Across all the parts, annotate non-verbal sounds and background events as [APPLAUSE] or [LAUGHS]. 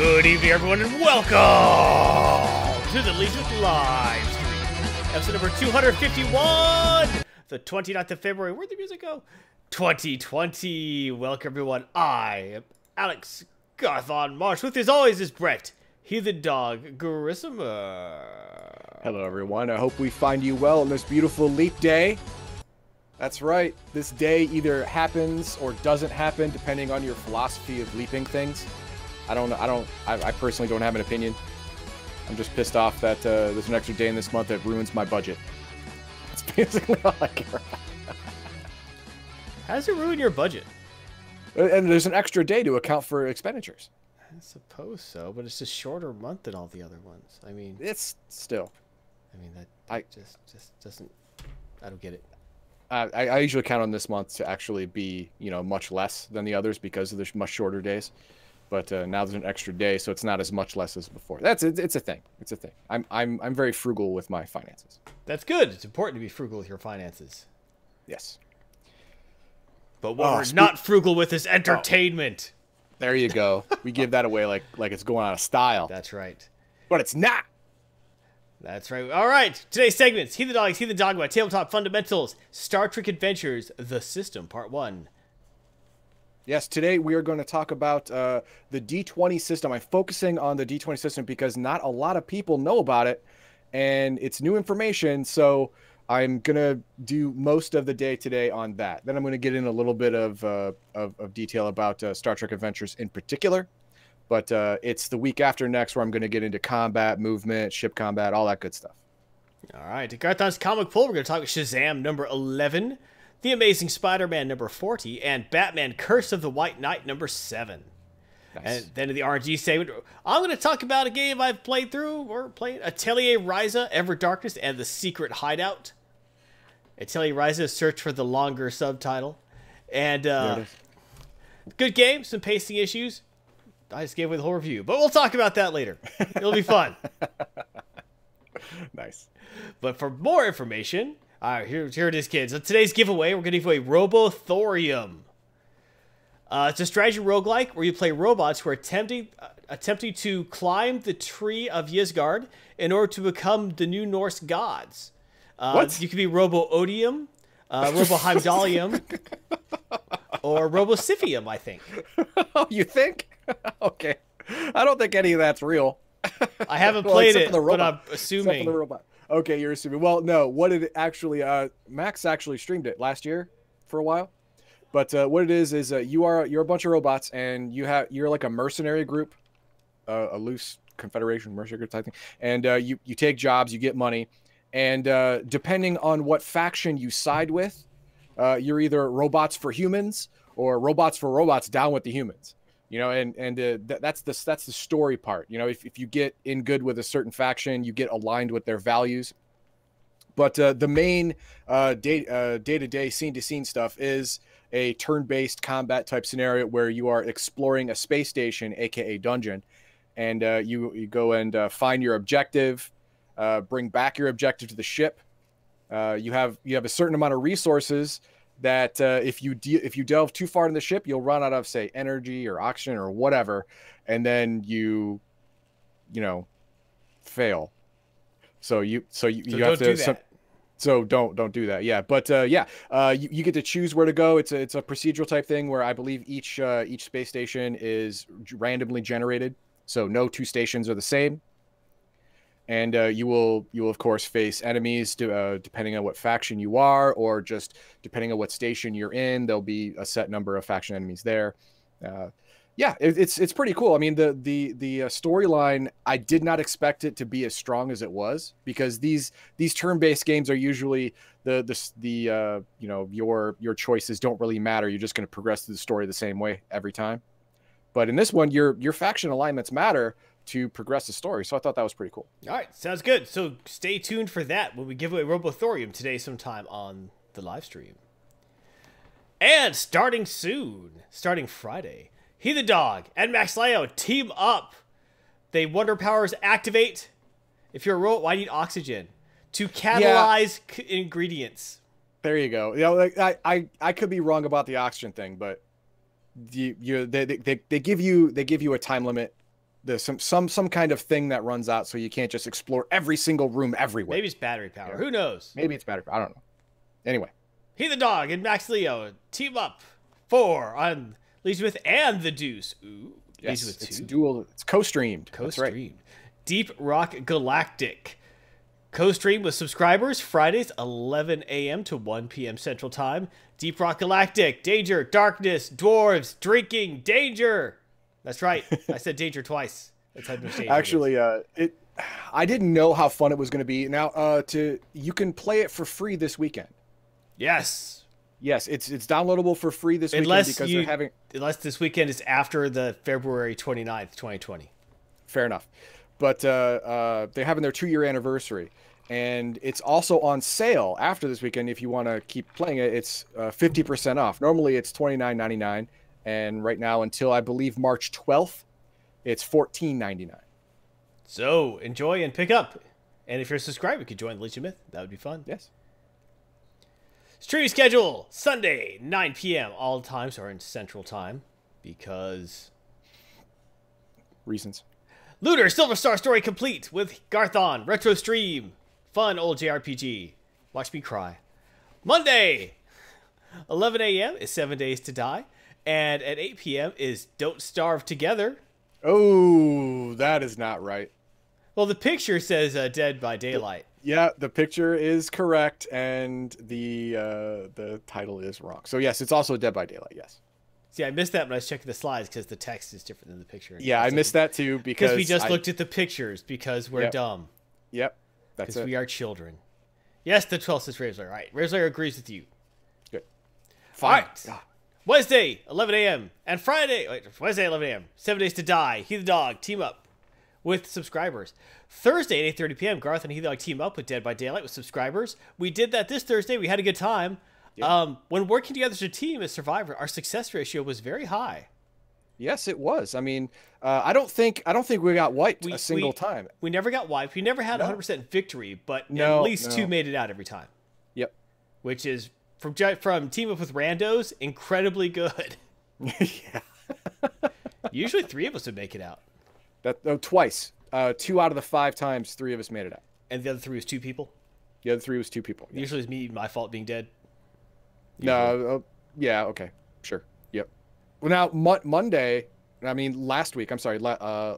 Good evening, everyone, and welcome to the Legion live stream. Episode number 251, the 29th of February. Where'd the music go? 2020. Welcome, everyone. I am Alex Garthon Marsh. With, as always, is Brett. Heathen dog, Garissima. Hello, everyone. I hope we find you well on this beautiful leap day. That's right. This day either happens or doesn't happen, depending on your philosophy of leaping things. I don't. I don't. I, I personally don't have an opinion. I'm just pissed off that uh, there's an extra day in this month that ruins my budget. [LAUGHS] That's basically all I care about. How does it ruin your budget? Uh, And there's an extra day to account for expenditures. I suppose so, but it's a shorter month than all the other ones. I mean, It's still. I mean that I- just just doesn't. I don't get it. I, I usually count on this month to actually be, you know, much less than the others because of the much shorter days. But uh, now there's an extra day, so it's not as much less as before. That's it's, it's a thing. It's a thing. I'm I'm I'm very frugal with my finances. That's good. It's important to be frugal with your finances. Yes. But what Oh, we're spe- not frugal with is entertainment. There you go. [LAUGHS] we give that away like like it's going out of style, That's right. but it's not. That's right. All right. Today's segments: Heathen Dogs, Heathen Dogma, Tabletop Fundamentals, Star Trek Adventures, The System, Part One. Yes, today we are going to talk about uh, the D20 system. I'm focusing on the D20 system because not a lot of people know about it, and it's new information. So I'm going to do most of the day today on that. Then I'm going to get in a little bit of, uh, of, of detail about uh, Star Trek Adventures in particular. But uh, it's the week after next where I'm going to get into combat, movement, ship combat, all that good stuff. All right. Garthon's comic pool, we're going to talk Shazam number 11, The Amazing Spider-Man number 40, and Batman: Curse of the White Knight number 7. Nice. And then in the RNG segment, I'm going to talk about a game I've played through or played Atelier Ryza, Ever Darkness, and The Secret Hideout. Atelier Ryza, search for the longer subtitle. And uh, good game, some pacing issues. I just gave away the whole review, but we'll talk about that later. It'll be fun. [LAUGHS] Nice. But for more information, all right, here, here it is, kids. Today's giveaway, we're going to give away Robothorium. Uh, it's a strategy roguelike where you play robots who are attempting uh, attempting to climb the tree of Ysgard in order to become the new Norse gods. Uh, What? You could be Robo Odium, uh, [LAUGHS] Robo Heimdallium, or Robo Siphium, I think. Oh, [LAUGHS] you think? [LAUGHS] okay. I don't think any of that's real. I haven't Well, played it, for the but I'm robot. Except for assuming. the robot. Okay, you're assuming. Well, no. What it actually, uh, Max actually streamed it last year for a while. But uh, what it is is uh, you are you're a bunch of robots and you have you're like a mercenary group, uh, a loose confederation mercenary group type thing, and uh, you you take jobs, you get money, and uh, depending on what faction you side with, uh, you're either robots for humans or robots for robots down with the humans you know and and uh, th- that's the that's the story part you know if, if you get in good with a certain faction you get aligned with their values. But uh, the main uh, day uh, day-to-day scene-to-scene stuff is a turn-based combat type scenario where you are exploring a space station aka dungeon and uh, you you go and uh, find your objective bring back your objective to the ship. You have you have a certain amount of resources that uh, if you de- if you delve too far in the ship, you'll run out of say energy or oxygen or whatever, and then you, you know, fail. So you so you, So you don't have to do some- so don't don't do that. Yeah, but uh, yeah, uh, you, you get to choose where to go. It's a it's a procedural type thing where I believe each uh, each space station is randomly generated. So no two stations are the same. And uh, you will you will of course face enemies to, uh, depending on what faction you are, or just depending on what station you're in. There'll be a set number of faction enemies there. Uh, yeah, it, it's it's pretty cool. I mean, the the the uh, storyline I did not expect it to be as strong as it was because these these turn-based games are usually the the the uh, you know your your choices don't really matter. You're just going to progress through the story the same way every time. But in this one, your your faction alignments matter to progress the story. So I thought that was pretty cool. All right, sounds good. So stay tuned for that when we give away Robothorium today sometime on the live stream. And starting soon, starting Friday, Heathen Dog and Max Leo team up. They Wonder Powers activate. If you're a robot, why need oxygen? To catalyze c- ingredients. There you go. You know, like, I, I, I could be wrong about the oxygen thing, but you, you they, they, they give you they give you a time limit There's some some some kind of thing that runs out, so you can't just explore every single room everywhere. Maybe it's battery power. Yeah. Who knows? Maybe it's better. I don't know. Anyway, Heathen dog and Max Leo team up four on Legion with and the Deuce. Ooh, yes, it's dual. It's co-streamed. Co-streamed. Deep Rock Galactic. Co-stream with subscribers Fridays 11 a.m. to 1 p.m. Central Time. Deep Rock Galactic. Danger, darkness, dwarves, drinking, danger. That's right. I said danger twice. That's how it is. Actually, uh, it. I didn't know how fun it was going to be. Now, uh, to you can play it for free this weekend. yes. Yes, it's it's downloadable for free this Unless weekend because you, they're having. unless this weekend is after the February 29th, 2020. Fair enough, but uh, uh, they're having their two-year anniversary, and it's also on sale after this weekend. If you want to keep playing it, it's uh, fifty percent off. Normally, it's twenty nine ninety nine, and right now until I believe March twelfth, it's fourteen ninety nine. So enjoy and pick up. And if you're a subscriber, you could join the Legion Myth. That would be fun. Yes. Streaming schedule Sunday, 9 p.m. All times are in Central Time because Reasons. Lunar Silver Star story complete with Garthon retro stream, fun old JRPG. Watch me cry. Monday, 11 a.m. is Seven Days to Die, and at 8 p.m. is Don't Starve Together. Oh, that is not right. Well, the picture says uh, Dead by Daylight. Yeah, the picture is correct, and the uh, the title is wrong. So yes, it's also Dead by Daylight. Yes. See, I missed that when I was checking the slides because the text is different than the picture. Yeah, I missed that too because we just I- looked at the pictures because we're Yep. dumb Yep, that's because we are children. Yes, the 12th is Razor. All right, Razor agrees with you. Good. All right. Wednesday, 11 a.m. and Friday, wait, Wednesday, 11 a.m. Seven Days to Die. Heathen Dog team up with subscribers. Thursday at 8:30 p.m. Garth and Heathen Dog team up with Dead by Daylight with subscribers. We did that this Thursday. We had a good time. Um, when working together as a team as Survivor, our success ratio was very high. Yes, it was. I mean, uh, I don't think I don't think we got wiped We- a single we- time. We never got wiped. We never had No. 100% victory, but at No, least two made it out every time. Yep. which is from from team up with randos incredibly good. yeah. [LAUGHS] [LAUGHS] Usually three of us would make it out, That oh, twice. Uh, two out of the five times, three of us made it out. and the other three was two people. The other three was two people. Yeah. Usually it's me, my fault being dead. No. Uh, yeah. Okay. Sure. Yep. Well, now Mo- Monday. I mean, last week. I'm sorry. La- uh,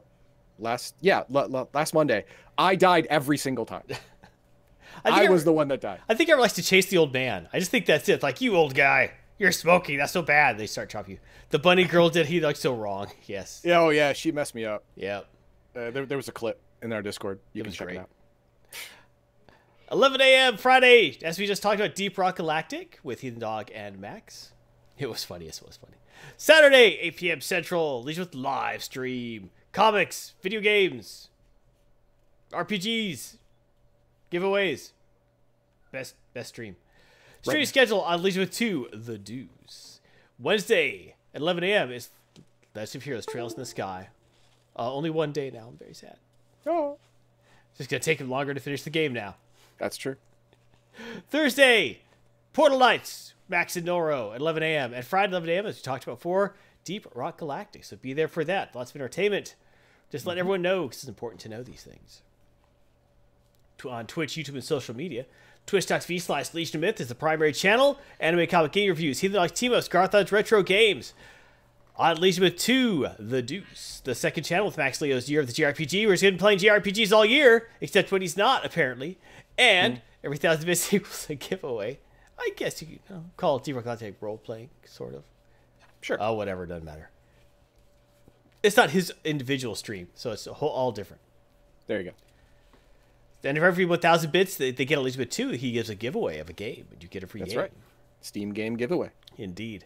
last. Yeah. La- la- last Monday, I died every single time. [LAUGHS] I, I, was every- the one that died. I think everyone likes to chase the old man. I just think that's it. Like you, old guy, you're smoking. That's so bad. They start chopping you. The bunny girl did. He like so wrong. Yes. Yeah. Oh yeah. She messed me up. Yep. Uh, there, there was a clip in our Discord. You It can check great. it out. 11 a.m. Friday, as we just talked about Deep Rock Galactic with Heathen Dog and Max. It was funny. It was funny. Saturday, 8 p.m. Central, Legion with live stream, comics, video games, RPGs, giveaways. Best best stream. Stream Right. schedule on Legion with 2, The Deuce. Wednesday at 11 a.m. is Legend of Heroes Trails in the Sky. Uh, only one day now. I'm very sad. Oh, Just gonna take him longer to finish the game now. that's true. Thursday, Portal Knights, Max and Noro at 11 a.m. And Friday, 11 a.m., as we talked about before, Deep Rock Galactic. So be there for that. Lots of entertainment. Just let everyone know because it's important to know these things. On Twitch, YouTube, and social media, twitch.tv slash Legion of Myth is the primary channel. Anime comic game reviews, Heathen Like Timos, Garthon's Retro Games. On Legion with 2, The Deuce, the second channel with Max Leo's Year of the JRPG, where he's been playing JRPGs all year, except when he's not, apparently. And hmm. every thousand bits equals a giveaway. I guess you could you know, call it Deep Rock role playing, sort of. Sure. Oh, whatever, doesn't matter. It's not his individual stream, so it's a whole, all different. there you go. And for every 1,000 bits they, they get with two, he gives a giveaway of a game, and you get a free That's game. right. Steam game giveaway. Indeed.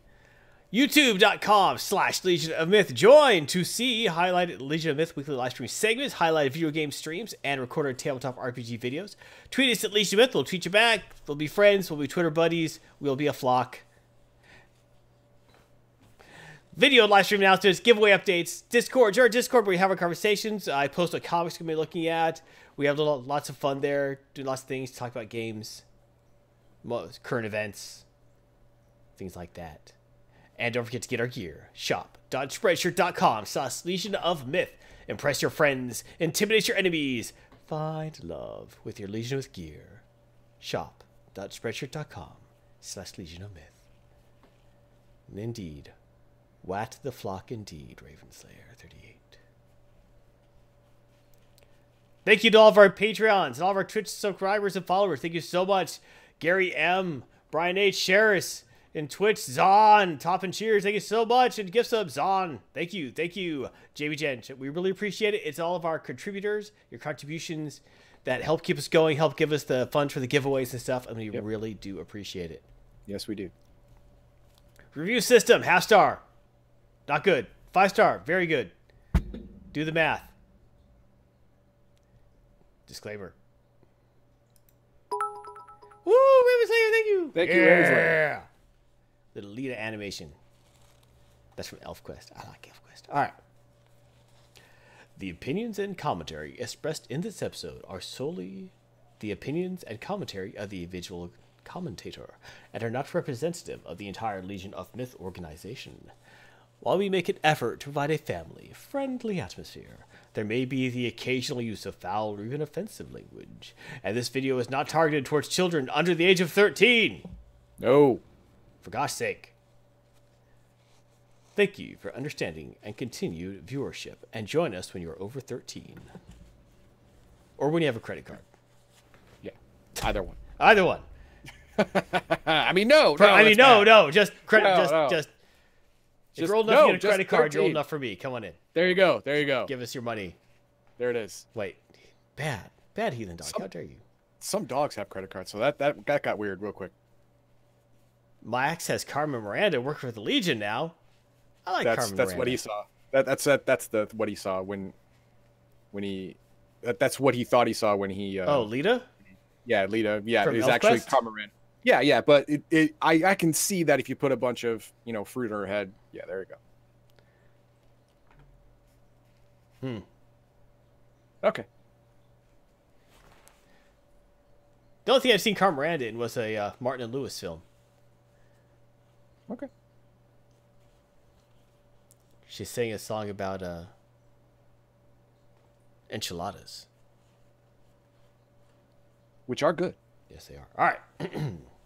YouTube.com slash Legion of Myth. Join to see highlighted Legion of Myth weekly live stream segments, highlighted video game streams, and recorded tabletop RPG videos. Tweet us at Legion of Myth. We'll tweet you back. We'll be friends. We'll be Twitter buddies. We'll be a flock. Video live stream announcements, giveaway updates, Discord. Join our Discord where we have our conversations. I post what comics we're going to be looking at. We have little, lots of fun there, do lots of things, talk about games, current events, things like that. And don't forget to get our gear. Shop.spreadshirt.com slash Legion of Myth. Impress your friends. Intimidate your enemies. Find love with your Legion of gear. Shop.spreadshirt.com slash Legion of Myth. And indeed, Wat the flock indeed, Ravenslayer 38. Thank you to all of our Patreons and all of our Twitch subscribers and followers. Thank you so much. Gary M, Brian H, Sheris, and Twitch, Zon, Top and Cheers. Thank you so much. And gift sub, Zon. Thank you. Thank you, JB Jen. We really appreciate it. It's all of our contributors, your contributions that help keep us going, help give us the funds for the giveaways and stuff. And we Yep. really do appreciate it. Yes, we do. Review system, half star. Not good. Five star, very good. Do the math. Disclaimer. Woo, Raven Slayer, thank you. Thank you, Raven Slayer. Yeah. Little Lita animation. That's from ElfQuest. I like ElfQuest. All right. The opinions and commentary expressed in this episode are solely the opinions and commentary of the individual commentator and are not representative of the entire Legion of Myth organization. While we make an effort to provide a family friendly atmosphere, there may be the occasional use of foul or even offensive language, and this video is not targeted towards children under the age of 13. No. For gosh sake. Thank you for understanding and continued viewership, and join us when you are over 13. Or when you have a credit card. Yeah. Either one. Either one. [LAUGHS] I mean, no. no I mean, no, no, just credit, No, just, no. just. If you're old enough no, to get a credit card, you're old enough for me. Come on in. There you go. There you go. Give us your money. There it is. Wait, bad, bad heathen dog. Some- How dare you? Some dogs have credit cards, so that that that got weird real quick. Max has Carmen Miranda working for the Legion now. I like that's Carmen that's Miranda. what he saw. That that's that that's the what he saw when when he that, that's what he thought he saw when he uh, Oh, Lita? yeah Lita yeah From it was actually Carmen Carmaran. Yeah, yeah, but it, it I I can see that if you put a bunch of you know fruit on her head, yeah, there you go. Hmm. Okay. The only thing I've seen Carmen Miranda in was a uh, Martin and Lewis film. Okay. She sang a song about uh, enchiladas. Which are good. Yes, they are. All right. [CLEARS THROAT]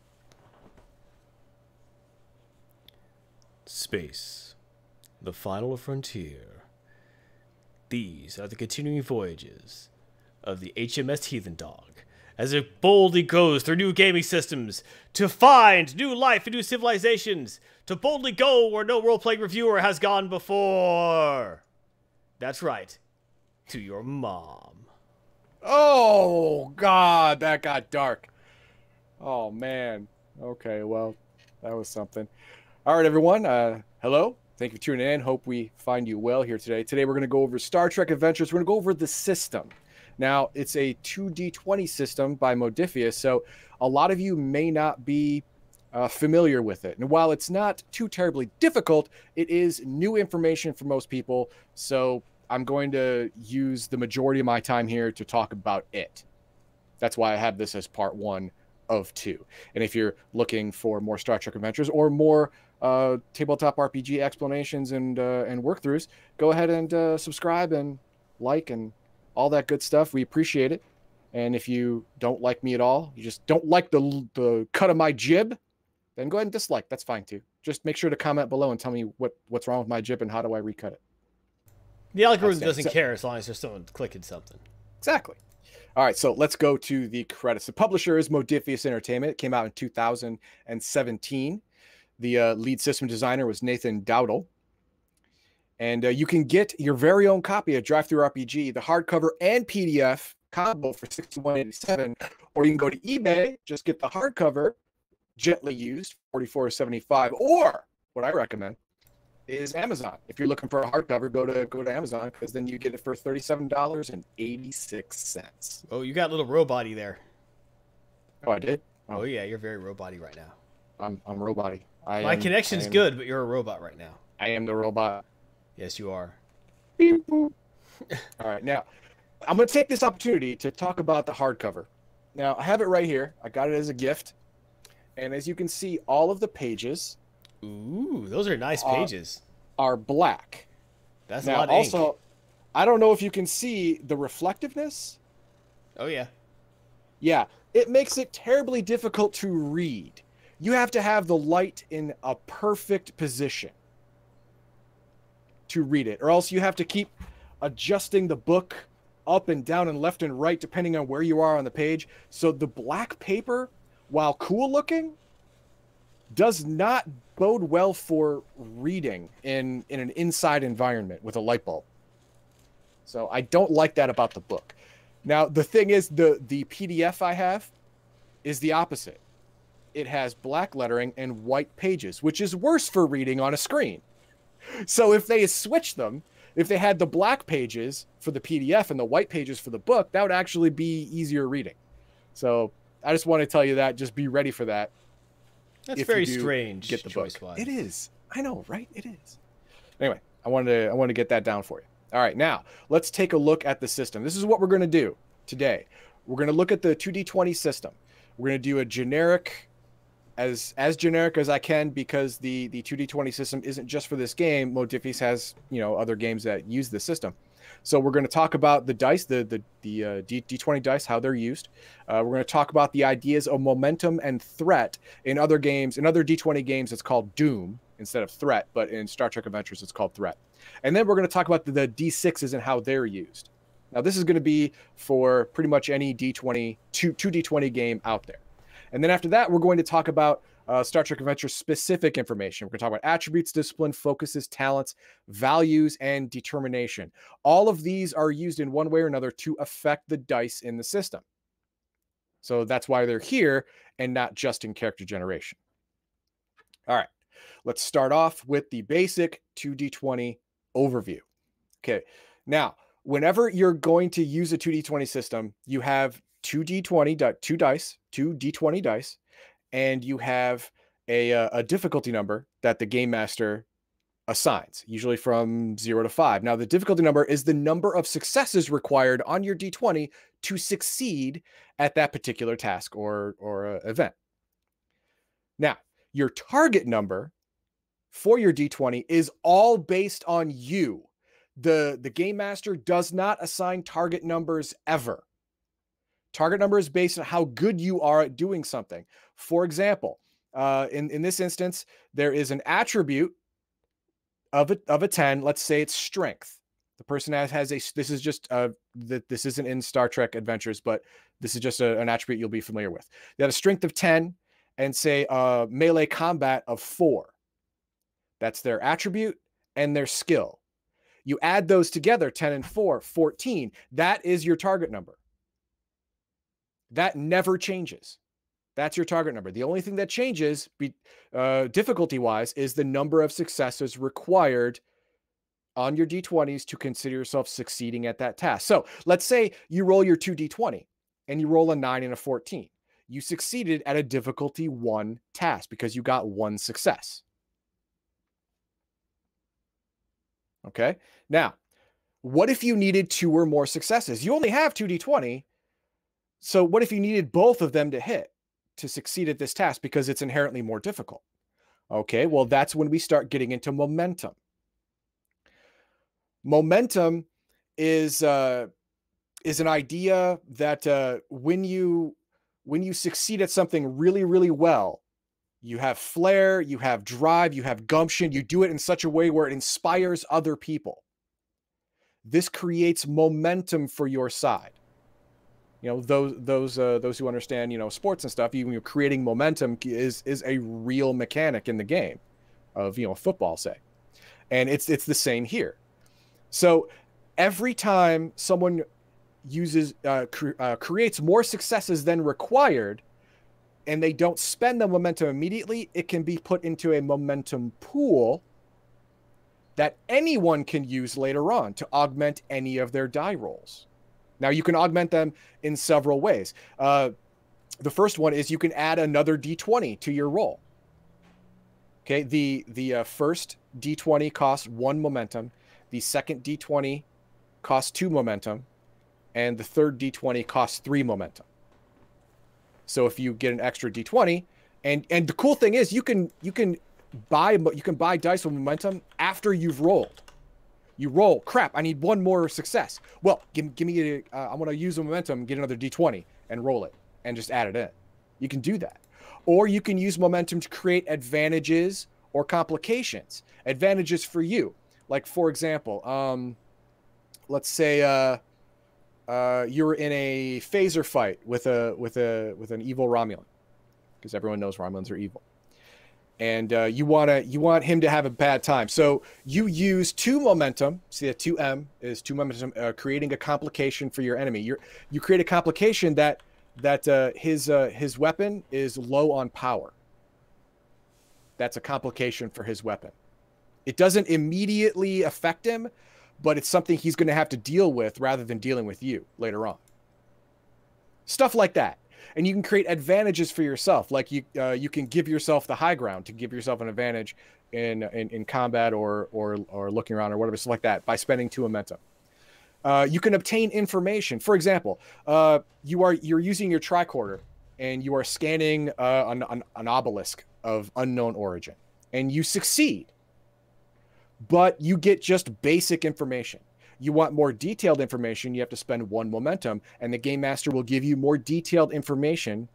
Space, the final frontier. These are the continuing voyages of the HMS Heathen Dog as it boldly goes through new gaming systems to find new life and new civilizations, to boldly go where no role playing reviewer has gone before. That's right, to your mom. Oh God, that got dark. Oh man. Okay, well, that was something. All right, everyone. Uh, hello. Thank you for tuning in. Hope we find you well here today. Today we're going to go over Star Trek Adventures. We're going to go over the system. Now, it's a 2D20 system by Modiphius, so a lot of you may not be uh, familiar with it. And while it's not too terribly difficult, it is new information for most people. So I'm going to use the majority of my time here to talk about it. That's why I have this as part one of two. And if you're looking for more Star Trek Adventures or more uh, tabletop RPG explanations and uh, and workthroughs, go ahead and uh, subscribe and like and all that good stuff. We appreciate it. And if you don't like me at all, you just don't like the the cut of my jib, then go ahead and dislike. That's fine too. Just make sure to comment below and tell me what what's wrong with my jib and how do I recut it. The algorithm doesn't So- care as long as there's someone clicking something. Exactly. All right, so let's go to the credits. The publisher is Modiphius Entertainment. It came out in 2017. The uh, lead system designer was Nathan Dowdell. And uh, you can get your very own copy of DriveThruRPG, the hardcover and PDF combo for 61.87, or you can go to eBay, just get the hardcover, gently used, 44.75, or what I recommend is Amazon. If you're looking for a hardcover, go to go to Amazon because then you get it for thirty-seven dollars and eighty-six cents. Oh, you got a little robot there. Oh, I did. Oh yeah, you're very robot right now. I'm I'm robot. I My am- connection's am- good, but you're a robot right now. I am the robot. Yes, you are. Beep, boop. All right, now I'm going to take this opportunity to talk about the hardcover. Now I have it right here. I got it as a gift, and as you can see, all of the pages Ooh, those are nice pages. are black. That's a Now, lot of also, ink. I don't know if you can see the reflectiveness. Oh yeah. Yeah, it makes it terribly difficult to read. You have to have the light in a perfect position to read it, or else you have to keep adjusting the book up and down and left and right depending on where you are on the page. So the black paper, while cool looking, does not bode well for reading in in an inside environment with a light bulb. So I don't like that about the book. Now the thing is the the PDF I have is the opposite. It has black lettering and white pages, which is worse for reading on a screen. So if they switched them, if they had the black pages for the PDF and the white pages for the book, that would actually be easier reading. So I just want to tell you that. Just be ready for that. That's very strange. Get the choice book. wise. It is. I know, right? It is. Anyway, I wanted to I wanted to get that down for you. All right, now let's take a look at the system. This is what we're going to do today. We're going to look at the 2d20 system. We're going to do a generic as as generic as I can because the the 2d20 system isn't just for this game. Modiphius has, you know, other games that use this system. So we're going to talk about the dice, the the the uh, D, D20 dice, how they're used. Uh, we're going to talk about the ideas of momentum and threat in other games. In other D20 games, it's called Doom instead of threat, but in Star Trek Adventures, it's called threat. And then we're going to talk about the, the D6s and how they're used. Now, this is going to be for pretty much any D20 two two D20 game out there. And then after that, we're going to talk about uh, Star Trek Adventure specific information. We're going to talk about attributes, discipline, focuses, talents, values, and determination. All of these are used in one way or another to affect the dice in the system. So that's why they're here and not just in character generation. All right, let's start off with the basic 2d20 overview. Okay, now, whenever you're going to use a 2d20 system, you have 2d20, two dice, two d20 dice, and you have a, uh, a difficulty number that the game master assigns, usually from zero to five. Now, the difficulty number is the number of successes required on your d20 to succeed at that particular task or or uh, event. Now, your target number for your d20 is all based on you. The the game master does not assign target numbers ever. Target number is based on how good you are at doing something. For example, uh, in in this instance, there is an attribute of a of a 10 let's say it's strength. The person has, has a this is just uh that this isn't in star trek adventures but this is just a, an attribute you'll be familiar with. They have a strength of 10 and say uh melee combat of 4 that's their attribute and their skill. You add those together 10 and 4 14 that is your target number that never changes that's your target number. The only thing that changes, uh, difficulty wise, is the number of successes required on your d20s to consider yourself succeeding at that task. So let's say you roll your 2d20 and you roll a 9 and a 14. You succeeded at a difficulty one task because you got one success. Okay. Now, what if you needed two or more successes? You only have 2d20. So what if you needed both of them to hit? to succeed at this task because it's inherently more difficult. Okay, well, that's when we start getting into momentum. Momentum is uh, is an idea that uh, when you when you succeed at something really really well, you have flair, you have drive, you have gumption. You do it in such a way where it inspires other people. This creates momentum for your side you know those those uh, those who understand you know sports and stuff even you're creating momentum is is a real mechanic in the game of you know football say. And it's it's the same here. So every time someone uses uh, cre- uh, creates more successes than required and they don't spend the momentum immediately it can be put into a momentum pool that anyone can use later on to augment any of their die rolls now you can augment them in several ways. Uh, the first one is you can add another d20 to your roll. Okay, the the uh, first d20 costs one momentum, the second d20 costs two momentum, and the third d20 costs three momentum. So if you get an extra d20, and and the cool thing is you can you can buy you can buy dice with momentum after you've rolled. You roll, crap, I need one more success. Well, give, give me a, uh, I want to use the momentum, get another d20 and roll it and just add it in. You can do that. Or you can use momentum to create advantages or complications. Advantages for you. Like, for example, um, let's say uh, uh, you're in a phaser fight with a with a with an evil Romulan, because everyone knows Romulans are evil and uh, you want to you want him to have a bad time. So you use two momentum. See that two M is two momentum, uh, creating a complication for your enemy. You you create a complication that that uh, his uh, his weapon is low on power. That's a complication for his weapon. It doesn't immediately affect him, but it's something he's going to have to deal with rather than dealing with you later on. Stuff like that and you can create advantages for yourself. Like you uh, you can give yourself the high ground to give yourself an advantage in in, in combat or or or looking around or whatever stuff like that by spending two momentum. Uh, you can obtain information. For example, uh, you are you're using your tricorder and you are scanning uh, an, an, an obelisk of unknown origin, and you succeed, but you get just basic information you want more detailed information, you have to spend one momentum, and the game master will give you more detailed information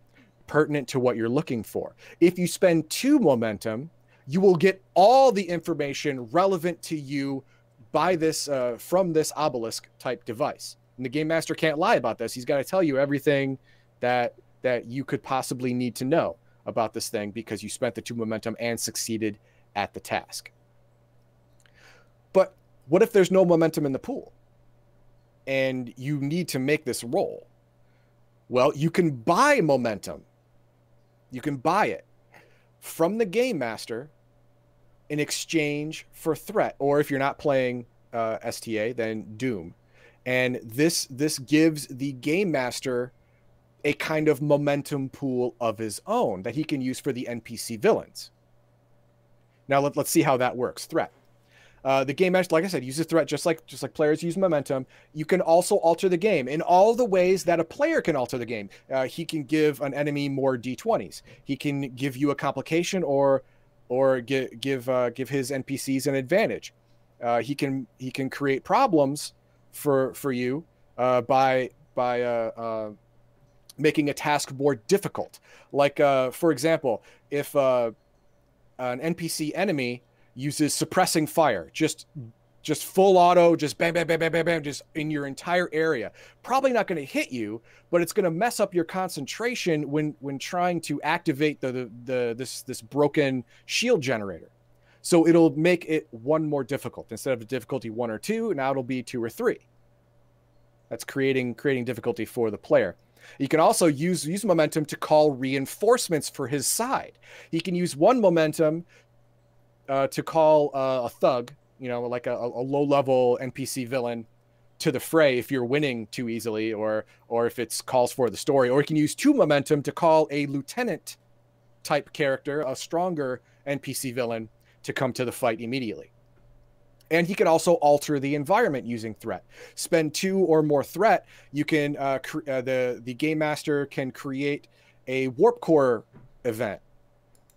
pertinent to what you're looking for. If you spend two momentum, you will get all the information relevant to you by this uh, from this obelisk type device. And the game master can't lie about this. He's got to tell you everything that that you could possibly need to know about this thing because you spent the two momentum and succeeded at the task. What if there's no momentum in the pool and you need to make this roll? Well, you can buy momentum. You can buy it from the game master in exchange for threat, or if you're not playing uh, STA, then Doom. And this this gives the game master a kind of momentum pool of his own that he can use for the NPC villains. Now let, let's see how that works. Threat. Uh, the game master, like I said, uses threat just like just like players use momentum. You can also alter the game in all the ways that a player can alter the game. Uh, he can give an enemy more d20s. He can give you a complication or or give give uh, give his NPCs an advantage. Uh, he can he can create problems for for you uh, by by making a task more difficult. Like for example, if an NPC enemy uses suppressing fire, just just full auto, just bam, bam, bam, bam, bam, bam, just in your entire area. Probably not going to hit you, but it's going to mess up your concentration when when trying to activate the, the the this this broken shield generator. So it'll make it one more difficult instead of a difficulty one or two. Now it'll be two or three. That's creating creating difficulty for the player. You can also use use momentum to call reinforcements for his side. He can use one momentum uh, to call uh, a thug, you know, like a, a low level NPC villain to the fray if you're winning too easily or or if it's calls for the story. Or you can use two momentum to call a lieutenant type character a stronger npc villain to come to the fight immediately. And he can also alter the environment using threat. Spend two or more threat you can uh, uh, the the game master can create a warp core event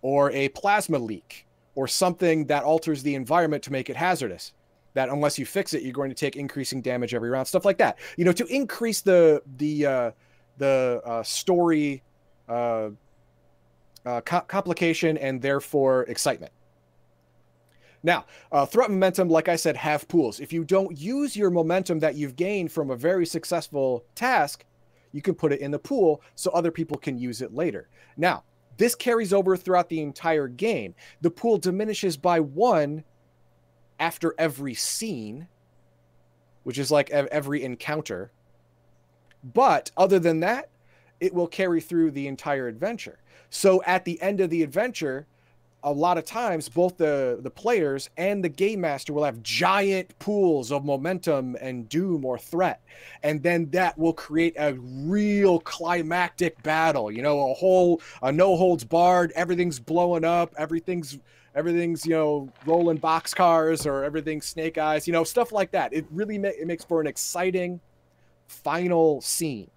or a plasma leak or something that alters the environment to make it hazardous. That unless you fix it you're going to take increasing damage every round stuff like that. You know to increase the the uh, the uh, story uh, uh co- complication and therefore excitement. Now uh, threat momentum like i said have pools. If you don't use your momentum that you've gained from a very successful task you can put it in the pool so other people can use it later. Now this carries over throughout the entire game. The pool diminishes by one after every scene, which is like every encounter. But other than that, it will carry through the entire adventure. So at the end of the adventure, a lot of times both the the players and the game master will have giant pools of momentum and doom or threat. And then that will create a real climactic battle you know a whole a no holds barred everything's blowing up everything's everything's you know rolling box cars or everything's snake eyes you know stuff like that. It really ma- it makes for an exciting final scene.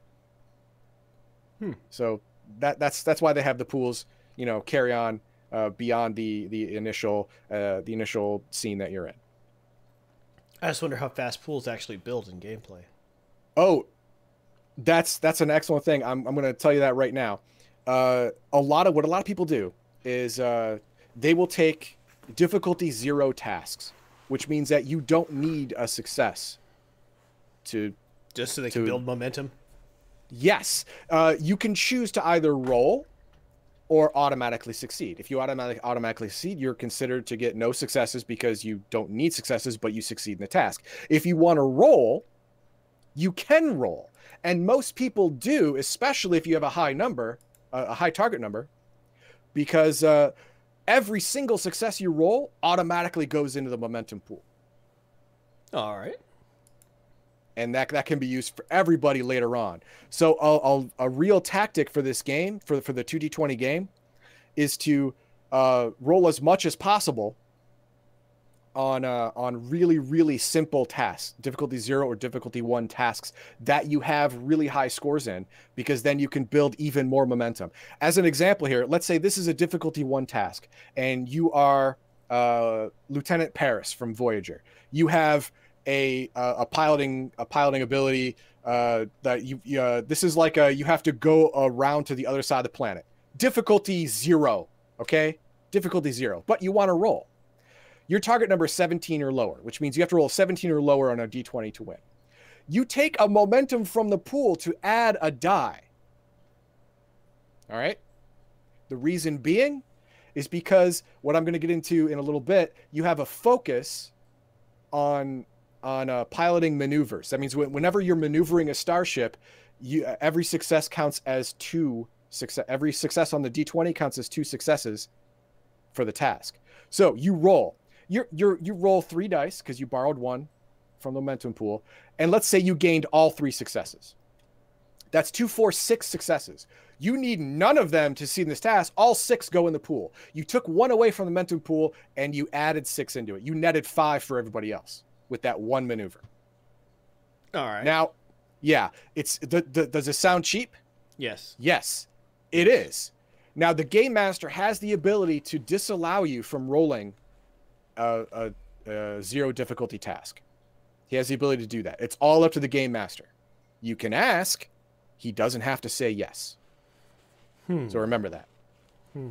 Hmm. so that that's that's why they have the pools you know carry on uh, beyond the the initial uh, the initial scene that you're in. I just wonder how fast pools actually build in gameplay. Oh, that's that's an excellent thing. I'm I'm going to tell you that right now. Uh, a lot of what a lot of people do is uh, they will take difficulty zero tasks, which means that you don't need a success to just so they can build momentum. Yes, uh, you can choose to either roll or automatically succeed. If you automatic, automatically succeed, you're considered to get no successes because you don't need successes, but you succeed in the task. If you want to roll, you can roll, and most people do, especially if you have a high number, uh, a high target number, because uh, every single success you roll automatically goes into the momentum pool All right. And that that can be used for everybody later on. So a, a, real tactic for this game, for for the two D twenty game, is to uh, roll as much as possible on uh, on really really simple tasks, difficulty zero or difficulty one tasks that you have really high scores in, because then you can build even more momentum. As an example here, let's say this is a difficulty one task, and you are uh, Lieutenant Paris from Voyager. You have a uh, a piloting a piloting ability uh, that you uh, this is like a you have to go around to the other side of the planet. Difficulty zero, okay? Difficulty zero, but you want to roll. Your target number is 17 or lower, which means you have to roll 17 or lower on a d20 to win. You take a momentum from the pool to add a die. All right? The reason being is because what I'm going to get into in a little bit, you have a focus on on uh, piloting maneuvers. That means whenever you're maneuvering a starship, you uh, every success counts as two success. Every success on the d20 counts as two successes for the task. So you roll. You you you roll three dice because you borrowed one from the momentum pool, and let's say you gained all three successes. That's two, four, six successes. You need none of them to see in this task. All six go in the pool. You took one away from the momentum pool and you added six into it. You netted five for everybody else with that one maneuver. All right. Now, yeah, it's the, the, does it sound cheap? yes. Yes, it is. Now, the game master has the ability to disallow you from rolling a, a, a zero difficulty task. He has the ability to do that. It's all up to the game master. You can ask, he doesn't have to say yes. Hmm. So remember that. Hmm.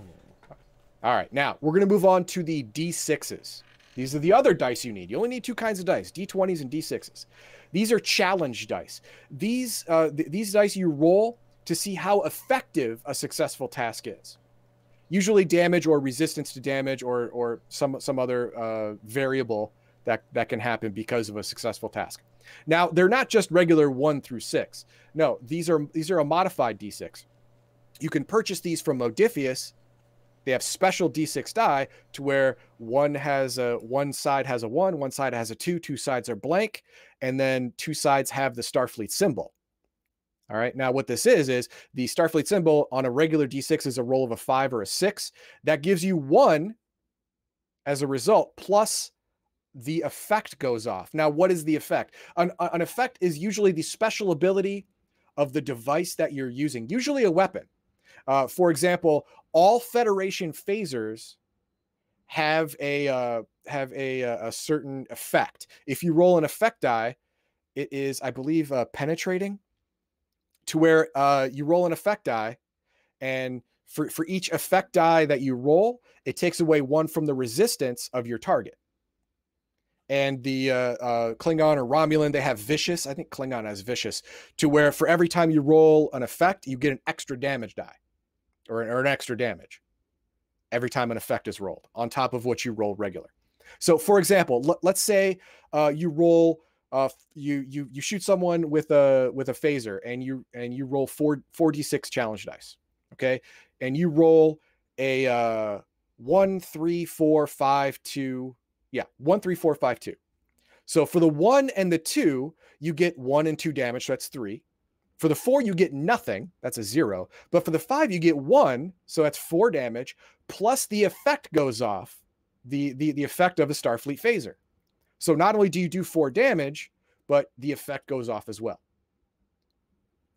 All right, now we're going to move on to the D6s. These are the other dice you need. You only need two kinds of dice D20s and D6s. These are challenge dice. These, uh, th- these dice you roll to see how effective a successful task is. Usually damage or resistance to damage or, or some, some other uh, variable that, that can happen because of a successful task. Now, they're not just regular one through six. No, these are, these are a modified D6. You can purchase these from Modiphius they have special d6 die to where one has a one side has a one one side has a two two sides are blank and then two sides have the starfleet symbol. All right now what this is is the starfleet symbol on a regular d6 is a roll of a five or a six. That gives you one as a result plus the effect goes off. Now what is the effect? An, an effect is usually the special ability of the device that you're using usually a weapon. Uh, for example, all Federation phasers have a uh, have a, uh, a certain effect. If you roll an effect die, it is, I believe, uh, penetrating, to where uh, you roll an effect die, and for for each effect die that you roll, it takes away one from the resistance of your target. And the uh, uh, Klingon or Romulan, they have vicious. I think Klingon has vicious, to where for every time you roll an effect, you get an extra damage die or, or an extra damage every time an effect is rolled on top of what you roll regular. So, for example, l- let's say uh, you roll, uh, you you you shoot someone with a with a phaser, and you and you roll four four d six challenge dice, okay, and you roll a uh, one three four five two, yeah, one three four five two. So for the one and the two, you get one and two damage. So that's three. For the four, you get nothing. That's a zero. But for the five, you get one. So that's four damage. Plus the effect goes off the, the, the effect of the Starfleet phaser. So not only do you do four damage, but the effect goes off as well.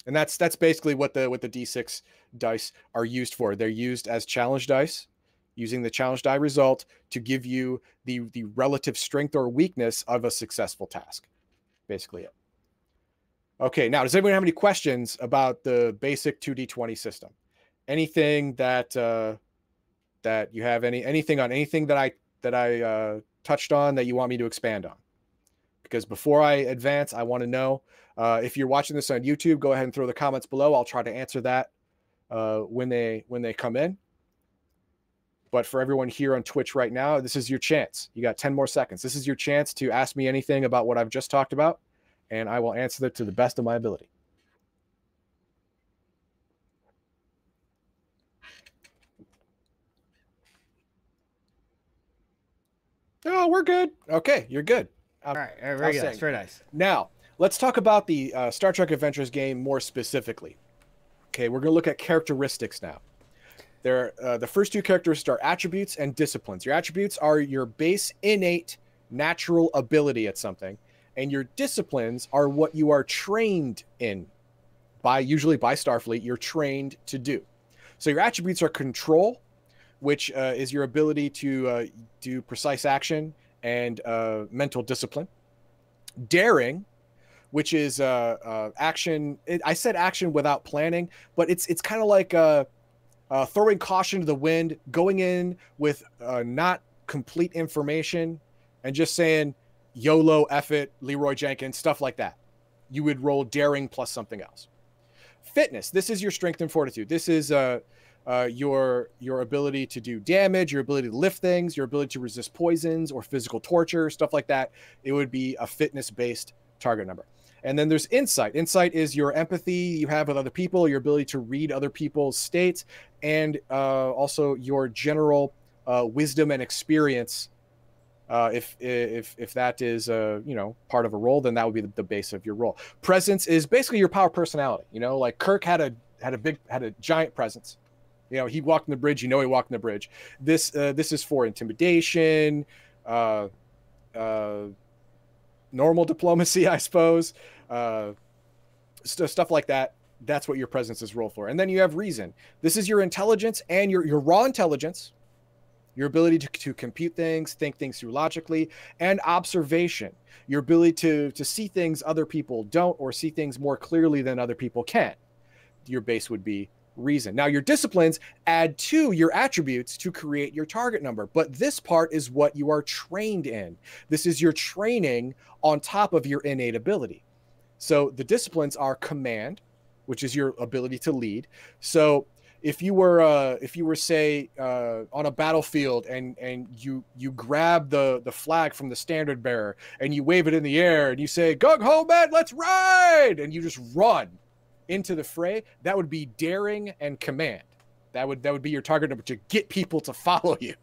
And that's that's basically what the what the D6 dice are used for. They're used as challenge dice using the challenge die result to give you the the relative strength or weakness of a successful task. Basically it. Okay, now does anyone have any questions about the basic 2d20 system? Anything that uh, that you have any anything on anything that I that I uh, touched on that you want me to expand on? Because before I advance, I want to know uh, if you're watching this on YouTube. Go ahead and throw the comments below. I'll try to answer that uh, when they when they come in. But for everyone here on Twitch right now, this is your chance. You got 10 more seconds. This is your chance to ask me anything about what I've just talked about, and I will answer it to the best of my ability. Oh, we're good. Okay, you're good. All right, all right very nice, very nice. Now, let's talk about the uh, Star Trek Adventures game more specifically. Okay, we're going to look at characteristics now. There, uh, the first two characteristics are attributes and disciplines. Your attributes are your base innate natural ability at something, and your disciplines are what you are trained in by usually by Starfleet. You're trained to do. So your attributes are control, which uh, is your ability to uh, do precise action and uh, mental discipline. Daring, which is uh, uh, action. It, I said action without planning, but it's it's kind of like uh, throwing caution to the wind, going in with not complete information, and just saying YOLO, it, Leroy Jenkins, stuff like that. You would roll daring plus something else. Fitness. This is your strength and fortitude. This is uh, uh, your your ability to do damage, your ability to lift things, your ability to resist poisons or physical torture, stuff like that. It would be a fitness based target number. And then there's insight. Insight is your empathy you have with other people, your ability to read other people's states, and uh, also your general uh, wisdom and experience. Uh, if if if that is uh, you know part of a role, then that would be the, the base of your role. Presence is basically your power personality. You know, like Kirk had a had a big had a giant presence you know, he walked in the bridge. You know, he walked in the bridge. This uh, this is for intimidation, uh, uh, normal diplomacy, [LAUGHS] I suppose, uh, st- stuff like that. That's what your presence is role for. And then you have reason. This is your intelligence and your your raw intelligence, your ability to, to compute things, think things through logically, and observation. Your ability to to see things other people don't, or see things more clearly than other people can. Your base would be reason. Now, your disciplines add to your attributes to create your target number, but this part is what you are trained in. This is your training on top of your innate ability. So the disciplines are command, which is your ability to lead. So if you were uh, if you were say uh, on a battlefield and and you you grab the the flag from the standard bearer and you wave it in the air and you say gung ho man let's ride and you just run into the fray, that would be daring and command. That would that would be your target number to get people to follow you.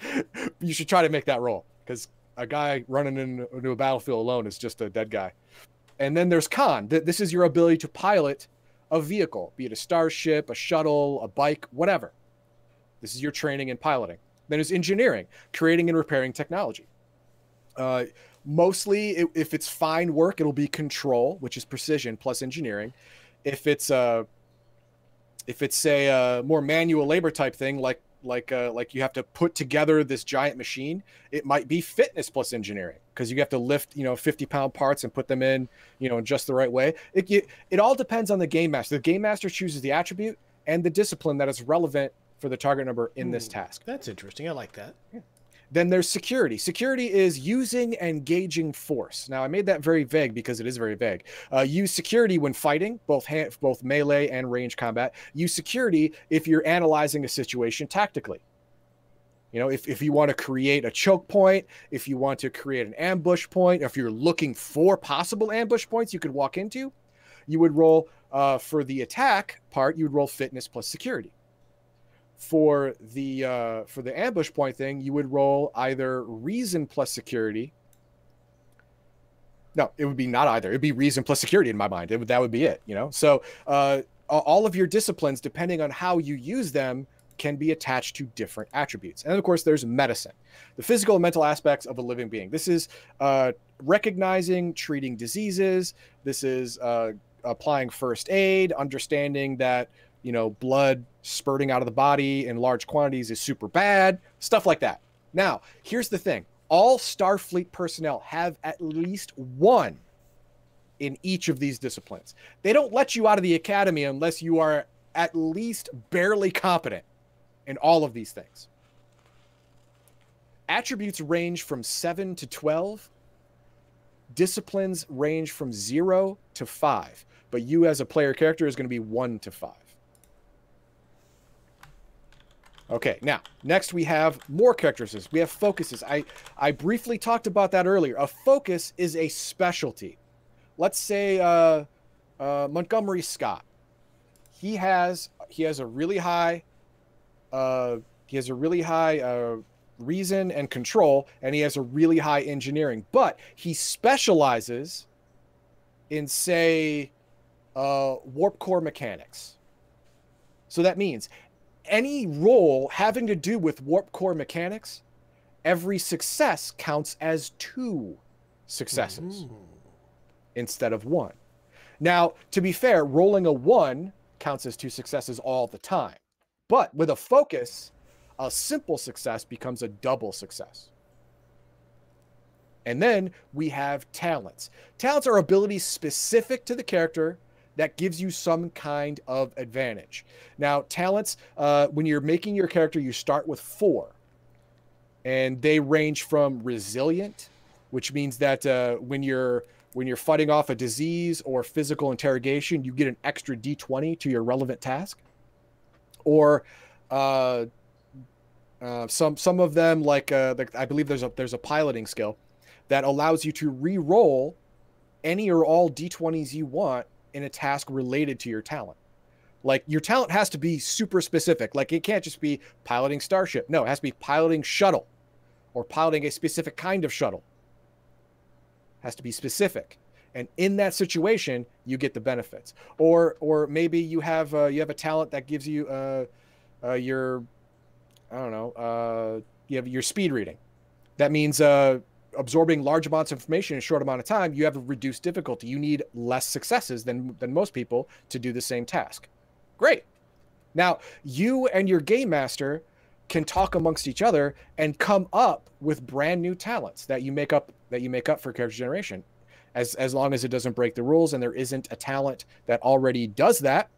[LAUGHS] you should try to make that roll because a guy running into a battlefield alone is just a dead guy. And then there's conn. This is your ability to pilot a vehicle, be it a starship, a shuttle, a bike, whatever. This is your training in piloting. Then there's engineering, creating and repairing technology. Uh, mostly if it's fine work it'll be control which is precision plus engineering if it's uh if it's say a more manual labor type thing like like uh, like you have to put together this giant machine it might be fitness plus engineering because you have to lift you know 50 pound parts and put them in you know in just the right way. It, it, it all depends on the game master. The game master chooses the attribute and the discipline that is relevant for the target number in this task. That's interesting. I like that. Yeah. Then there's security. Security is using and gauging force. Now, I made that very vague because it is very vague. Uh, use security when fighting, both both melee and range combat. Use security if you're analyzing a situation tactically. You know, if, if you want to create a choke point, if you want to create an ambush point, if you're looking for possible ambush points you could walk into, you would roll uh, for the attack part, you would roll fitness plus security for the uh, for the ambush point thing, you would roll either reason plus security. No, it would be not either. It'd be reason plus security in my mind. Would, that would be it. You know, so uh, all of your disciplines, depending on how you use them, can be attached to different attributes. And of course, there's medicine, the physical and mental aspects of a living being. This is uh, recognizing, treating diseases. This is uh, applying first aid, understanding that you know, blood spurting out of the body in large quantities is super bad, stuff like that. Now, here's the thing all Starfleet personnel have at least one in each of these disciplines. They don't let you out of the academy unless you are at least barely competent in all of these things. Attributes range from 7 to 12. Disciplines range from 0 to 5. But you as a player character is going to be 1 to 5. Okay, now, next we have more characteristics. We have focuses. I, I briefly talked about that earlier. A focus is a specialty. Let's say uh, uh, Montgomery Scott. He has he has a really high uh, he has a really high uh, reason and control, and he has a really high engineering. But he specializes in, say, uh, warp core mechanics. So that means any roll having to do with warp core mechanics, every success counts as two successes Ooh. instead of one. Now, to be fair, rolling a one counts as two successes all the time. But with a focus, a simple success becomes a double success. And then we have talents. Talents are abilities specific to the character that gives you some kind of advantage. Now, talents, uh, when you're making your character, you start with four, and they range from resilient, which means that uh, when you're when you're fighting off a disease or physical interrogation, you get an extra d20 to your relevant task. Or uh, uh, some some of them, like uh, the, I believe there's a there's a piloting skill that allows you to re-roll any or all d20s you want in a task related to your talent. Like your talent has to be super specific. Like it can't just be piloting starship. No, it has to be piloting shuttle or piloting a specific kind of shuttle. It has to be specific. And in that situation, you get the benefits. Or or maybe you have uh, you have a talent that gives you uh, uh, your I don't know uh, you have your speed reading. That means uh, absorbing large amounts of information in a short amount of time, you have a reduced difficulty. You need less successes than than most people to do the same task. Great. Now, you and your game master can talk amongst each other and come up with brand new talents that you make up that you make up for character generation. As as long as it doesn't break the rules and there isn't a talent that already does that,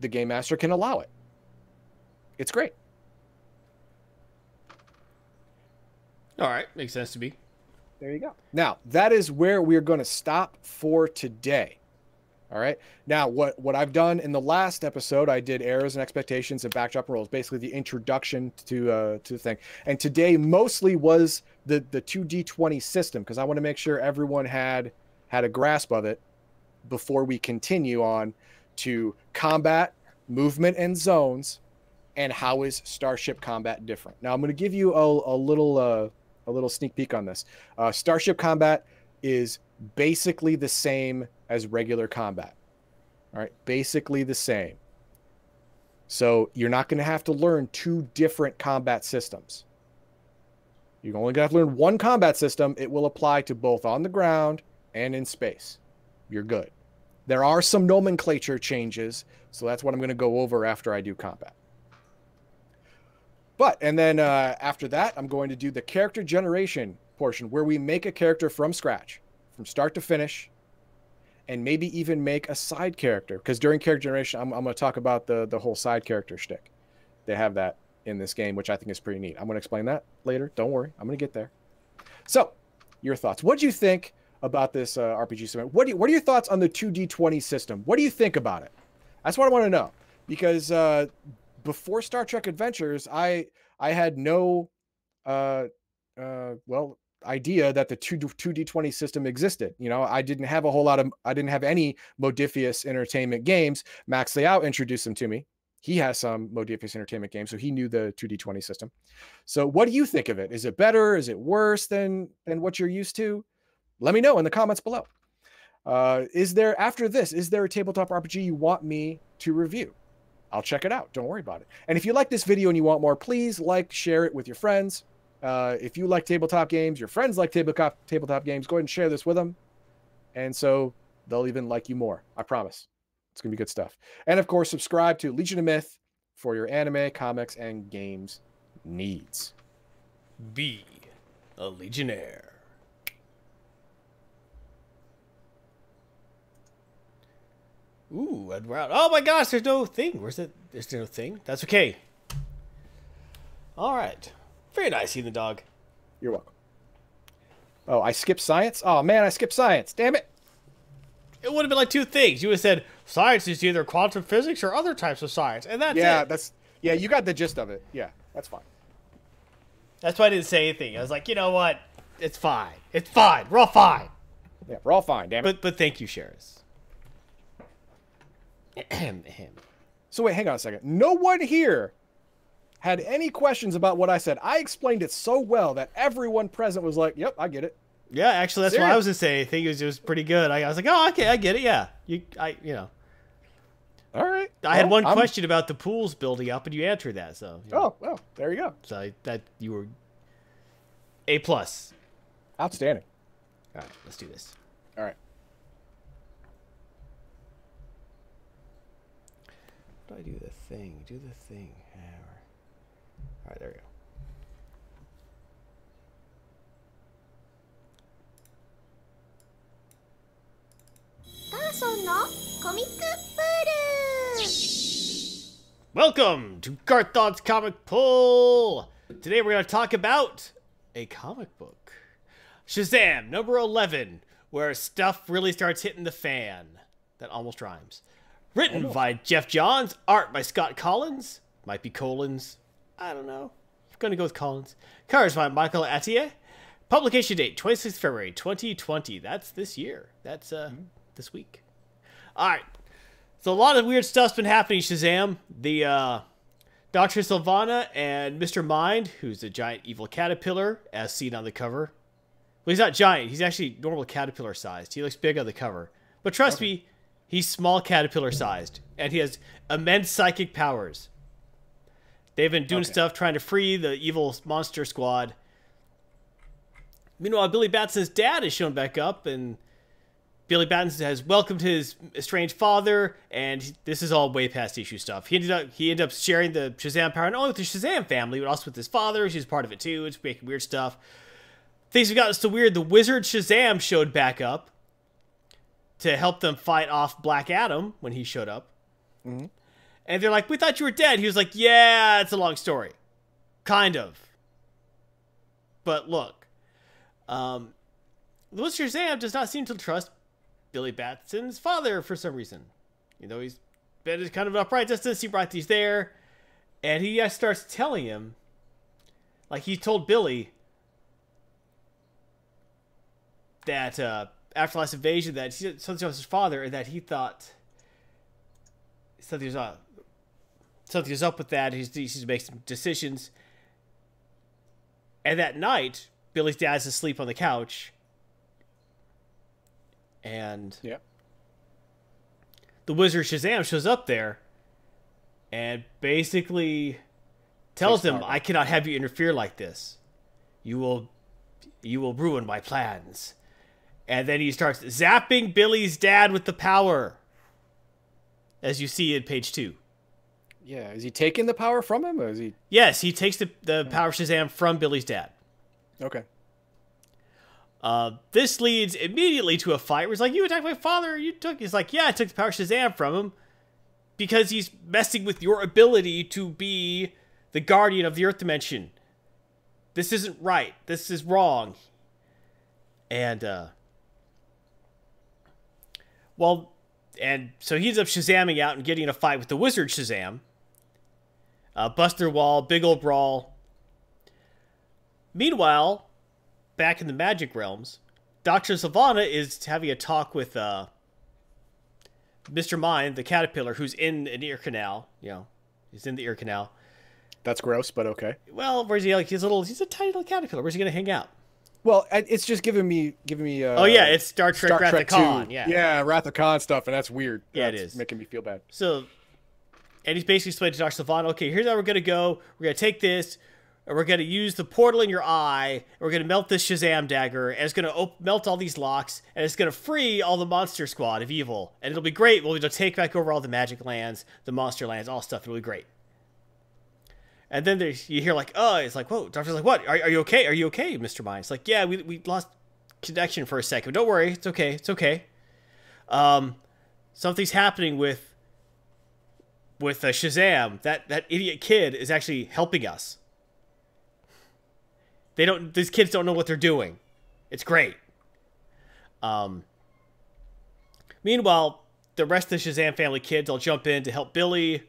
the game master can allow it. It's great. All right, makes sense to me. There you go. Now, that is where we're going to stop for today. All right. Now, what what I've done in the last episode, I did errors and expectations and backdrop roles, basically the introduction to uh, to the thing. And today mostly was the the two D twenty system because I want to make sure everyone had had a grasp of it before we continue on to combat, movement, and zones, and how is Starship Combat different. Now, I'm going to give you a, a little uh, a little sneak peek on this. Uh, Starship Combat is basically the same as regular combat. All right, basically the same. So you're not going to have to learn two different combat systems. You're only going to have to learn one combat system. It will apply to both on the ground and in space. You're good. There are some nomenclature changes, so that's what I'm going to go over after I do combat. But, and then uh, after that, I'm going to do the character generation portion where we make a character from scratch, from start to finish, and maybe even make a side character. Because during character generation, I'm, I'm going to talk about the, the whole side character shtick. They have that in this game, which I think is pretty neat. I'm going to explain that later. Don't worry, I'm going to get there. So, your thoughts. What do you think about this uh, RPG summit? What, do you, what are your thoughts on the 2D20 system? What do you think about it? That's what I want to know. Because uh, before Star Trek Adventures, I I had no uh uh well idea that the 2 2d20 system existed. You know, I didn't have a whole lot of I didn't have any Modiphius entertainment games. Max Liao introduced them to me. He has some Modiphius entertainment games, so he knew the 2d20 system. So what do you think of it? Is it better? Is it worse than than what you're used to? Let me know in the comments below. Uh, is there after this, is there a tabletop RPG you want me to review? I'll check it out. Don't worry about it. And if you like this video and you want more, please like, share it with your friends. Uh, if you like tabletop games, your friends like tabletop tabletop games, go ahead and share this with them. And so they'll even like you more. I promise. It's gonna be good stuff. And of course, subscribe to Legion of Myth for your anime, comics, and games needs. Be a legionnaire. Ooh, and round. Oh my gosh, there's no thing. Where's it? There's no thing. That's okay. All right. Very nice, in the dog. You're welcome. Oh, I skipped science? Oh man, I skipped science. Damn it. It would have been like two things. You would have said science is either quantum physics or other types of science, and that's yeah, it. that's yeah, you got the gist of it. Yeah, that's fine. That's why I didn't say anything. I was like, you know what? It's fine. It's fine. We're all fine. Yeah, we're all fine, damn it. But but thank you, Sheris. [CLEARS THROAT] So wait, hang on a second. No one here had any questions about what I said. I explained it so well that everyone present was like, "Yep, I get it." Yeah, actually, that's what I was gonna say. I think it was just pretty good. I, I was like, oh, okay, I get it. Yeah, you, I, you know, All right. I had one I'm- question about the pools building up, and you answered that. So, you know, Oh, well, there you go. so I, that you were a plus. Outstanding. All right, let's do this. All right. do I do the thing? Do the thing. All right, there we go. Welcome to Garthon's Comic Pull! Today we're going to talk about a comic book. Shazam, number 11, where stuff really starts hitting the fan. That almost rhymes. Written by Geoff Johns, art by Scott Collins. Might be Collins. I don't know. I'm going to go with Collins. Covers by Michael Attier. Publication date 26th February 2020. That's this year. That's uh this week. All right. So a lot of weird stuff's been happening. Shazam, the uh, Doctor Sivana and Mister Mind, who's a giant evil caterpillar, as seen on the cover. Well, he's not giant. He's actually normal caterpillar sized. He looks big on the cover, but trust me, he's small caterpillar sized, and he has immense psychic powers. They've been doing Okay. stuff trying to free the evil monster squad. Meanwhile, Billy Batson's dad is shown back up, and Billy Batson has welcomed his estranged father, and this is all way past issue stuff. He ended up he ended up sharing the Shazam power not only with the Shazam family, but also with his father. She's part of it too. It's making weird stuff. Things have gotten so weird. The wizard Shazam showed back up to help them fight off Black Adam when he showed up. And they're like, "We thought you were dead." He was like, "Yeah, it's a long story, kind of." But look, um, wizard Shazam does not seem to trust Billy Batson's father for some reason. You know, he's been kind of upright, just doesn't seem right there. And he uh, starts telling him, like he told Billy that uh, after last invasion, that something was his father, and that he thought something was up. Something was up with that. He's, he's make some decisions. And that night, Billy's dad's asleep on the couch. And Yeah. the wizard Shazam shows up there and basically tells him, "I cannot have you interfere like this. You will, you will ruin my plans." And then he starts zapping Billy's dad with the power, as you see in page two. Yeah. Is he taking the power from him, or is he? Yes, he takes the the power of Shazam from Billy's dad. Okay. Uh, this leads immediately to a fight where he's like, You attacked my father. You took. He's like, Yeah, I took the power of Shazam from him because he's messing with your ability to be the guardian of the Earth dimension. This isn't right. This is wrong. And, uh, well, and so he ends up Shazamming out and getting in a fight with the wizard Shazam. Uh, Buster Wall, big old brawl. Meanwhile, back in the magic realms, Dr. Sivana is having a talk with uh, Mr. Mind, the caterpillar, who's in an ear canal. You know, he's in the ear canal. That's gross, but okay. Well, where's he? Like, he's a little, he's a tiny little caterpillar. Where's he gonna hang out? Well, it's just giving me giving me. Uh, oh yeah, it's Star Trek Star Wrath Trek of Khan. 2. Yeah. Yeah, Wrath of Khan stuff, and that's weird. Yeah, it That's is. making me feel bad. So, and he's basically explaining to Dr. Sivana, okay, here's how we're gonna go. We're gonna take this. and we're gonna use the portal in your eye. And we're gonna melt this Shazam dagger, and it's gonna op- melt all these locks, and it's gonna free all the monster squad of evil, and it'll be great. We'll be able to take back over all the magic lands, the monster lands, all stuff. It'll be great. And then there's, you hear like, oh, it's like, whoa, doctor's like, what? Are, are you okay? Are you okay, Mister Mind? It's like, yeah, we we lost connection for a second. Don't worry, it's okay, it's okay. Um, something's happening with with uh, Shazam. That that idiot kid is actually helping us. They don't. These kids don't know what they're doing. It's great. Um. Meanwhile, the rest of the Shazam family kids all jump in to help Billy.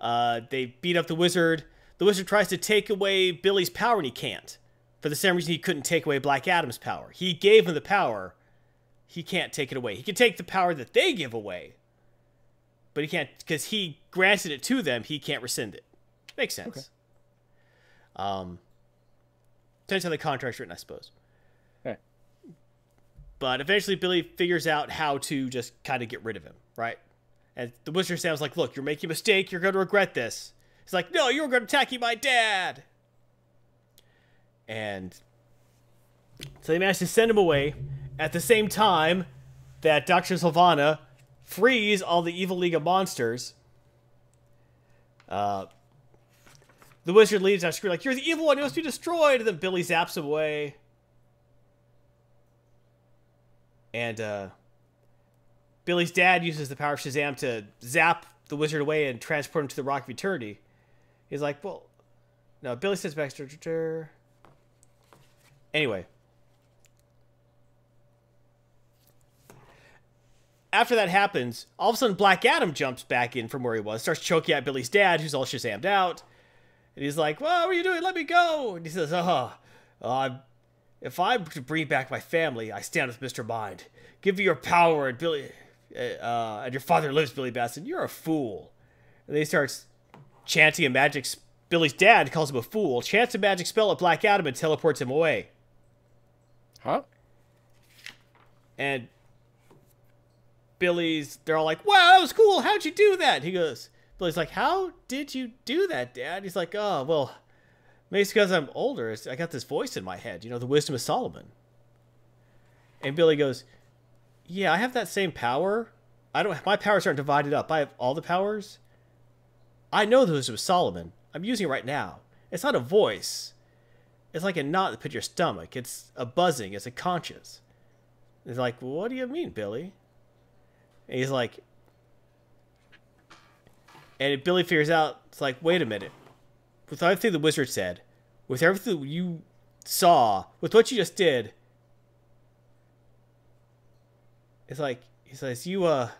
Uh, they beat up the wizard. The wizard tries to take away Billy's power, and he can't. For the same reason he couldn't take away Black Adam's power. He gave him the power. He can't take it away. He can take the power that they give away, but he can't because he granted it to them. He can't rescind it. Makes sense. Okay. Um, depends how the contract's written, I suppose. Okay. But eventually, Billy figures out how to just kind of get rid of him, right? And the wizard sounds like, "Look, you're making a mistake. You're going to regret this." He's like, "No, you were going to attack my dad." And so they managed to send him away at the same time that Dr. Sivana frees all the evil League of Monsters. Uh, the wizard leaves out screaming like, "You're the evil one! You must be destroyed!" And then Billy zaps him away. And uh, Billy's dad uses the power of Shazam to zap the wizard away and transport him to the Rock of Eternity. He's like, "Well, no." Billy sits back. Anyway, after that happens, all of a sudden Black Adam jumps back in from where he was, starts choking at Billy's dad, who's all Shazammed out. And he's like, "Well, what are you doing? Let me go!" And he says, "Oh, uh, if I'm to bring back my family, I stand with Mister Mind. Give me your power, and Billy, uh, and your father lives, Billy Batson. You're a fool." And he starts chanting a magic. Billy's dad calls him a fool. Chants a magic spell at Black Adam and teleports him away. Huh? And Billy's, they're all like, wow, that was cool. How'd you do that? He goes, Billy's like, how did you do that, Dad? He's like, oh, well, maybe it's because I'm older. I got this voice in my head, you know, the wisdom of Solomon. And Billy goes, yeah, I have that same power. I don't, my powers aren't divided up. I have all the powers. I know wisdom of Solomon. I'm using it right now. It's not a voice. It's like a knot that put your stomach. It's a buzzing. It's a conscience. He's like, what do you mean, Billy? And he's like, and Billy figures out, it's like, wait a minute. With everything the wizard said, with everything you saw, with what you just did, it's like, he says, you, uh,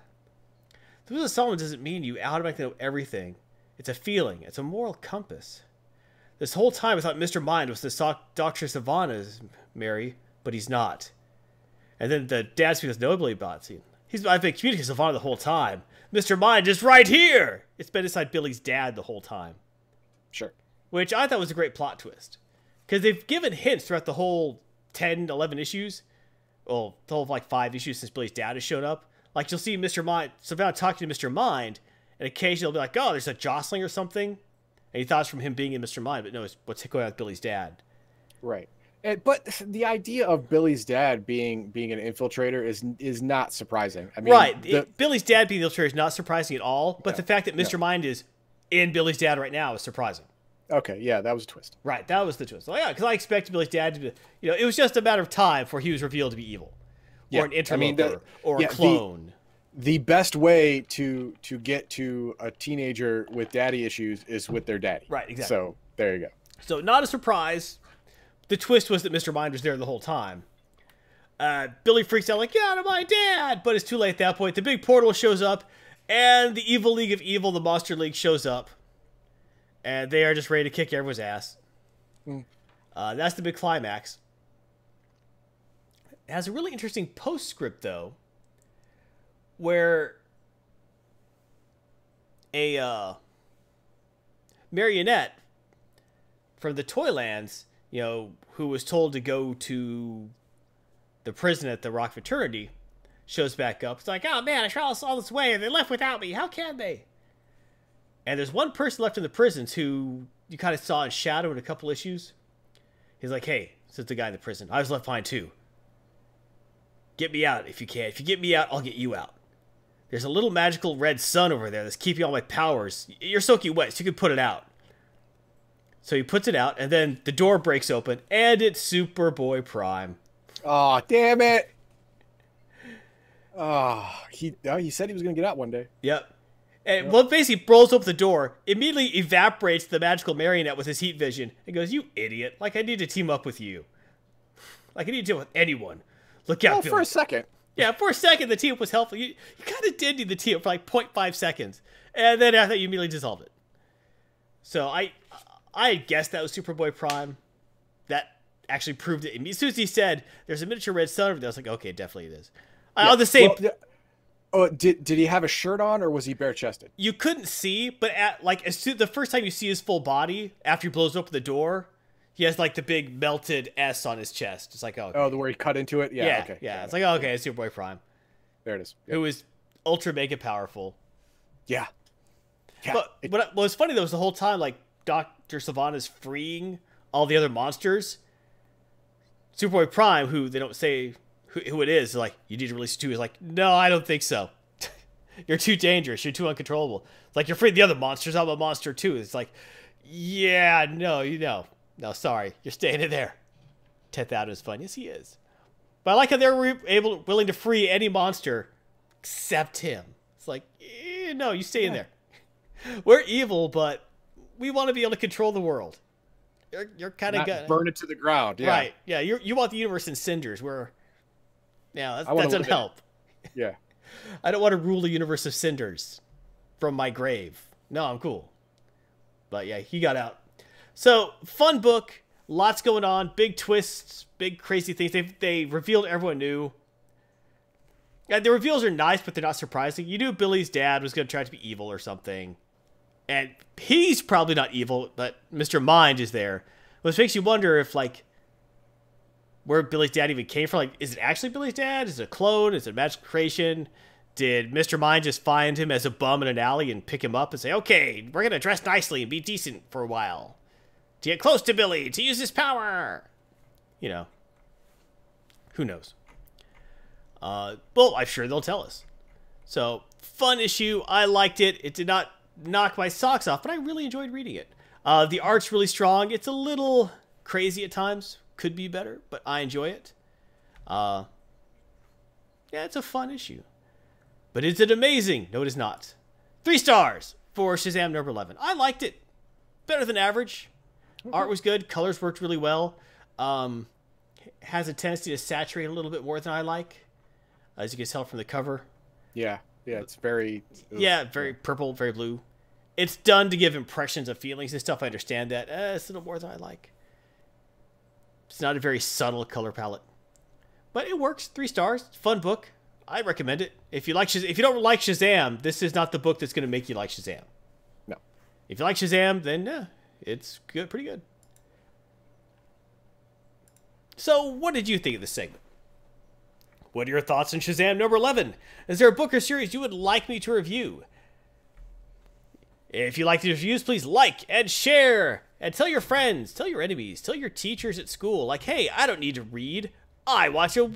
the wisdom of Solomon doesn't mean you automatically know everything. It's a feeling, it's a moral compass. This whole time I thought Mr. Mind was the Dr. Sivana's Mary, but he's not. And then the dad speaks nobly about it. He's I've been communicating with Sivana the whole time. Mr. Mind is right here. It's been inside Billy's dad the whole time, Sure. which I thought was a great plot twist. Because they've given hints throughout the whole 10, 11 issues. Well, the whole like five issues since Billy's dad has shown up. Like you'll see Mr. Mind, Sivana talking to Mr. Mind, and occasionally they'll be like, "Oh, there's a jostling or something," and he thought it's from him being in Mr. Mind, but no, it's what's going on with Billy's dad. Right. And, but the idea of Billy's dad being being an infiltrator is is not surprising. I mean, right. the- It- Billy's dad being the illustrator is not surprising at all, but Yeah, the fact that Mr. yeah. Mind is in Billy's dad right now is surprising. okay, yeah, that was a twist. Right, that was the twist. Well, yeah, because I expected Billy's dad to be, you know, it was just a matter of time before he was revealed to be evil, Yeah, or an I interloper, mean, the- or a clone. The best way to to get to a teenager with daddy issues is with their daddy. Right, exactly. So there you go. So not a surprise. The twist was that Mr. Mind was there the whole time. Uh, Billy freaks out like, "Yeah, my dad!" But it's too late at that point. The big portal shows up, and the Evil League of Evil, the Monster League, shows up, and they are just ready to kick everyone's ass. Uh, that's the big climax. It has a really interesting postscript though, where a uh, marionette from the Toylands, you know, who was told to go to the prison at the Rock of Eternity, shows back up. It's like, oh man, I traveled all this way and they left without me. How can they? And there's one person left in the prisons who you kind of saw in Shadow in a couple issues. He's like, "Hey," says the guy in the prison. "I was left behind too. Get me out if you can. If you get me out, I'll get you out." There's a little magical red sun over there that's keeping all my powers. You're soaking wet, so you can put it out. So he puts it out, and then the door breaks open, and it's Superboy Prime. Oh, damn it. Oh, he oh, he said he was gonna get out one day. Yep. And well, basically rolls open the door, immediately evaporates the magical marionette with his heat vision, and goes, "You idiot! Like I need to team up with you. Like I need to deal with anyone. Look out, Well, for a second. Yeah, for a second the team up was helpful. You, you kind of did need the team up for like 0.5 seconds, and then after that you immediately dissolved it. So I, I guessed that was Superboy Prime. That actually proved it. As soon as he said there's a miniature red sun over there, I was like, okay, definitely it is. Uh, the same. Well, yeah. Oh, did did he have a shirt on or was he bare chested? you couldn't see, but at like as soon the first time you see his full body after he blows open the door, he has like the big melted S on his chest. It's like oh, okay. Oh, the where he cut into it. Yeah. yeah, okay. yeah. It's like oh, okay, it's Superboy Prime, there it is. who is ultra mega powerful. Yeah. Yeah. But it- what was funny though was the whole time like Doctor Savant is freeing all the other monsters. Superboy Prime, who they don't say who, who it is, is like you need to release two. Is like, no, I don't think so. [LAUGHS] You're too dangerous. You're too uncontrollable. It's like you're freeing the other monsters. I'm a monster too. It's like, yeah, no, you know, no, sorry, you're staying in there. Tenth out is fun. Yes, he is. But I like how they're re- able, willing to free any monster except him. It's like, eh, no, you stay in there. [LAUGHS] We're evil, but we want to be able to control the world. You're, you're kind of good, burn it to the ground. Yeah. right? Yeah, you you want the universe in cinders. Where, yeah, that's, that doesn't it. help. Yeah. [LAUGHS] I don't want to rule a universe of cinders from my grave. No, I'm cool. But yeah, he got out. So fun book, lots going on, big twists, big crazy things. They they revealed everyone knew. The reveals are nice, but they're not surprising. You knew Billy's dad was going to try to be evil or something, and he's probably not evil, but Mr. Mind is there, which makes you wonder if like where Billy's dad even came from. Like, is it actually Billy's dad? Is it a clone? Is it a magical creation? Did Mr. Mind just find him as a bum in an alley and pick him up and say, okay, we're going to dress nicely and be decent for a while to get close to Billy, to use his power? You know, who knows? Uh, well, I'm sure they'll tell us. So, fun issue. I liked it. It did not knock my socks off, but I really enjoyed reading it. Uh, the art's really strong. It's a little crazy at times. Could be better, but I enjoy it. Uh, yeah, it's a fun issue. But is it amazing? No, it is not. Three stars for Shazam number 11. I liked it. Better than average. Art was good. Colors worked really well. Um, has a tendency to saturate a little bit more than I like, as you can tell from the cover. Yeah. Yeah. It's very. Yeah, very purple, very blue. It's done to give impressions of feelings and stuff. I understand that. Uh, it's a little more than I like. It's not a very subtle color palette, but it works. Three stars. Fun book. I recommend it. If you like, Shaz- if you don't like Shazam, this is not the book that's going to make you like Shazam. No. If you like Shazam, then yeah, it's good, pretty good. So, what did you think of this segment? What are your thoughts on Shazam number 11? Is there a book or series you would like me to review? If you like these reviews, please like and share and tell your friends, tell your enemies, tell your teachers at school, like, hey, I don't need to read. I watch a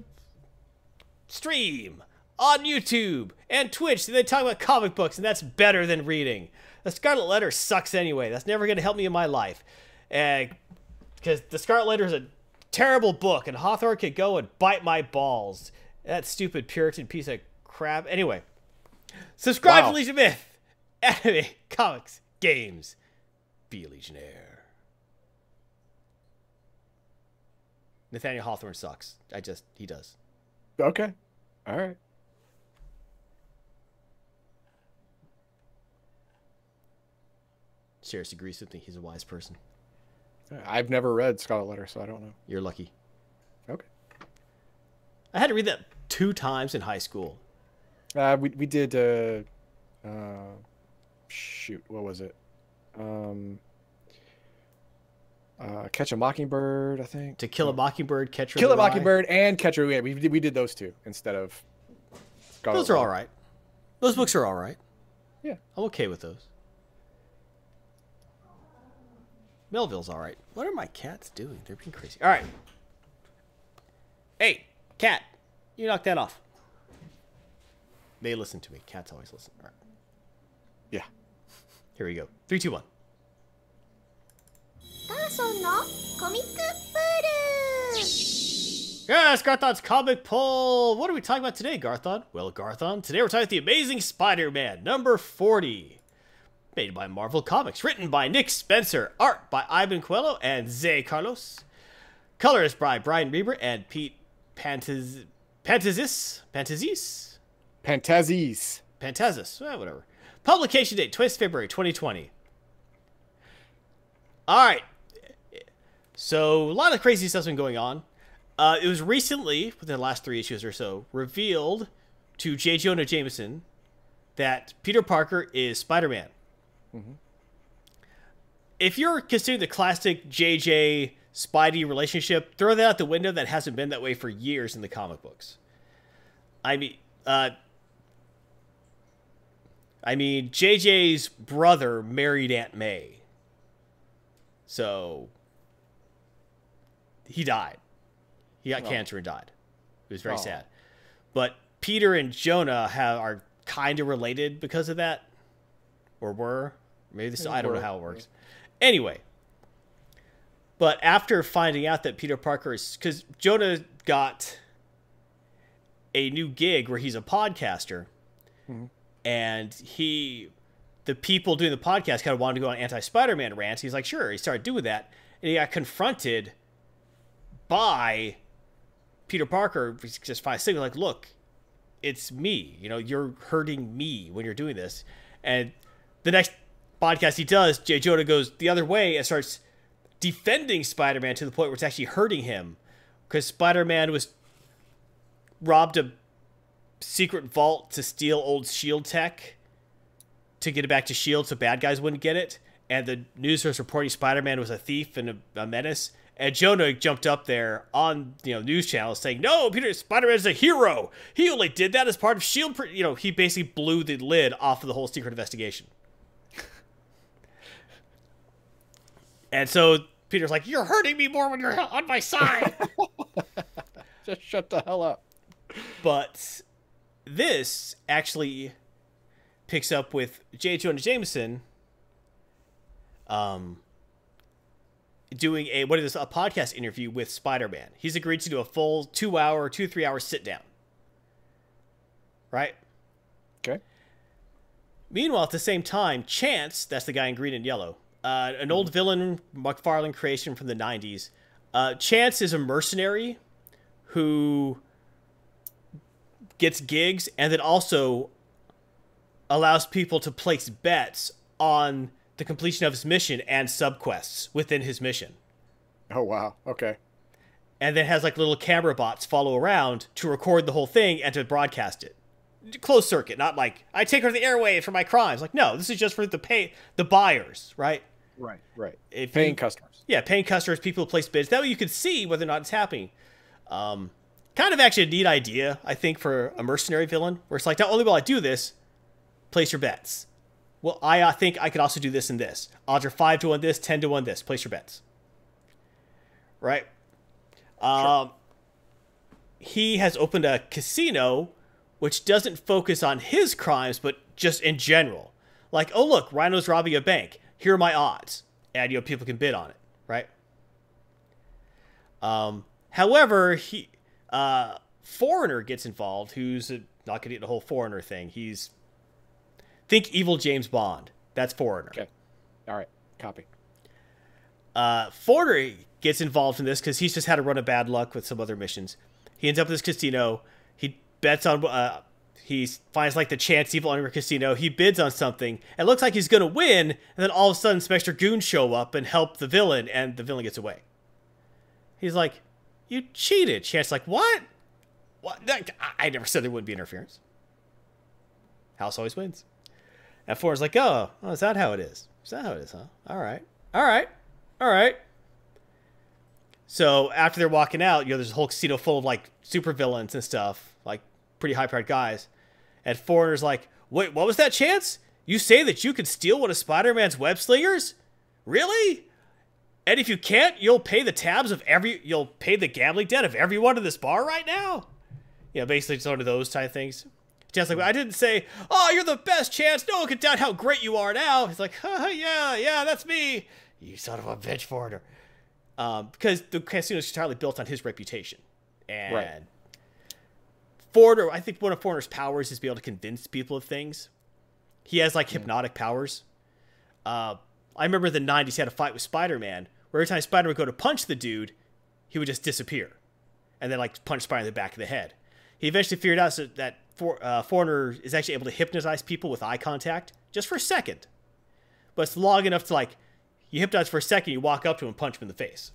stream on YouTube and Twitch. They talk about comic books, and that's better than reading. The Scarlet Letter sucks anyway. That's never going to help me in my life. Because the Scarlet Letter is a terrible book, and Hawthorne could go and bite my balls. That stupid Puritan piece of crap. Anyway, subscribe Wow. to Legion Myth, [LAUGHS] anime, comics, games. Be a Legionnaire. Nathaniel Hawthorne sucks. I just, he does. Okay. All right. Sheriff agrees with me. He's a wise person. I've never read Scarlet Letter, so I don't know. You're lucky. Okay. I had to read that two times in high school. Uh, we we did. Uh, uh, shoot, what was it? Um, uh, Catch a Mockingbird, I think. To Kill a Mockingbird, Catcher Kill a. Mockingbird and Catcher. Yeah, we did, we did those two instead of. Scarlet Those are all Letter. right. Those books are all right. Yeah. I'm okay with those. Melville's all right. What are my cats doing? They're being crazy. All right. Hey, cat, you knock that off. They listen to me. Cats always listen. All right. Yeah. Here we go. Three, two, one. Yes, Garthon's comic poll. What are we talking about today, Garthon? Well, Garthon, today we're talking about the Amazing Spider-Man, number 40. Made by Marvel Comics, written by Nick Spencer, art by Iban Coello and Zé Carlos. Colors by Brian Reber and Pete Pantaz Pantazis? Pantazis? Pantazis. Pantazis, eh, whatever. Publication date, 20th February 2020. All right. So, a lot of crazy stuff's been going on. Uh, it was recently, within the last three issues or so, revealed to J. Jonah Jameson that Peter Parker is Spider Man. If you're considering the classic JJ Spidey relationship, throw that out the window. That hasn't been that way for years in the comic books. I mean, uh, I mean, JJ's brother married Aunt May. So he died. He got Oh. cancer and died. It was very Oh. sad. But Peter and Jonah have are kind of related because of that, or were. Maybe this. I don't know how it works. Anyway, but after finding out that Peter Parker is because Jonah got a new gig where he's a podcaster, mm-hmm. and he, the people doing the podcast kind of wanted to go on anti Spider Man rants. He's like, sure. He started doing that, and he got confronted by Peter Parker. He's just finally saying, like, look, it's me. You know, you're hurting me when you're doing this. And the next podcast he does, Jay Jonah goes the other way and starts defending Spider Man to the point where it's actually hurting him. Because Spider Man was robbed a secret vault to steal old shield tech to get it back to shield so bad guys wouldn't get it. And the news was reporting spider-man was a thief and a, a menace. And jonah jumped up there on you know news channels saying no peter spider-man is a hero. He only did that as part of shield you know he basically blew the lid off of the whole secret investigation and so peter's like you're hurting me more when you're [LAUGHS] on my side [LAUGHS] Just shut the hell up. But this actually picks up with J. Jonah Jameson um doing a what is this a podcast interview with Spider-Man. He's agreed to do a full 2 hour, 2 3 hour sit down. Right? Okay. Meanwhile, at the same time, Chance, that's the guy in green and yellow, uh, an old villain McFarlane creation from the 90s. Uh, Chance is a mercenary who gets gigs and then also allows people to place bets on the completion of his mission and subquests within his mission. Oh wow. Okay. And then has like little camera bots follow around to record the whole thing and to broadcast it. Closed circuit, not like I take her to the airwaves for my crimes. Like no, this is just for the pay the buyers, right? Right. Right. If Paying you- customers. yeah, paying customers, people who place bids. That way you can see whether or not it's happening. Um, kind of actually a neat idea, I think, for a mercenary villain, where it's like, not only will I do this, place your bets. Well, I uh, think I could also do this and this. Odds are 5 to 1 this, 10 to 1 this. Place your bets. Right? Um, he has opened a casino which doesn't focus on his crimes, but just in general. Like, oh, look, Rhino's robbing a bank. Here are my odds. And, you know, people can bid on it, right? Um, however, he, uh, Foreigner gets involved, who's uh not going to get the whole Foreigner thing. He's, think evil James Bond. That's Foreigner. Okay. All right. Copy. Uh, Foreigner gets involved in this because he's just had a run of bad luck with some other missions. He ends up at this casino. He bets on. Uh, he finds like the chance evil under casino. He bids on something. It looks like he's gonna win, and then all of a sudden, extra goons show up and help the villain, and the villain gets away. He's like, "You cheated." Chance like, "What? What? I never said there wouldn't be interference. House always wins." And Foreigner's like, "Oh, oh, is that how it is? Is that how it is, huh? All right, all right, all right." So after they're walking out, you know, there's a whole casino full of like super villains and stuff, pretty high powered guys. And Foreigner's like, wait, what was that chance? You say that you could steal one of Spider Man's web slingers? Really? And if you can't, you'll pay the tabs of every, you'll pay the gambling debt of everyone in this bar right now. You know, basically sort of those type of things. Just like I didn't say, "Oh, you're the best chance. No one can doubt how great you are now." He's like, "Haha, yeah, yeah, that's me. You son of a bitch, foreigner." Um, because the casino is entirely built on his reputation, and Right. Foreigner, I think one of Foreigner's powers is be able to convince people of things. He has like hypnotic powers. Uh, I remember in the '90s he had a fight with Spider-Man, where every time Spider would go to punch the dude, he would just disappear, and then like punch Spider in the back of the head. He eventually figured out so that for, uh, Foreigner is actually able to hypnotize people with eye contact just for a second, but it's long enough to like you hypnotize for a second, you walk up to him and punch him in the face,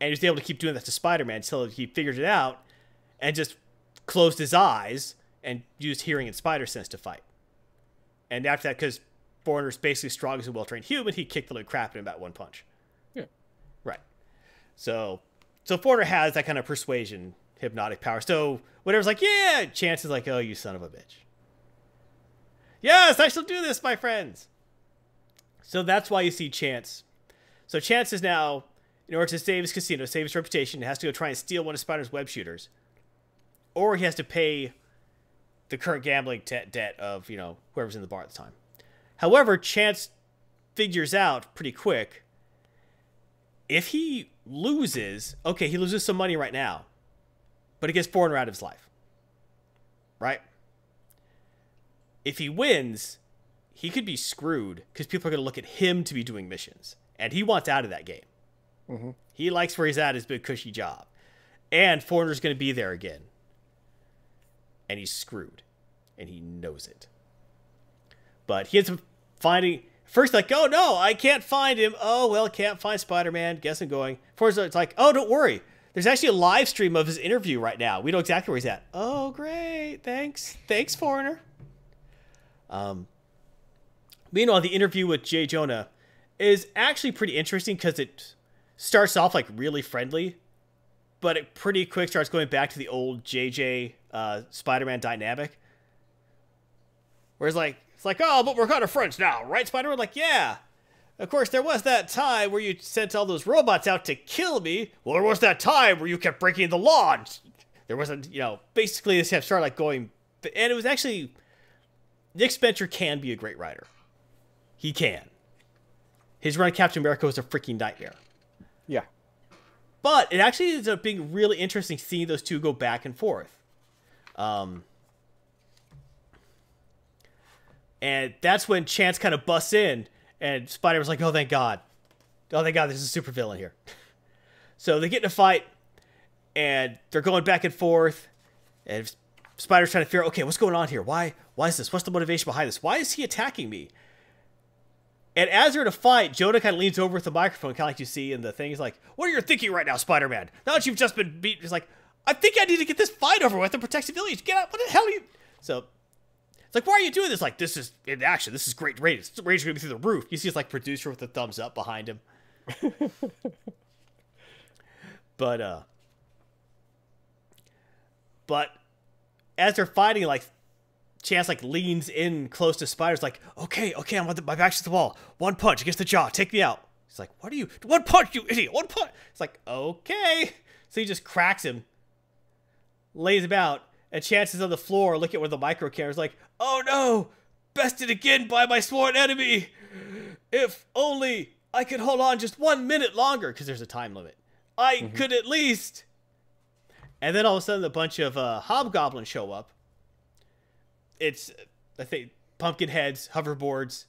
and he was able to keep doing that to Spider-Man until he figured it out and just closed his eyes and used hearing and spider sense to fight. And after that, because Foreigner's basically strong as a well-trained human, he kicked the little crap in him about one punch. Yeah. Right. So, so Foreigner has that kind of persuasion, hypnotic power. So whatever's like, yeah, Chance is like, oh, you son of a bitch. Yes, I shall do this, my friends. So that's why you see Chance. So Chance is now, in order to save his casino, save his reputation, has to go try and steal one of Spider's web shooters, or he has to pay the current gambling debt of you know whoever's in the bar at the time. However, Chance figures out pretty quick if he loses, okay, he loses some money right now, but he gets Foreigner out of his life. Right? If he wins, he could be screwed because people are going to look at him to be doing missions, and he wants out of that game. Mhm. He likes where he's at, his big cushy job, and Foreigner's going to be there again, and he's screwed, and he knows it. But he ends up finding first like, oh no, I can't find him. Oh well, can't find Spider-Man. Guess I'm going. First, it's like, oh don't worry. There's actually a live stream of his interview right now. We know exactly where he's at. Oh great, thanks, thanks, foreigner. Um. Meanwhile, the interview with Jay Jonah is actually pretty interesting because it starts off like really friendly, but it pretty quick starts going back to the old JJ uh, Spider-Man dynamic. Whereas like it's like, oh, but we're kind of friends now, right, Spider-Man? Like, yeah. Of course, there was that time where you sent all those robots out to kill me. Well, there was that time where you kept breaking the law. And there wasn't, you know, basically this have started like going, and it was actually Nick Spencer can be a great writer. He can. His run of Captain America was a freaking nightmare. Yeah. But it actually ends up being really interesting seeing those two go back and forth. Um, and that's when Chance kind of busts in, and Spider was like, "Oh, thank God! Oh, thank God! There's a supervillain here." so they get in a fight, and they're going back and forth, and Spider's trying to figure, out, okay, what's going on here? Why? Why is this? What's the motivation behind this? Why is he attacking me? And as they're in a fight, Jonah kind of leans over with the microphone, kind of like you see in the thing. He's like, "What are you thinking right now, Spider-Man? Now that you've just been beat, he's like, I think I need to get this fight over with and protect civilians. Get out! What the hell are you?" So it's like, why are you doing this? Like, this is in action. This is great ratings. Ratings are gonna be through the roof. You see, it's like producer with the thumbs up behind him. [LAUGHS] but uh, but as they're fighting, like Chance like leans in close to Spider's like, okay, okay, I'm on the, my back's to the wall. One punch against the jaw. Take me out. He's like, what are you? One punch, you idiot. One punch. It's like, okay. So he just cracks him, lays about, and Chance is on the floor looking at where the micro camera's like, oh no, bested again by my sworn enemy. If only I could hold on just one minute longer, because there's a time limit. I could at least. And then all of a sudden, a bunch of uh, hobgoblins show up. It's, I think, pumpkin heads, hoverboards.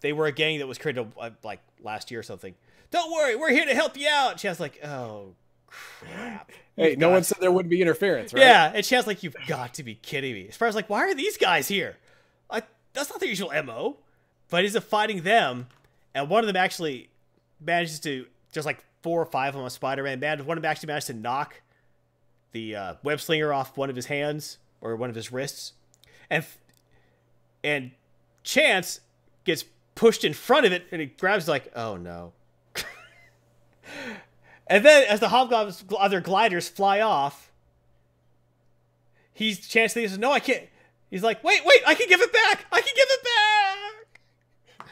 They were a gang that was created uh, like last year or something. Don't worry, we're here to help you out. Chad's like, oh crap. Hey, You've no one said there wouldn't be interference, right? Yeah, and Chad's like, you've got to be kidding me. As far as like, why are these guys here? I that's not their usual mo. But he's a fighting them, and one of them actually manages to just like four or five of them on Spider-Man. Man, one of them actually managed to knock the uh, web slinger off one of his hands or one of his wrists, and and Chance gets pushed in front of it, and he grabs like, oh no. [LAUGHS] and then as the hobgoblins other gliders fly off, he's Chance thinks, no, I can't. He's like, wait, wait, I can give it back. I can give it back.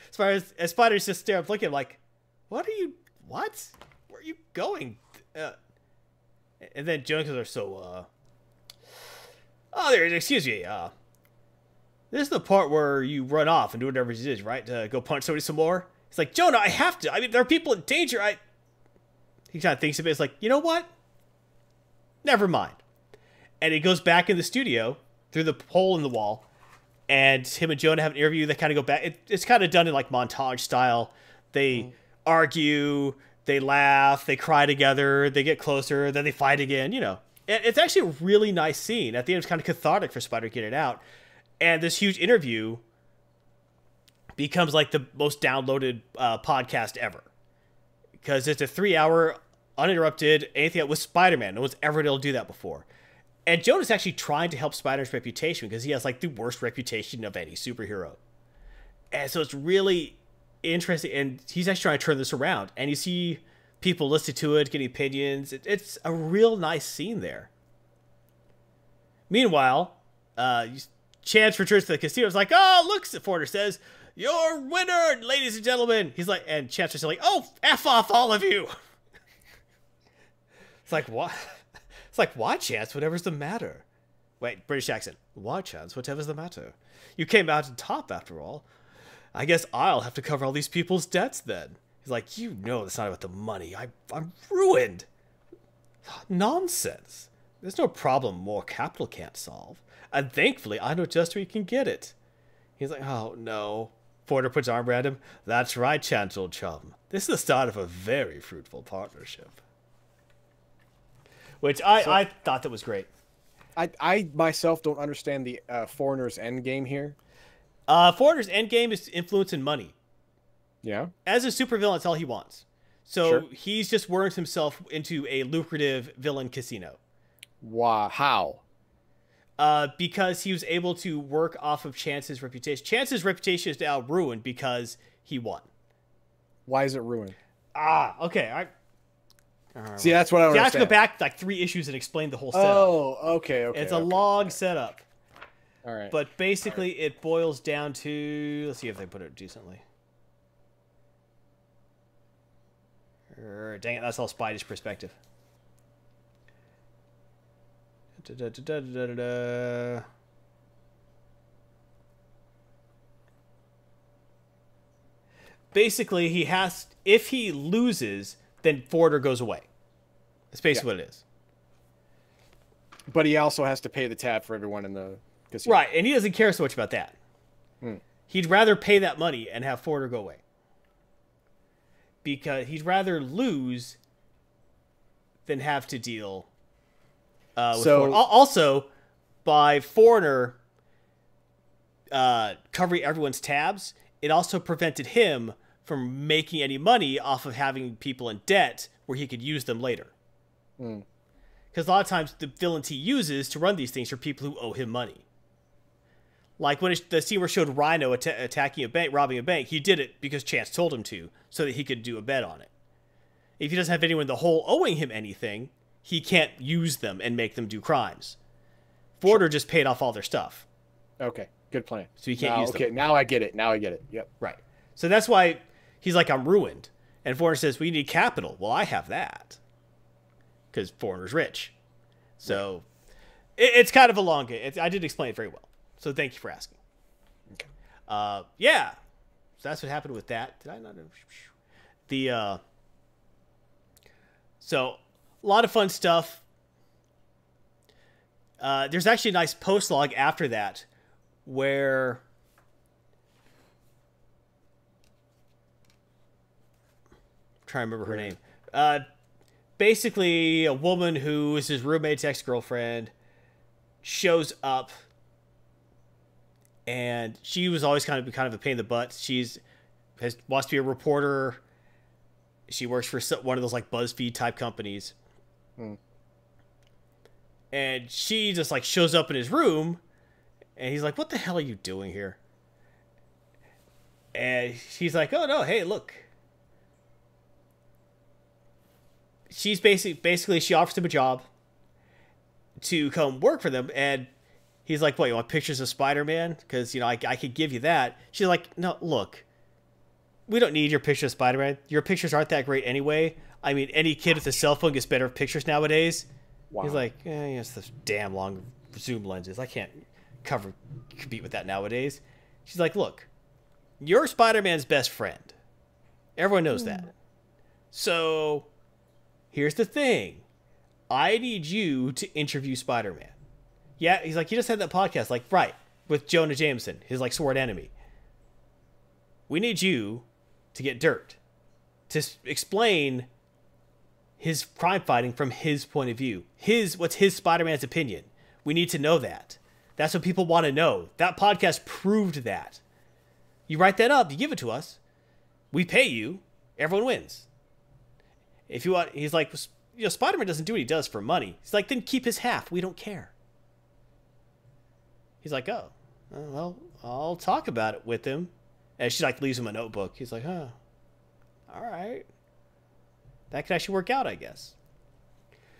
[LAUGHS] Spider's, as Spider's just staring up, looking like, "What are you? What? Where are you going?" Uh, and then Jonas are so, uh, "Oh, there. Excuse me. Uh, this is the part where you run off and do whatever it is, right? To go punch somebody some more." It's like Jonah, I have to. I mean, there are people in danger. I. He kind of thinks of it. It's like, you know what? Never mind. And he goes back in the studio through the hole in the wall, and him and Jonah have an interview They kind of go back. It, it's kind of done in like montage style. They argue, they laugh, they cry together, they get closer, then they fight again. You know, And it's actually a really nice scene. At the end, it's kind of cathartic for Spider to get it out, and this huge interview becomes like the most downloaded uh, podcast ever because it's a three-hour uninterrupted anything with Spider-Man. No one's ever been able to do that before. And Jonah's actually trying to help Spider's reputation because he has like the worst reputation of any superhero. And so it's really interesting. And he's actually trying to turn this around. And you see people listen to it, getting opinions. It, it's a real nice scene there. Meanwhile, uh, Chance returns to the casino. It's like, oh, looks look, Porter says, your winner, ladies and gentlemen. He's like, and Chance is like, oh, F off all of you. it's like, what? It's like, why, Chance? Whatever's the matter? Wait, British accent. Why, Chance? Whatever's the matter? You came out on top after all. I guess I'll have to cover all these people's debts then. He's like, you know it's not about the money. I, I'm ruined. Nonsense. There's no problem more capital can't solve. And thankfully, I know just where you can get it. He's like, oh no. Porter puts arm around him. That's right, Chance, old chum. This is the start of a very fruitful partnership which I, so, I thought that was great. I, I myself don't understand the uh, foreigner's end game here. Uh, foreigner's end game is influence and money. Yeah. As a supervillain, that's all he wants. So sure. he's just wormed himself into a lucrative villain casino. Wow. How? Uh, because he was able to work off of Chance's reputation. Chance's reputation is now ruined because he won. Why is it ruined? Ah, okay. I, See, that's what I See, I have to go back like three issues and explain the whole setup. Oh, okay, okay. It's a okay. long setup. All right. But basically, right. it boils down to let's see if they put it decently. dang it, that's all Spidey's perspective. Da, da, da, Basically, he has if he loses then Foreigner goes away. That's basically yeah. what it is. But he also has to pay the tab for everyone in the casino. Right, and he doesn't care so much about that. Hmm. He'd rather pay that money and have Foreigner go away. Because he'd rather lose than have to deal uh, so. Also, by Foreigner uh, covering everyone's tabs, it also prevented him from making any money off of having people in debt where he could use them later. Because hmm. mm. a lot of times the villains he uses to run these things are people who owe him money. Like when it, the scene where showed Rhino att- attacking a bank, robbing a bank, he did it because Chance told him to, so that he could do a bet on it. If he doesn't have anyone in the whole owing him anything, he can't use them and make them do crimes. Foreigner sure. just paid off all their stuff. Okay, good plan. So he can't now, use okay, them. now I get it. Now I get it. Yep. Right. So that's why he's like, I'm ruined. And Foreigner says, We need capital. Well, I have that. Because Foreigner's rich. So it, it's kind of a long game. I did explain it very well. So thank you for asking. Okay. Uh, yeah. So that's what happened with that. Did I not? The, uh, so a lot of fun stuff. Uh, there's actually a nice post log after that where I'm trying to remember her name. Uh, basically, a woman who is his roommate's ex girlfriend shows up, and she was always kind of kind of a pain in the butt. She's has wants to be a reporter. She works for one of those like BuzzFeed type companies. Hmm. And she just like shows up in his room, and he's like, "What the hell are you doing here?" And she's like, "Oh no, hey, look." she's basically basically she offers him a job to come work for them and he's like what you want pictures of spider-man because you know I, I could give you that she's like no look we don't need your picture of Spider-Man. Your pictures aren't that great anyway. I mean, any kid with a cell phone gets better pictures nowadays. Wow. He's like, eh, it's the damn long zoom lenses. I can't cover compete with that nowadays. She's like, look, you're Spider-Man's best friend. Everyone knows that. So here's the thing. I need you to interview Spider-Man. Yeah, he's like, you just had that podcast, like, right, with Jonah Jameson, his like sword enemy. We need you to get dirt to explain his crime fighting from his point of view. His what's his Spider-Man's opinion. We need to know that. That's what people want to know. That podcast proved that. You write that up, you give it to us. We pay you. Everyone wins. If you want, he's like, you know, Spider-Man doesn't do what he does for money. He's like, then keep his half. We don't care. He's like, oh, uh, well, I'll talk about it with him. And she like leaves him a notebook. He's like, huh, all right. That could actually work out, I guess.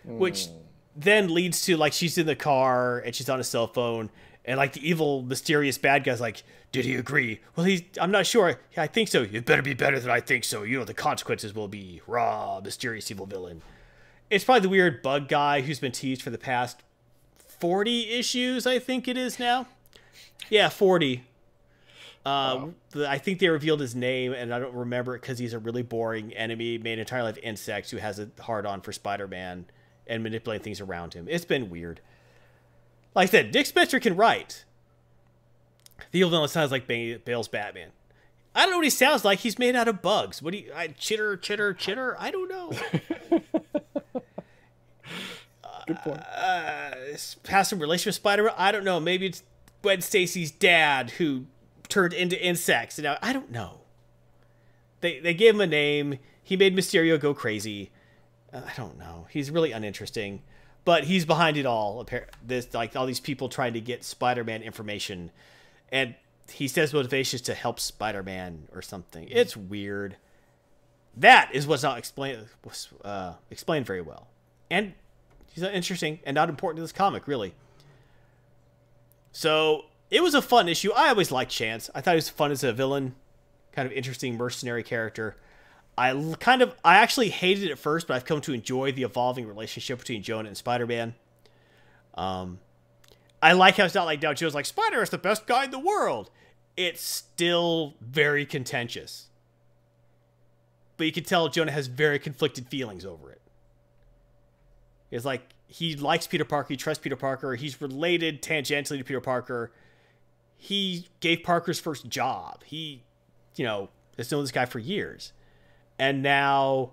Hmm. Which then leads to like she's in the car and she's on a cell phone and like the evil mysterious bad guy's like did he agree? Well he's i'm not sure. Yeah, i think so. It better be better than i think so. You know the consequences will be raw mysterious evil villain. It's probably the weird bug guy who's been teased for the past 40 issues i think it is now. Yeah 40 uh, the, I think they revealed his name, and I don't remember it because he's a really boring enemy made entirely of insects who has a hard on for Spider Man and manipulating things around him. It's been weird. Like I said, Dick Spencer can write. The old villain sounds like Bale's Batman. I don't know what he sounds like. He's made out of bugs. What do you, I, chitter, chitter, chitter? I don't know. [LAUGHS] Good point. uh, has some relation with Spider-Man. I don't know. Maybe it's Gwen Stacy's dad who turned into insects. And I don't know. They they gave him a name. He made Mysterio go crazy. Uh, I don't know. He's really uninteresting, but he's behind it all. This like all these people trying to get Spider-Man information, and he says motivation is to help Spider-Man or something. It's weird. That is what's not explained uh, explained very well, and he's not interesting and not important to this comic really. So it was a fun issue. I always liked Chance. I thought he was fun as a villain, kind of interesting mercenary character. I kind of, I actually hated it at first, but I've come to enjoy the evolving relationship between Jonah and Spider-Man. Um, I like how it's not like now Joe's like Spider is the best guy in the world. It's still very contentious, but you can tell Jonah has very conflicted feelings over it. It's like he likes Peter Parker, he trusts Peter Parker, he's related tangentially to Peter Parker. He gave Parker's first job. He, you know, has known this guy for years. And now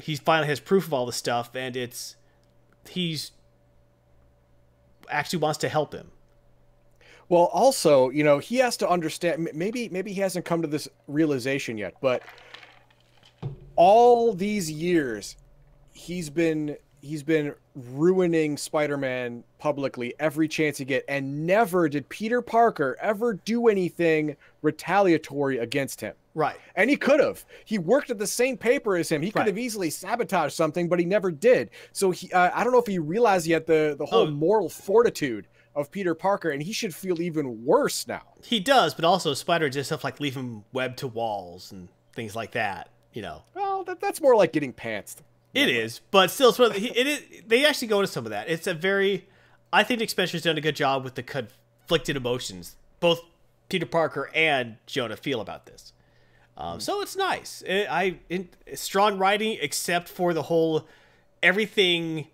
he finally has proof of all this stuff, and it's he's actually wants to help him. Well, also, you know, he has to understand. Maybe, maybe he hasn't come to this realization yet, but all these years, he's been he's been ruining Spider-Man publicly every chance he get, and never did Peter Parker ever do anything retaliatory against him. Right. And he could have. He worked at the same paper as him. He could Right. have easily sabotaged something, but he never did. So he, uh, I don't know if he realized yet the the whole Oh. moral fortitude of Peter Parker, and he should feel even worse now. He does, but also Spider does stuff like leave him web to walls and things like that. You know, Well, that, that's more like getting pantsed. It is, but still, it's one of the, he- it is. They actually go into some of that. It's a very, I think Spencer's done a good job with the conflicted emotions both Peter Parker and Jonah feel about this. Um, so it's nice. I, I strong writing, except for the whole everything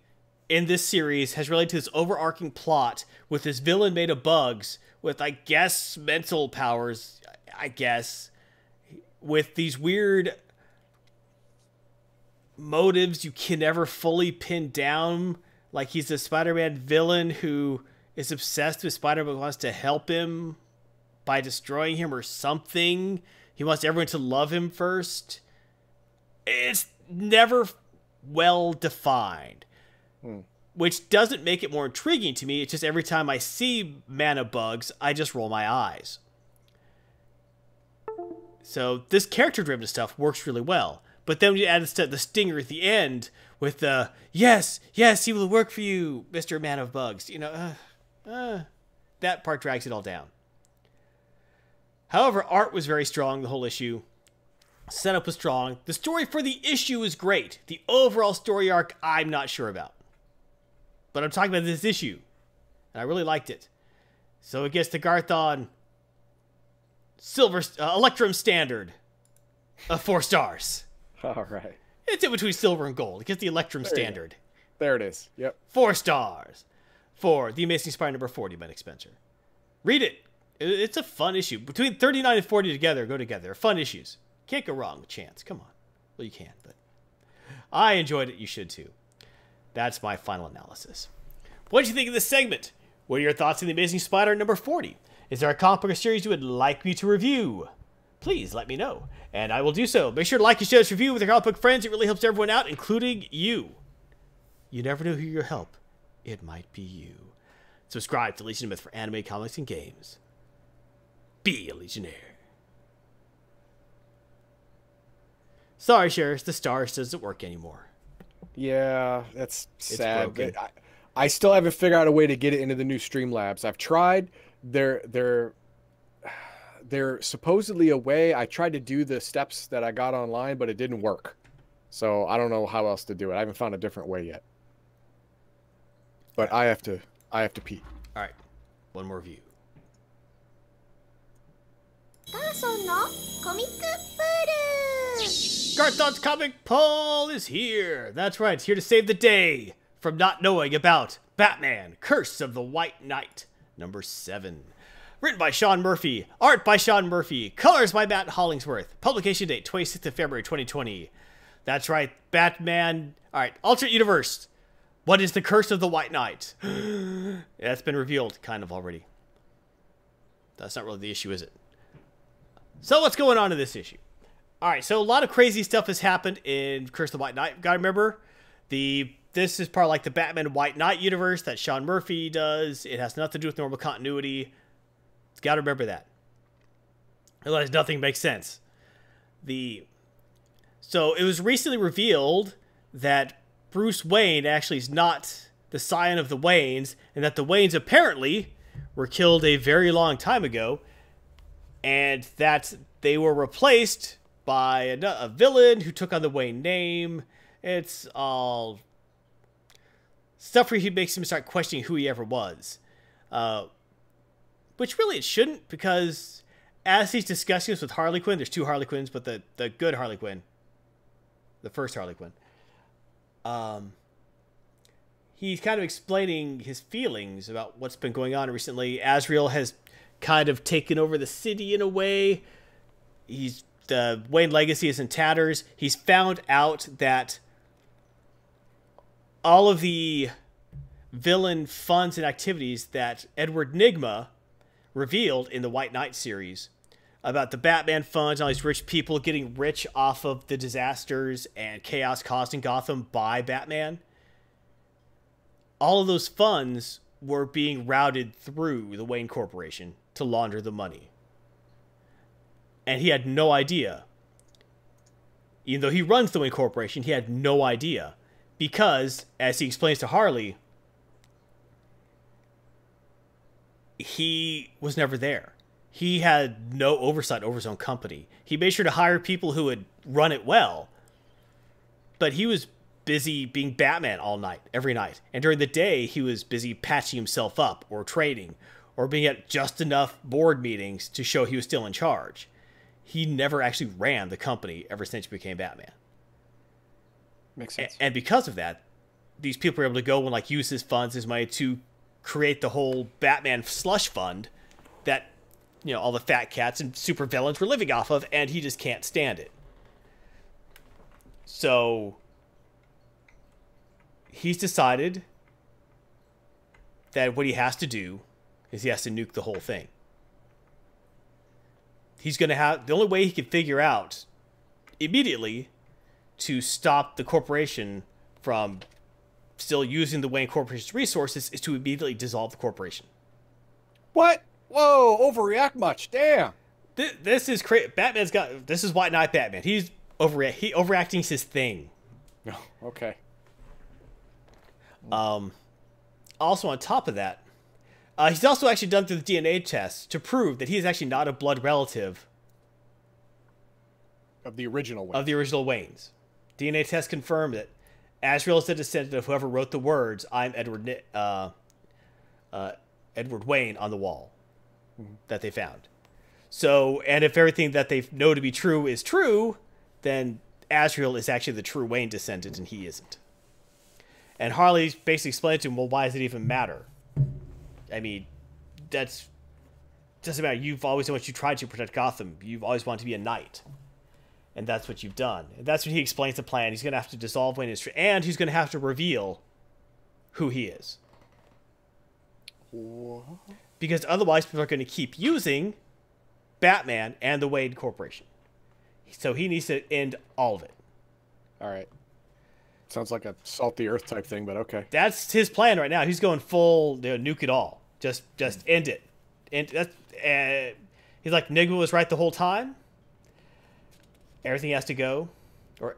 in this series has related to this overarching plot with this villain made of bugs with, I guess, mental powers. I guess with these weird motives you can never fully pin down. Like he's a Spider-Man villain who is obsessed with Spider-Man, wants to help him by destroying him or something. He wants everyone to love him first. It's never well defined, hmm. which doesn't make it more intriguing to me. It's just every time I see mana bugs, I just roll my eyes. So this character-driven stuff works really well. But then you add the, the stinger at the end with the yes, yes, he will work for you, Mister Man of Bugs. You know, uh, uh, that part drags it all down. However, art was very strong the whole issue. Setup was strong. The story for the issue is great. The overall story arc, I'm not sure about. But I'm talking about this issue. And I really liked it. So it gets the Garthon Silver uh, Electrum Standard of four stars. [LAUGHS] All right. It's in between silver and gold. It gets the Electrum There. Standard. There it is. Yep. Four stars for The Amazing Spider number 40 by Nick Spencer. Read it. It- It's a fun issue. Between 39 and 40 together go together. Fun issues. Can't go wrong with Chance. Come on. Well, you can, but I enjoyed it. You should too. That's my final analysis. What did you think of this segment? What are your thoughts on The Amazing Spider number 40? Is there a comic book or series you would like me to review? Please let me know, and I will do so. Make sure to like and share this review with your comic book friends. It really helps everyone out, including you. You never know who you'll help. It might be you. Subscribe to Legion of Myth for anime, comics, and games. Be a Legionnaire. Sorry, Sheriff, the stars doesn't work anymore. Yeah, that's sad. broken. but I, I still haven't figured out a way to get it into the new Streamlabs. I've tried. They're they're they're supposedly a way. I tried to do the steps that I got online, but it didn't work. So I don't know how else to do it. I haven't found a different way yet. But I have to I have to pee. All right, one more view. ガーソンのコミックプール Garthon's comic Paul is here. That's right, here to save the day from not knowing about Batman: Curse of the White Knight, number seven. Written by Sean Murphy, art by Sean Murphy, colors by Matt Hollingsworth. Publication date 26th of February 2020. That's right, Batman. All right, alternate universe. What is the Curse of the White Knight? [GASPS] That's been revealed, kind of already. That's not really the issue, is it? So what's going on in this issue? All right, so a lot of crazy stuff has happened in Curse of the White Knight. Got to remember, the this is part of like the Batman White Knight universe that Sean Murphy does. It has nothing to do with normal continuity. Got to remember that. Otherwise, nothing makes sense. The so it was recently revealed that Bruce Wayne actually is not the scion of the Waynes, and that the Waynes apparently were killed a very long time ago, and that they were replaced by a, a villain who took on the Wayne name. It's all stuff where he makes him start questioning who he ever was. Uh, which really it shouldn't, because as he's discussing this with Harley Quinn, there's two Harley Quinns, but the, the good Harley Quinn, the first Harley Quinn, um, he's kind of explaining his feelings about what's been going on recently. Azrael has kind of taken over the city in a way. He's the Wayne legacy is in tatters. He's found out that all of the villain funds and activities that Edward Nygma revealed in the White Knight series about the Batman funds, all these rich people getting rich off of the disasters and chaos caused in Gotham by Batman. All of those funds were being routed through the Wayne Corporation to launder the money. And he had no idea. Even though he runs the Wayne Corporation, he had no idea. Because, as he explains to Harley, he was never there. He had no oversight over his own company. He made sure to hire people who would run it well, but he was busy being Batman all night, every night. And during the day, he was busy patching himself up or training or being at just enough board meetings to show he was still in charge. He never actually ran the company ever since he became Batman. Makes A- sense. and because of that, these people were able to go and like use his funds, his money to create the whole Batman slush fund that you know all the fat cats and super villains were living off of, and he just can't stand it. So he's decided that what he has to do is he has to nuke the whole thing. He's gonna have the only way he can figure out immediately to stop the corporation from still using the Wayne Corporation's resources is to immediately dissolve the corporation. What? Whoa! Overreact much? Damn. This, this is crazy. Batman's got this is why not Batman. He's overreact. He overacting is his thing. No. [LAUGHS] Okay. Um, also on top of that, Uh, he's also actually done through the DNA test to prove that he is actually not a blood relative Of the original one. of the original Waynes. DNA test confirmed that Azrael is the descendant of whoever wrote the words "I'm Edward uh, uh, Edward Wayne" on the wall that they found. So, and if everything that they know to be true is true, then Azrael is actually the true Wayne descendant, and he isn't. And Harley basically explained to him, "Well, why does it even matter? I mean, that's doesn't matter. You've always done what you tried to protect Gotham. You've always wanted to be a knight." And that's what you've done. And that's when he explains the plan. He's going to have to dissolve Wayne Industries, and he's going to have to reveal who he is. Because otherwise, people are going to keep using Batman and the Wayne Corporation. So he needs to end all of it. All right. Sounds like a salt the earth type thing, but okay. That's his plan right now. He's going full you know, nuke it all. Just just end it. And that's uh, he's like Nygma was right the whole time. Everything has to go, or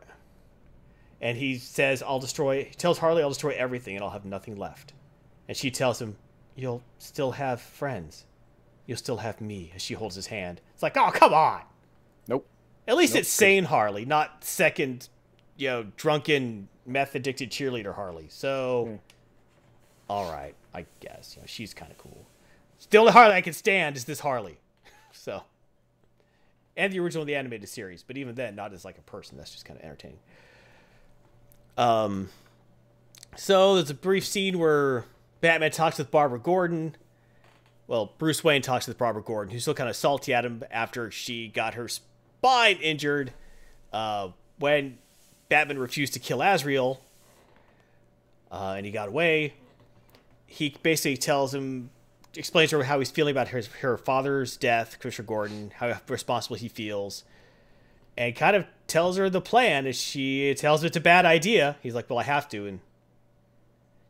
and he says I'll destroy. He tells Harley I'll destroy everything and I'll have nothing left. And she tells him you'll still have friends. You'll still have me. As she holds his hand. It's like oh come on. Nope. At least Nope. it's sane Harley, not second, you know, drunken, meth addicted cheerleader Harley. So, Hmm. all right, I guess you know she's kind of cool. Still, the only Harley I can stand is this Harley. [LAUGHS] so, and the original of the animated series, but even then, not as like a person. That's just kind of entertaining. Um, so there's a brief scene where Batman talks with Barbara Gordon. Well, Bruce Wayne talks with Barbara Gordon, who's still kind of salty at him after she got her spine injured uh, when Batman refused to kill Azrael uh, and he got away. He basically tells him, explains her how he's feeling about her, her father's death, Commissioner Gordon, how responsible he feels, and kind of tells her the plan. And she tells him it's a bad idea. He's like, Well, I have to. And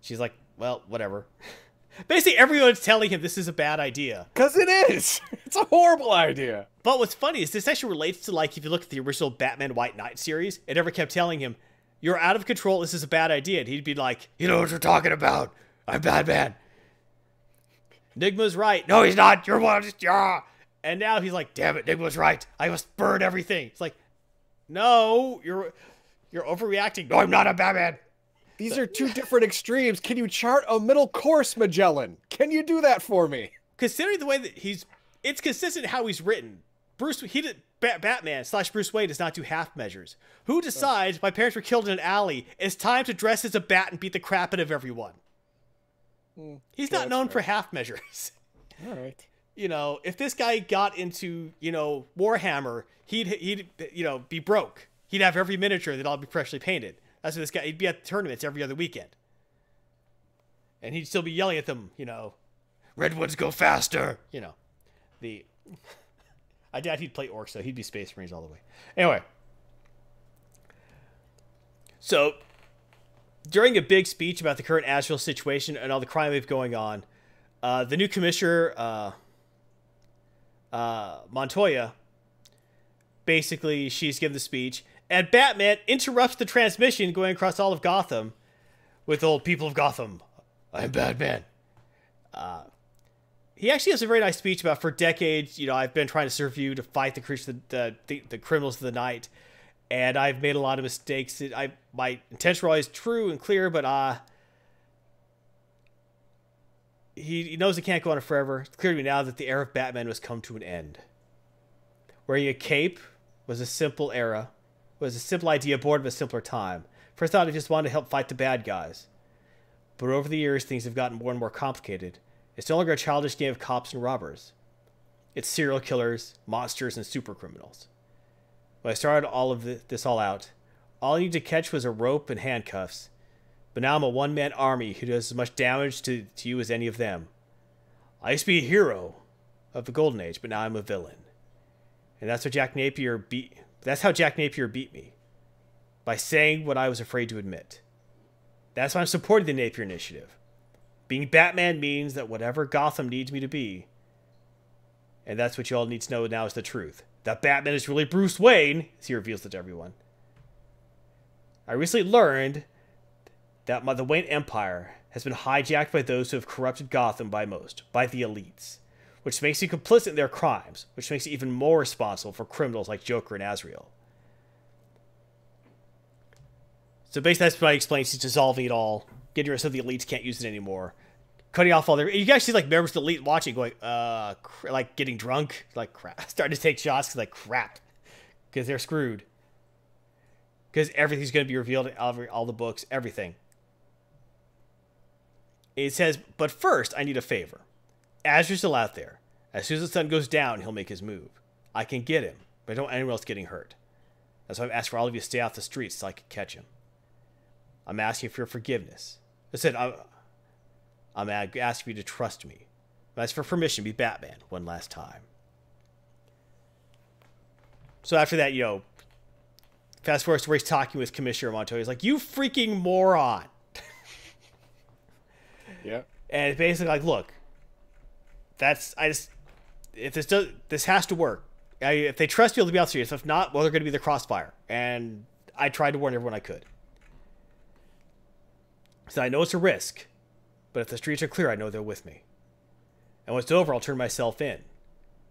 she's like, Well, whatever. [LAUGHS] Basically, everyone's telling him this is a bad idea. Because it is. [LAUGHS] It's a horrible idea. But what's funny is this actually relates to like if you look at the original Batman White Knight series, it never kept telling him, You're out of control, this is a bad idea. And he'd be like, You know what you're talking about. I'm Batman. Nygma's right. No, he's not. You're one. Yeah. And now he's like, damn it, Nygma's right. I must burn everything. It's like, no, you're you're overreacting. No, I'm not a Batman. These are two different extremes. Can you chart a middle course, Magellan? Can you do that for me? considering the way that he's it's consistent how he's written bruce he did Bat- batman slash bruce wayne does not do half measures who decides my parents were killed in an alley it's time to dress as a bat and beat the crap out of everyone he's not known fair. for half measures. All right. you know if this guy got into you know warhammer he'd he'd you know be broke. He'd have every miniature that all be freshly painted. That's what this guy he'd be at tournaments every other weekend. And he'd still be yelling at them you know redwoods go faster you know. The [LAUGHS] i doubt he'd play orcs though. He'd be space marines all the way. Anyway. So during a big speech about the current Asheville situation and all the crime we have going on uh, the new commissioner uh, uh, Montoya basically she's given the speech and Batman interrupts the transmission going across all of Gotham with old people of Gotham. I'm Batman. Uh, he actually has a very nice speech about for decades, you know, I've been trying to serve you to fight the the, the, the criminals of the night, and I've made a lot of mistakes. It, I my intentions were always true and clear, but uh, he, he knows it can't go on forever. It's clear to me now that the era of Batman has come to an end. Wearing a cape was a simple era, was a simple idea born of a simpler time. First thought I just wanted to help fight the bad guys. But over the years, things have gotten more and more complicated. It's no longer a childish game of cops and robbers. It's serial killers, monsters, and super criminals. I started all of this all out, all I needed to catch was a rope and handcuffs. But now I'm a one man army who does as much damage to, to you as any of them. I used to be a hero of the Golden Age, but now I'm a villain. And that's what Jack Napier beat. That's how Jack Napier beat me. By saying what I was afraid to admit. That's why I'm supporting the Napier Initiative. Being Batman means that whatever Gotham needs me to be, and that's what you all need to know now is the truth. That Batman is really Bruce Wayne, as he reveals it to everyone. I recently learned that my, the Wayne Empire has been hijacked by those who have corrupted Gotham by most, by the elites, which makes you complicit in their crimes, which makes you even more responsible for criminals like Joker and Azrael. So basically, that's what I explains. He's dissolving it all, getting rid of the elites can't use it anymore, cutting off all their. You guys see like members of the elite watching, going, uh, cr- like getting drunk, like crap, [LAUGHS] starting to take shots, because like crap, because they're screwed. Because everything's going to be revealed in all, all the books, everything. It says, but first, I need a favor. Azrael's still out there. As soon as the sun goes down, he'll make his move. I can get him, but I don't want anyone else getting hurt. That's why I've asked for all of you to stay off the streets so I can catch him. I'm asking for your forgiveness. I said, I'm, asking you to trust me. I'm for permission to be Batman one last time. So after that, you know, fast forward to where he's talking with Commissioner Montoya. He's like, you freaking moron. [LAUGHS] Yeah. And it's basically like, look, that's I just if this does this has to work. I, if they trust you, they'll be out serious. If not, well, they're going to be the crossfire. And I tried to warn everyone I could. So I know it's a risk, but if the streets are clear, I know they're with me. And when it's over, I'll turn myself in.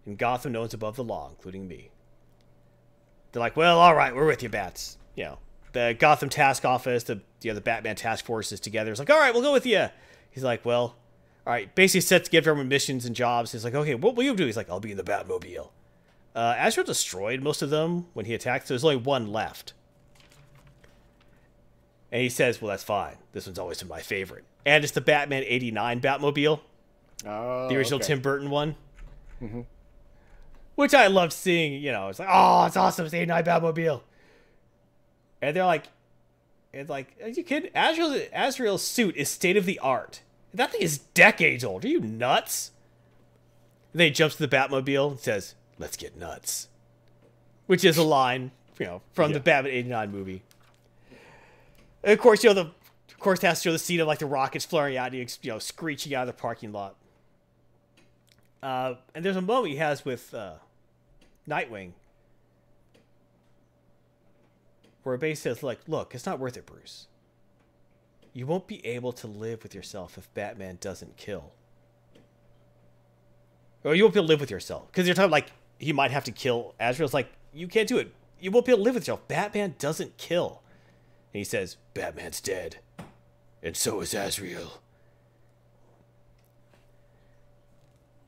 In Gotham, no one's above the law, including me. They're like, well, all right, we're with you, Bats. You know, the Gotham Task Office, the you know, the Batman Task Force is together. It's like, all right, we'll go with you. He's like, well, all right. Basically, sets to give everyone missions and jobs. He's like, okay, what will you do? He's like, I'll be in the Batmobile. Uh, destroyed most of them when he attacked, so there's only one left. And he says, well, that's fine. This one's always been my favorite. And it's the Batman 89 Batmobile, Oh, the original okay. Tim Burton one. Mm-hmm. Which I loved seeing, you know, it's like, oh, it's awesome, it's the 89 Batmobile. And they're like, it's like, are you kidding? Azrael's, Azrael's suit is state of the art. That thing is decades old. Are you nuts? And then he jumps to the Batmobile and says, let's get nuts. Which is a line, you know, from the Yeah. Batman 89 movie. And of course, you know, the of course has to show the scene of like the rockets flaring out, and you know, screeching out of the parking lot. Uh, and there's a moment he has with uh, Nightwing where basically says, like, look, it's not worth it, Bruce. You won't be able to live with yourself if Batman doesn't kill. Or you won't be able to live with yourself. Because you're talking like he might have to kill Azrael's like, you can't do it. You won't be able to live with yourself. Batman doesn't kill. And he says, Batman's dead. And so is Azrael.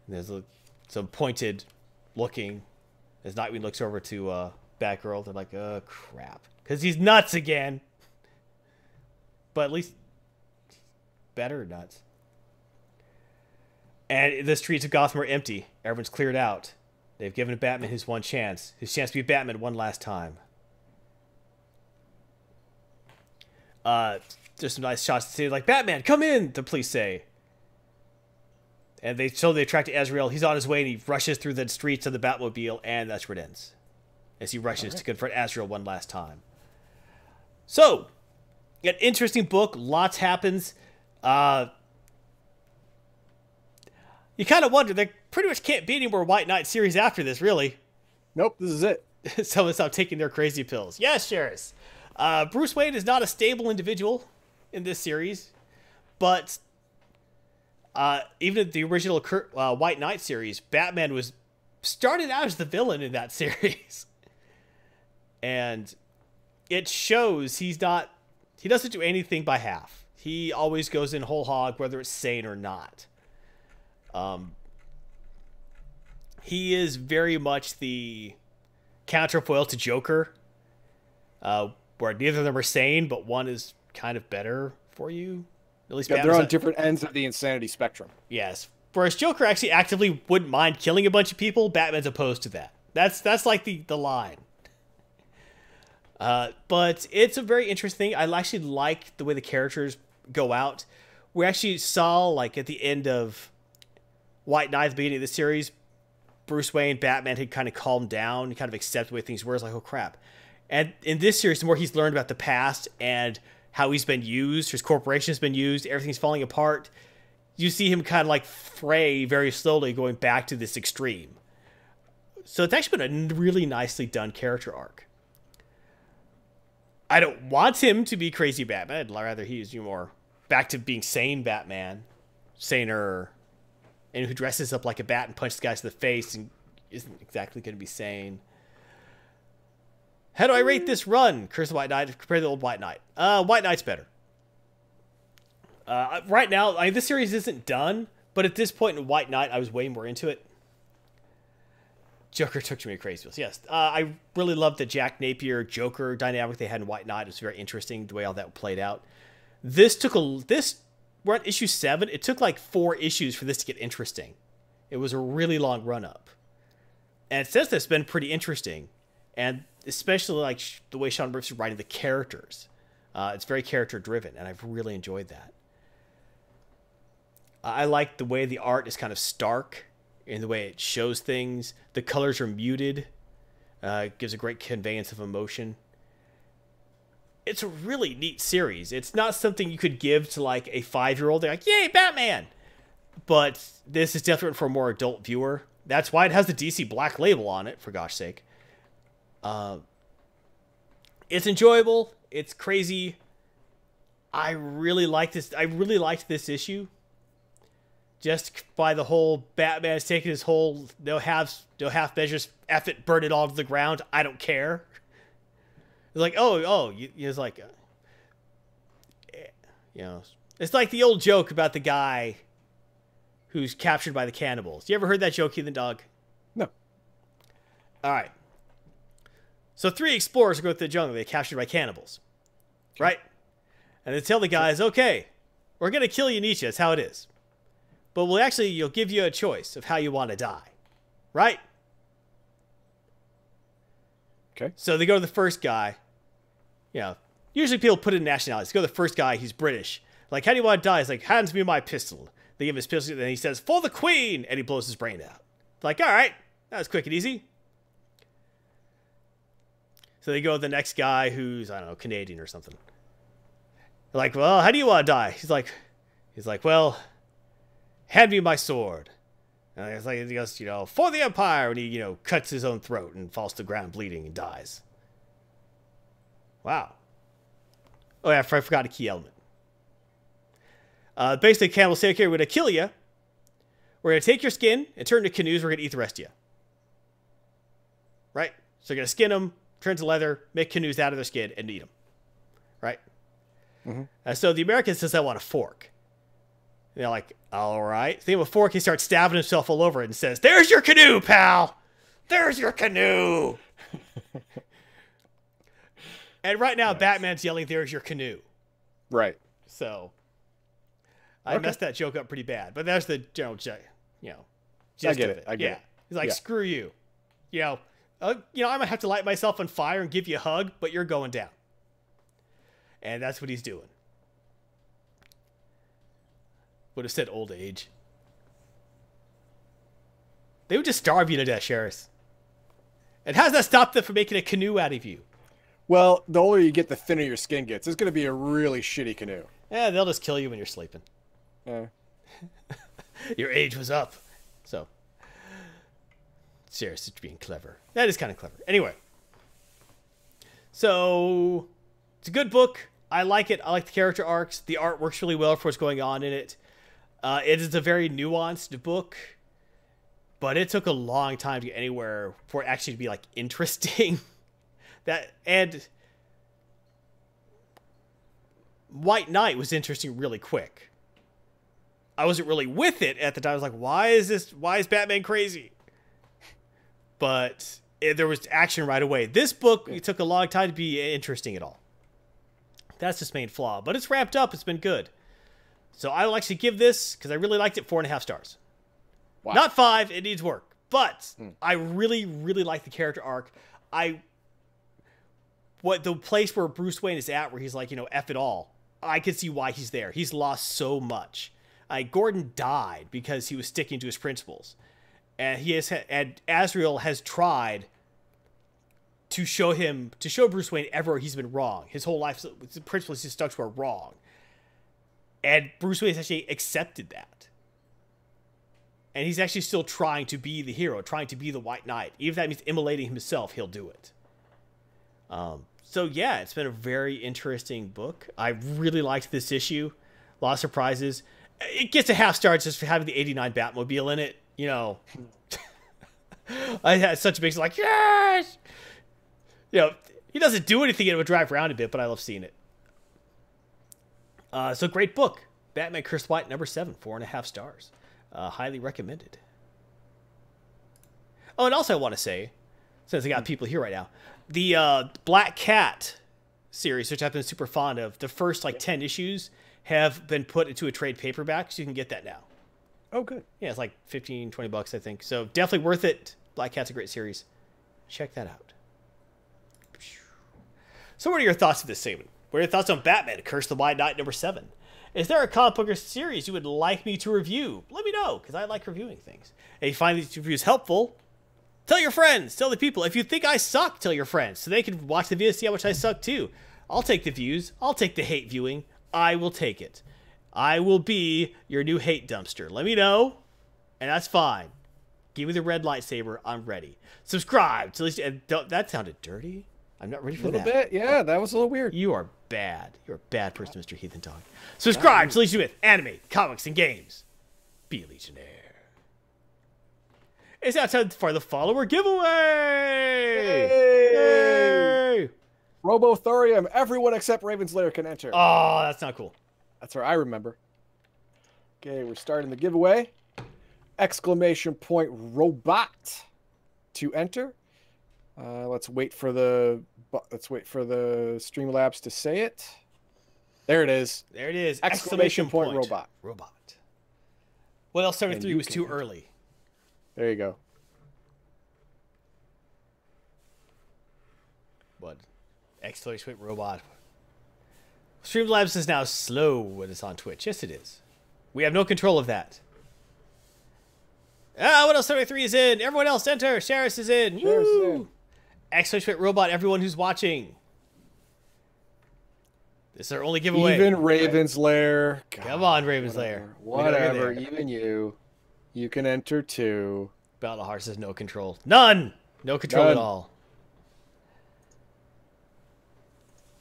There's a, some pointed looking as Nightwing looks over to uh, Batgirl. They're like, oh, crap. Because he's nuts again. But at least better nuts. And the streets of Gotham are empty. Everyone's cleared out. They've given Batman his one chance. His chance to be Batman one last time. Uh, there's some nice shots to see, like, Batman, come in, the police say. And they so they attract Azrael. He's on his way and he rushes through the streets of the Batmobile, and that's where it ends. As he rushes to confront Azrael one last time. So, an interesting book. Lots happens. Uh, you kind of wonder, there pretty much can't be any more White Knight series after this, really. Nope, this is it. [LAUGHS] Someone stop taking their crazy pills. Yes, Sheriff. Uh, Bruce Wayne is not a stable individual in this series, but uh, even in the original Cur- uh, White Knight series, Batman was started out as the villain in that [LAUGHS] series, and it shows he's not. He doesn't do anything by half. He always goes in whole hog, whether it's sane or not. Um, he is very much the counterfoil to Joker, uh, where neither of them are sane, but one is kind of better for you. At least Yeah, they're on different ends of the insanity spectrum. Yes. Whereas Joker actually actively wouldn't mind killing a bunch of people, Batman's opposed to that. That's that's like the the line. Uh, but it's a very interesting. I actually like the way the characters go out. We actually saw like at the end of White Knight, the beginning of the series, Bruce Wayne, Batman had kind of calmed down, kind of accepted the way things were. It's like, oh crap. And in this series, the more he's learned about the past and how he's been used, his corporation has been used, everything's falling apart. You see him kind of like fray very slowly, going back to this extreme. So it's actually been a really nicely done character arc. I don't want him to be crazy Batman. I'd rather you know, more back to being sane Batman, saner, and who dresses up like a bat and punches guys in the face and isn't exactly going to be sane. How do I rate this run, Curse of White Knight, compared to the old White Knight? Uh, White Knight's better. Uh, right now, I this series isn't done, but at this point in White Knight, I was way more into it. Joker took to me crazy. Yes, uh, I really loved the Jack Napier Joker dynamic they had in White Knight. It was very interesting the way all that played out. This took a this we're at issue seven. It took like four issues for this to get interesting. It was a really long run up, and since that's been pretty interesting, and especially like sh- the way Sean Murphy's writing the characters. Uh, it's very character driven, and I've really enjoyed that. I like the way the art is kind of stark in the way it shows things. The colors are muted. Uh, gives a great conveyance of emotion. It's a really neat series. It's not something you could give to like a five year old. They're like, "Yay, Batman!" But this is definitely for a more adult viewer. That's why it has the DC Black Label on it. For gosh sake, uh, it's enjoyable. It's crazy. I really like this. I really liked this issue just by the whole Batman is taking his whole no halves, no half measures, F it, burn it all to the ground. I don't care. It's like, oh, oh, it's like, uh, you know, it's like the old joke about the guy who's captured by the cannibals. You ever heard that joke, Heathen Dog? No. All right. So three explorers go through the jungle. They're captured by cannibals, right? And they tell the guys, okay, we're gonna kill you, Nietzsche. That's how it is. But we'll actually you'll give you a choice of how you want to die right? Okay. so they go to the first guy. You know usually people put in nationalities. Go to the first guy he's british. Like how do you want to die? He's like hands me my pistol. They give him his pistol and he says for the queen! And he blows his brain out. Like all right that was quick and easy so they go to the next guy who's i don't know canadian or something They're like well how do you want to die he's like he's like well hand me my sword. And it's like he goes, you know, for the Empire, and he, you know, cuts his own throat and falls to the ground bleeding and dies. Wow. Oh yeah, I forgot a key element. Uh, basically, cannibals say, okay, we're gonna kill you. We're gonna take your skin and turn into canoes. We're gonna eat the rest of you. Right? So you're gonna skin them, turn to leather, make canoes out of their skin, and eat them. Right? Uh, so the American says, I want a fork. And they're like, all right. So they have a fork. He starts stabbing himself all over it and says, There's your canoe, pal. There's your canoe. [LAUGHS] and right now, Batman's yelling, There's your canoe. Right. So I Okay. messed that joke up pretty bad. But that's the general, you know, I get of it. I get yeah. it. He's like, Yeah. Screw you. You know, uh, you know, I might have to light myself on fire and give you a hug, but you're going down. And that's what he's doing. Would have said old age. They would just starve you to death, Sheriff. And how does that stop them from making a canoe out of you? Well, the older you get, the thinner your skin gets. It's going to be a really shitty canoe. Yeah, they'll just kill you when you're sleeping. Eh. [LAUGHS] Your age was up. Is being clever. That is kind of clever. Anyway, so it's a good book. I like it. I like the character arcs. The art works really well for what's going on in it. Uh, it is a very nuanced book, but it took a long time to get anywhere for it actually to be like interesting. [LAUGHS] that and White Knight was interesting really quick. I wasn't really with it at the time. I was like, why is this? Why is Batman crazy? But it, there was action right away. This book it took a long time to be interesting at all. That's its main flaw, but it's wrapped up. It's been good. So I will actually give this because I really liked it four and a half stars. Wow. Not five. It needs work, but I really, really like the character arc. I what the place where Bruce Wayne is at, where he's like, you know, f it all. I can see why he's there. He's lost so much. Uh, Gordon died because he was sticking to his principles, and he has and Azrael has tried to show him to show Bruce Wayne ever he's been wrong. His whole life, the principles he's stuck to are wrong, and Bruce Wayne has actually accepted that. And he's actually still trying to be the hero, trying to be the White Knight. Even if that means immolating himself, he'll do it. Um, so yeah, it's been a very interesting book. I really liked this issue. A lot of surprises. It gets a half star just for having the 89 Batmobile in it. You know, [LAUGHS] I had such a big like yes. You know, he doesn't do anything. It would drive around a bit, but I love seeing it. Uh, so great book, Batman Chris White number seven, four and a half stars. Uh, highly recommended. Oh, and also I want to say, since I got people here right now, the uh, Black Cat series, which I've been super fond of, the first like ten issues have been put into a trade paperback, so you can get that now. Oh, good. Yeah, it's like 15, 20 bucks, I think. So definitely worth it. Black Cat's a great series. Check that out. So, what are your thoughts of this segment? What are your thoughts on Batman, Curse the White Knight number seven? Is there a comic book or series you would like me to review? Let me know, because I like reviewing things. If you find these reviews helpful, tell your friends, tell the people. If you think I suck, tell your friends, so they can watch the video, see how much I suck too. I'll take the views. I'll take the hate viewing. I will take it. I will be your new hate dumpster. Let me know, and that's fine. Give me the red lightsaber. I'm ready. Subscribe to least. and don't- That sounded dirty. I'm not ready for that. A little that. bit. Yeah, that was a little weird. You are bad. You're a bad person, Mr. Heathen Dog. Subscribe to Legion with anime, comics, and games. Be a Legionnaire. It's now time for the follower giveaway. Yay! Robothorium. Everyone except Ravenslayer can enter. Oh, that's not cool. That's right. I remember. Okay, we're starting the giveaway. Exclamation point robot to enter. Uh, let's wait for the let's wait for the Streamlabs to say it. There it is. There it is. Exclamation point robot. Robot. What else? 73 was too enter. early. There you go. What? Exclamation point robot. Streamlabs is now slow when it's on Twitch. Yes, it is. We have no control of that. Ah, what else? 73 is in. Everyone else enter. Sharis is in. Sharis in. Robot, Everyone who's watching. This is our only giveaway. Even Raven's Lair. Come on, Ravenslayer. Whatever. We Whatever. Even you. You can enter too. Battle Hearts has no control. None. No control at all.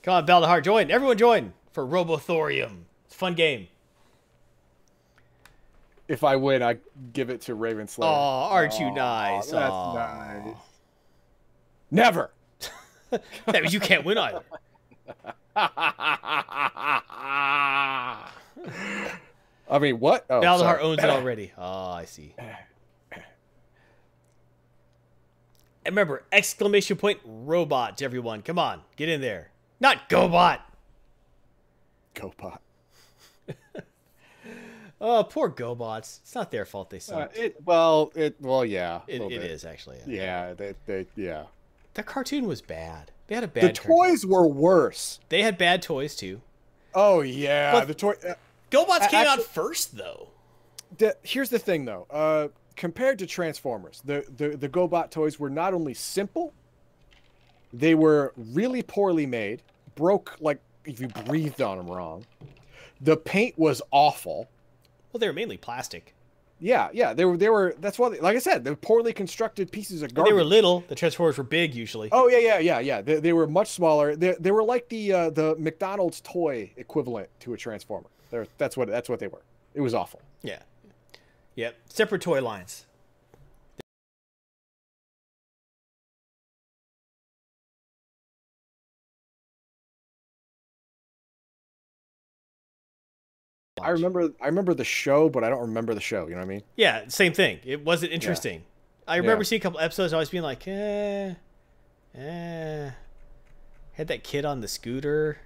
Come on, Battle join. Everyone join for Robothorium. It's a fun game. If I win, I give it to Raven Slayer. Aw, aren't you nice? That's Aw. nice. Never. [LAUGHS] That means you can't win either. [LAUGHS] I mean, what? Oh, owns it [LAUGHS] already. Oh, I see. And remember, exclamation point robot, everyone. Come on, get in there. Not GoBot. GoBot. [LAUGHS] Oh, poor GoBots. It's not their fault they Uh, it well, it well, yeah. it, it is, actually. Yeah, they, they, yeah. The cartoon was bad. They had a bad The cartoon. toys were worse. They had bad toys too. Oh yeah, But- the toy. Uh, GoBots came out first though. the, here's the thing though. Uh, compared to Transformers, the, the the GoBot toys were not only simple, they were really poorly made. Broke like if you breathed on them wrong. The paint was awful. Well, they were mainly plastic. Yeah, yeah, they were they were. That's why, they, like I said, they're poorly constructed pieces of garbage. They were little. The Transformers were big usually. Oh yeah, yeah, yeah, yeah. They, they were much smaller. They, they were like the uh, the McDonald's toy equivalent to a Transformer. They're, that's what that's what they were. It was awful. Yeah. Yep. Separate toy lines. I remember I remember the show, but I don't remember the show. You know what I mean? Yeah, same thing. It wasn't interesting. I remember Yeah. seeing a couple episodes. Always being like, eh, eh. Had that kid on the scooter,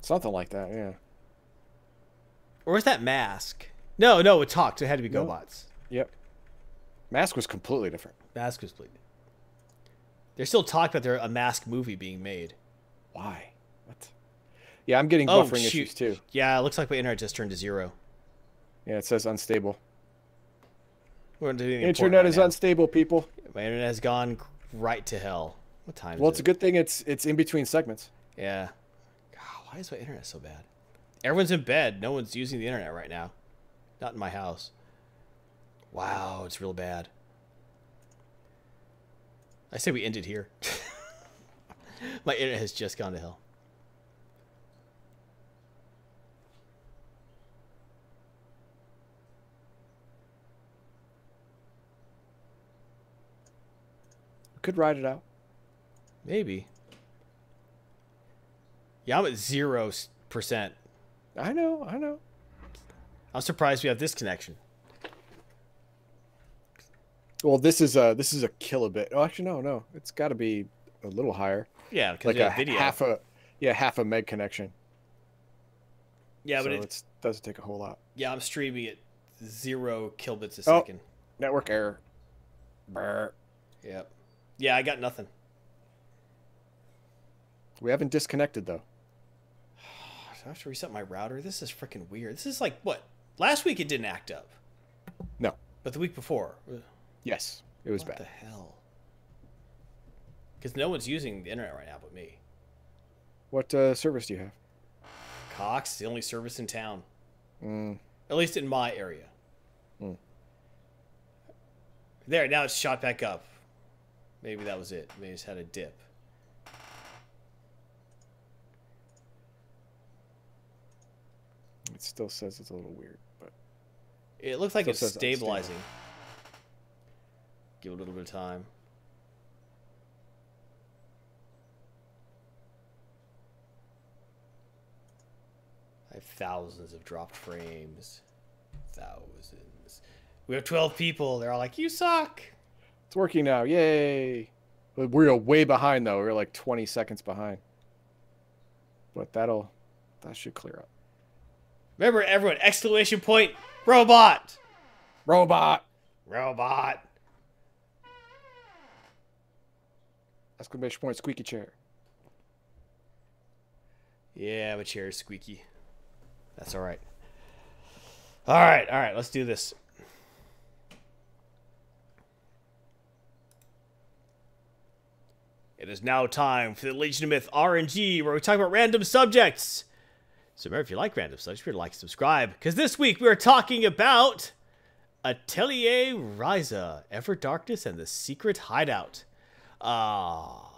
Something like that. Yeah. or was that Mask? No, no, it talked. It had to be No. GoBots. Yep. Mask was completely different. Mask was completely. They're still talking about there a Mask movie being made. Why? What? Yeah, I'm getting Oh, buffering shoot. issues too. Yeah, it looks like my internet just turned to zero. Yeah, it says unstable. We're gonna do anything important Internet is now. unstable, people. My internet has gone right to hell. What time is it? Well, it's a good thing it's it's in between segments. Yeah. God, why is my internet so bad? Everyone's in bed. No one's using the internet right now. Not in my house. Wow, it's real bad. I say we end it here. [LAUGHS] my internet has just gone to hell. Could ride it out. Maybe. Yeah, I'm at zero percent. I know, I know. I'm surprised we have this connection. Well, this is a this is a kilobit. Oh, actually, no, no. It's got to be a little higher, Yeah, like a video. half a yeah half a meg connection. yeah, so but it, doesn't take a whole lot. yeah, I'm streaming at zero kilobits a Oh. second. Network error. Brr. Yep. Yeah, I got nothing. We haven't disconnected though. [SIGHS] I have to reset my router. This is freaking weird. This is like what? Last week it didn't act up, No. but the week before. Yes, it was what bad. the hell? Because no one's using the internet right now but me. What uh, service do you have? Cox is the only service in town, Mm, at least in my area. Hmm. There, now it's shot back up. Maybe that was it. Maybe it's had a dip. it still says it's a little weird, but It looks like it's says unstable. stabilizing. Give it a little bit of time. I have thousands of dropped frames. Thousands. We have 12 people. They're all like, you suck. It's working now. Yay! But We're way behind though. We're like 20 seconds behind. But that'll that should clear up. Remember, everyone, exclamation point, robot. Robot! Robot. Exclamation point! Squeaky chair. Yeah, my chair is squeaky. That's all right. All right, all right, let's do this. It is now time for the Legion of Myth RNG, where we talk about random subjects. So remember, if you like random subjects, be sure to like and subscribe, because this week we are talking about Atelier Ryza, Ever Darkness, and the Secret Hideout. Ah,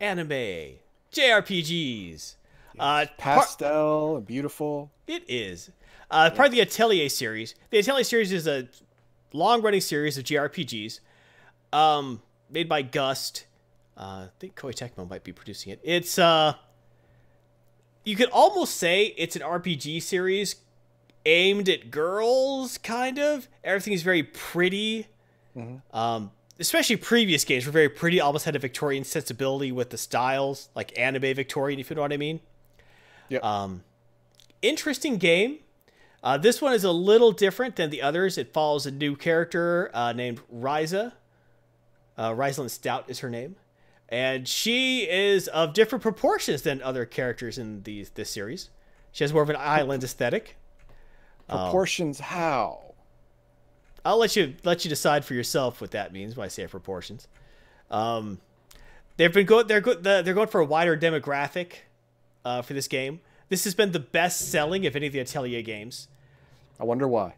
anime, JRPGs. Uh, Pastel beautiful. it is. Uh, part of the Atelier series. The Atelier series is a long-running series of JRPGs um, made by Gust. Uh, I think Koei Tecmo might be producing it. It's uh, you could almost say it's an RPG series aimed at girls, kind of. Everything is very pretty. Um, especially previous games were very pretty, almost had a Victorian sensibility with the styles, like anime Victorian, if you know what I mean. Yep. Um, interesting game. Uh, this one is a little different than the others. It follows a new character uh, named Ryza. Uh, Stout is her name. And she is of different proportions than other characters in these this series. She has more of an island aesthetic. Proportions how? I'll let you let you decide for yourself what that means when I say proportions. Um, they've been go they're go- they're going for a wider demographic uh, for this game. This has been the best selling of any of the Atelier games. I wonder why.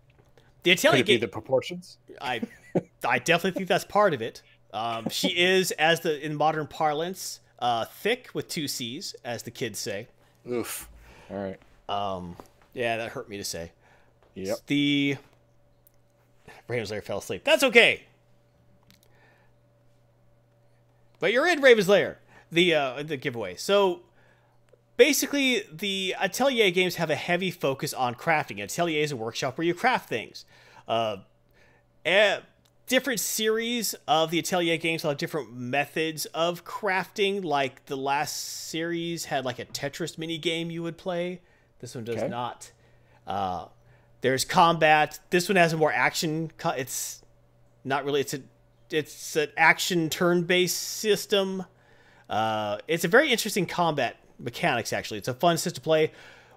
The Atelier game, the proportions? I I definitely think that's part of it. Um, she is, as the in modern parlance, uh, thick with two C's, as the kids say. Oof. All right. Um, yeah, that hurt me to say. Yep. The Ravenslayer fell asleep. That's okay. But you're in Ravenslayer, the uh, the giveaway. So basically, the Atelier games have a heavy focus on crafting. Atelier is a workshop where you craft things. Uh, eh, different series of the Atelier games will have different methods of crafting. Like the last series had like a Tetris mini game you would play. This one does Okay. not. Uh, there's combat. This one has a more action. It's not really. It's a it's an action turn-based system. Uh, it's a very interesting combat mechanics. Actually, it's a fun system to play.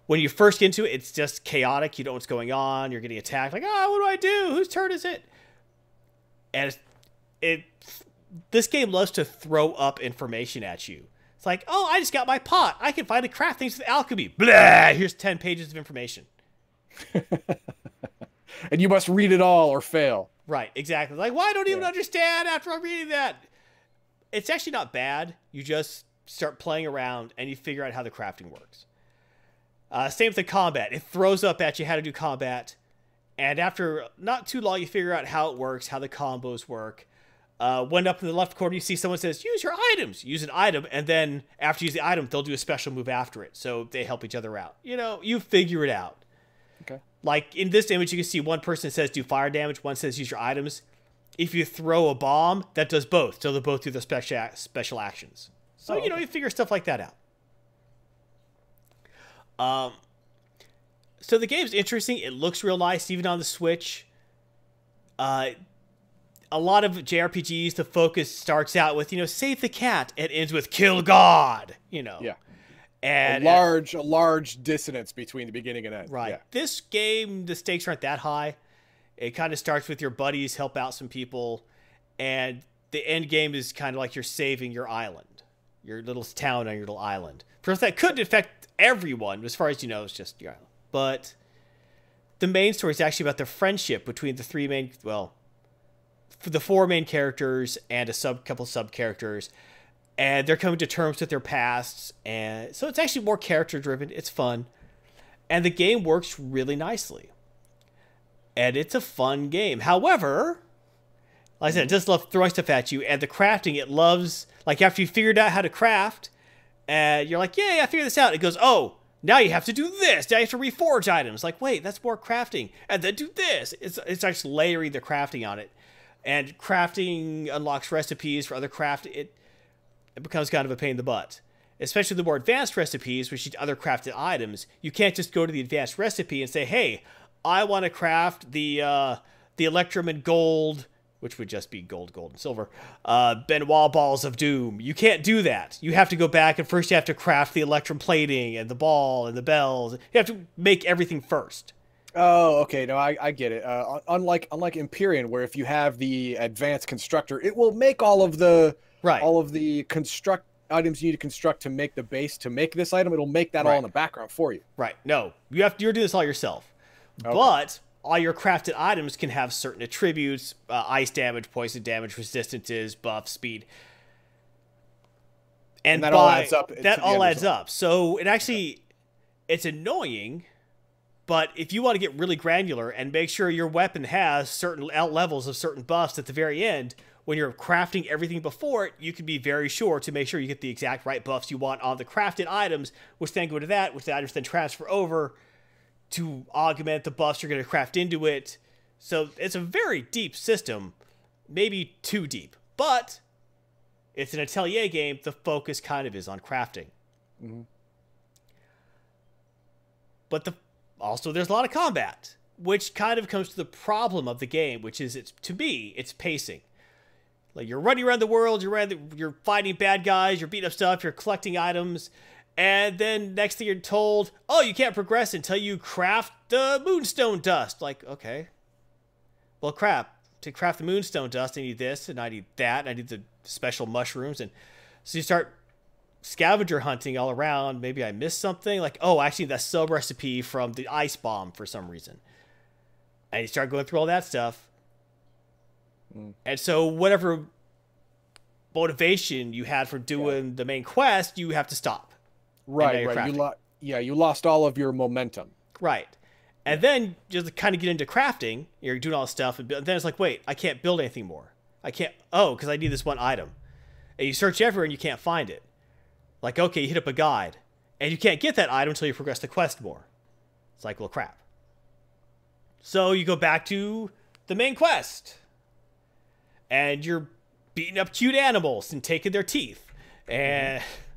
When you first get into it, it's just chaotic. You don't know what's going on. You're getting attacked. Like, ah, what do I do? Whose turn is it? And it this game loves to throw up information at you. It's like, oh, I just got my pot. I can finally craft things with alchemy. Blah! Here's ten pages of information. [LAUGHS] And you must read it all or fail. Right, exactly. Like, why don't I even Yeah. understand after I'm reading that? It's actually not bad. You just start playing around and you figure out how the crafting works. Uh, same with the combat. It throws up at you how to do combat, and after not too long, you figure out how it works, how the combos work. Uh, one up in the left corner, you see someone says, use your items. Use an item, and then after you use the item, they'll do a special move after it. So they help each other out. You know, you figure it out. Okay. Like in this image, you can see one person says do fire damage, one says use your items. If you throw a bomb, that does both. So they both do the special special actions. So Oh, you know you figure stuff like that out. Um, so the game's interesting. It looks real nice, even on the Switch. Uh, a lot of JRPGs, the focus starts out with you know save the cat, and ends with kill God. You know. Yeah. And a large, a large dissonance between the beginning and end. Right. Yeah. This game, the stakes aren't that high. It kind of starts with your buddies, help out some people, and the end game is kind of like you're saving your island, your little town on your little island. Of course, that could affect everyone. As far as you know, it's just your island. But the main story is actually about the friendship between the three main, well, the four main characters and a sub couple sub characters, and they're coming to terms with their pasts, and so it's actually more character driven. It's fun and the game works really nicely. And it's a fun game. However, like I said, it mm-hmm. does love throwing stuff at you, and the crafting, it loves, like after you figured out how to craft, and you're like, yay, I figured this out. It goes, oh, now you have to do this. Now you have to reforge items. Like, wait, that's more crafting. And then do this. It's, it's actually layering the crafting on it. And crafting unlocks recipes for other craft. It, it becomes kind of a pain in the butt. Especially the more advanced recipes, which need other crafted items. You can't just go to the advanced recipe and say, "Hey, I want to craft the uh, the Electrum and gold, which would just be gold, gold, and silver. Uh, Benoit balls of doom. You can't do that. You have to go back and first you have to craft the Electrum plating and the ball and the bells. You have to make everything first. Oh, okay. No, I, I get it. Uh, unlike unlike Empyrion, where if you have the advanced constructor, it will make all of the Right. all of the construct items you need to construct to make the base to make this item. It'll make that all in the background for you. Right. No, you have to, you're doing this all yourself. But all your crafted items can have certain attributes: uh, ice damage, poison damage, resistances, buff, speed, and, And that all adds up That all adds result. up. So it actually, it's annoying. But if you want to get really granular and make sure your weapon has certain out levels of certain buffs at the very end, when you're crafting everything before it, you can be very sure to make sure you get the exact right buffs you want on the crafted items, which then go to that, which the items then transfer over to augment the buffs you're going to craft into it. So it's a very deep system, maybe too deep, but it's an Atelier game. The focus kind of is on crafting. Mm-hmm. But the also there's a lot of combat, which kind of comes to the problem of the game, which is it's to me it's pacing. Like you're running around the world, you're around the, you're fighting bad guys, you're beating up stuff, you're collecting items, and then next thing you're told, oh, you can't progress until you craft the moonstone dust. Like, okay, well, crap. To craft the moonstone dust, I need this, and I need that, and I need the special mushrooms, and so you start scavenger hunting all around. Maybe I missed something. Like, oh, I actually, need that sub recipe from the ice bomb for some reason. And you start going through all that stuff. Hmm. And so, whatever motivation you had for doing the main quest, you have to stop. Right, right. You crafting. lo- yeah, you lost all of your momentum. Right. And then just kind of get into crafting. You're doing all this stuff, and then it's like, wait, I can't build anything more. I can't. Oh, because I need this one item. And you search everywhere and you can't find it. Like, okay, you hit up a guide, and you can't get that item until you progress the quest more. It's like, well, crap. So you go back to the main quest, and you're beating up cute animals and taking their teeth, and mm-hmm.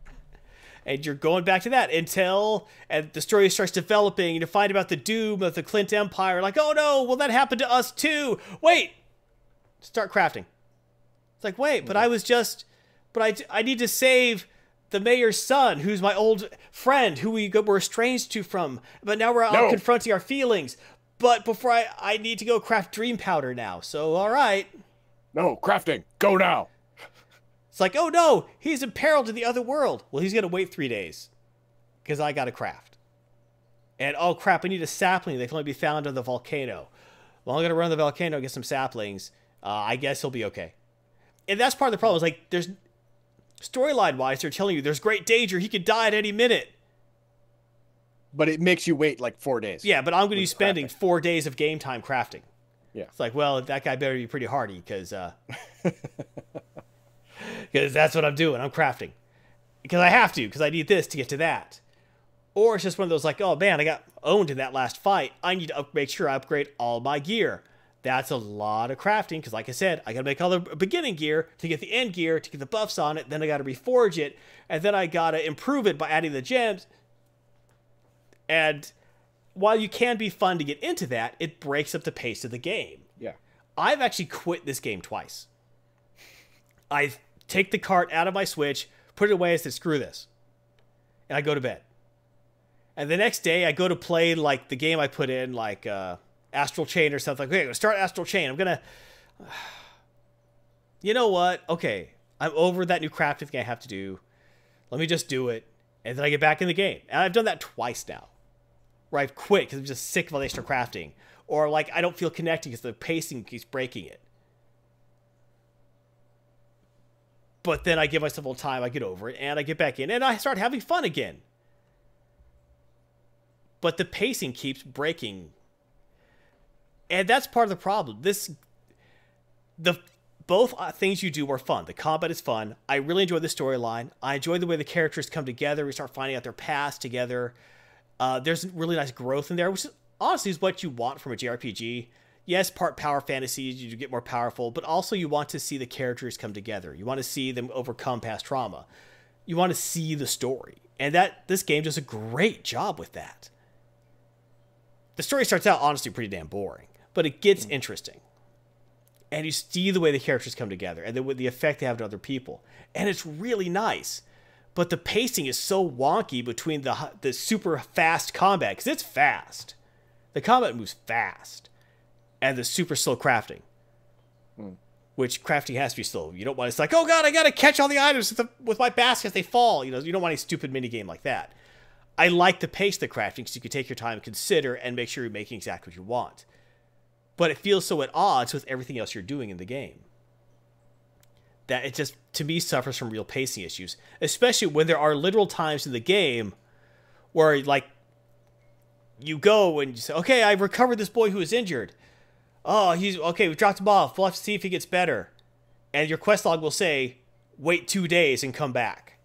And you're going back to that until and the story starts developing and you find about the doom of the Klint Empire. Like, oh no, well that happened to us too. Wait, start crafting. It's like, wait, but I was just, but I I need to save the mayor's son, who's my old friend, who we were estranged to from. But now we're out No. confronting our feelings. But before I, I need to go craft dream powder now. So all right. No, crafting. Go now. It's like, oh no, he's in peril to the other world. Well, he's gonna wait three days because I got to craft. And oh crap, I need a sapling They can only be found on the volcano. Well, I'm gonna run the volcano, get some saplings. Uh, I guess he'll be okay. And that's part of the problem. Is like, there's storyline wise, they're telling you there's great danger. He could die at any minute. But it makes you wait like four days. Yeah, but I'm gonna be spending crafting. four days of game time crafting. Yeah. It's like, well, that guy better be pretty hardy because uh, [LAUGHS] because that's what I'm doing. I'm crafting because I have to because I need this to get to that. Or it's just one of those like, oh man, I got owned in that last fight. I need to up- make sure I upgrade all my gear. That's a lot of crafting because, like I said, I got to make all the beginning gear to get the end gear to get the buffs on it. Then I got to reforge it, and then I got to improve it by adding the gems. And while you can be fun to get into that, it breaks up the pace of the game. Yeah. I've actually quit this game twice. I take the cart out of my Switch, put it away, and said, screw this. And I go to bed. And the next day, I go to play like the game I put in, like uh, Astral Chain or something. Okay, I'm gonna start Astral Chain. I'm gonna. [SIGHS] You know what? Okay, I'm over that new crafting thing I have to do. Let me just do it, and then I get back in the game. And I've done that twice now, where I've quit because I'm just sick of all the extra crafting, or like I don't feel connected because the pacing keeps breaking it. But then I give myself a little time, I get over it, and I get back in, and I start having fun again. But the pacing keeps breaking. And that's part of the problem. This the both uh, things you do are fun. The combat is fun. I really enjoy the storyline. I enjoy the way the characters come together. We start finding out their past together. Uh, there's really nice growth in there, which is, honestly is what you want from a JRPG. Yes, part power fantasy, you get more powerful, but also you want to see the characters come together. You want to see them overcome past trauma. You want to see the story, and that this game does a great job with that. The story starts out honestly pretty damn boring, but it gets mm. interesting and you see the way the characters come together and the, the effect they have on other people and it's really nice but the pacing is so wonky between the the super fast combat because it's fast the combat moves fast and the super slow crafting. Hmm. Which crafting has to be slow. You don't want it's like oh god i gotta catch all the items with, the, with my basket they fall. You know you don't want any stupid mini game like that. I like the pace of the crafting because you can take your time consider and make sure you're making exactly what you want. But it feels so at odds with everything else you're doing in the game. That it just to me suffers from real pacing issues especially when there are literal times in the game where like you go and you say okay I've recovered this boy who was injured oh he's okay we dropped him off we'll have to see if he gets better and your quest log will say wait two days and come back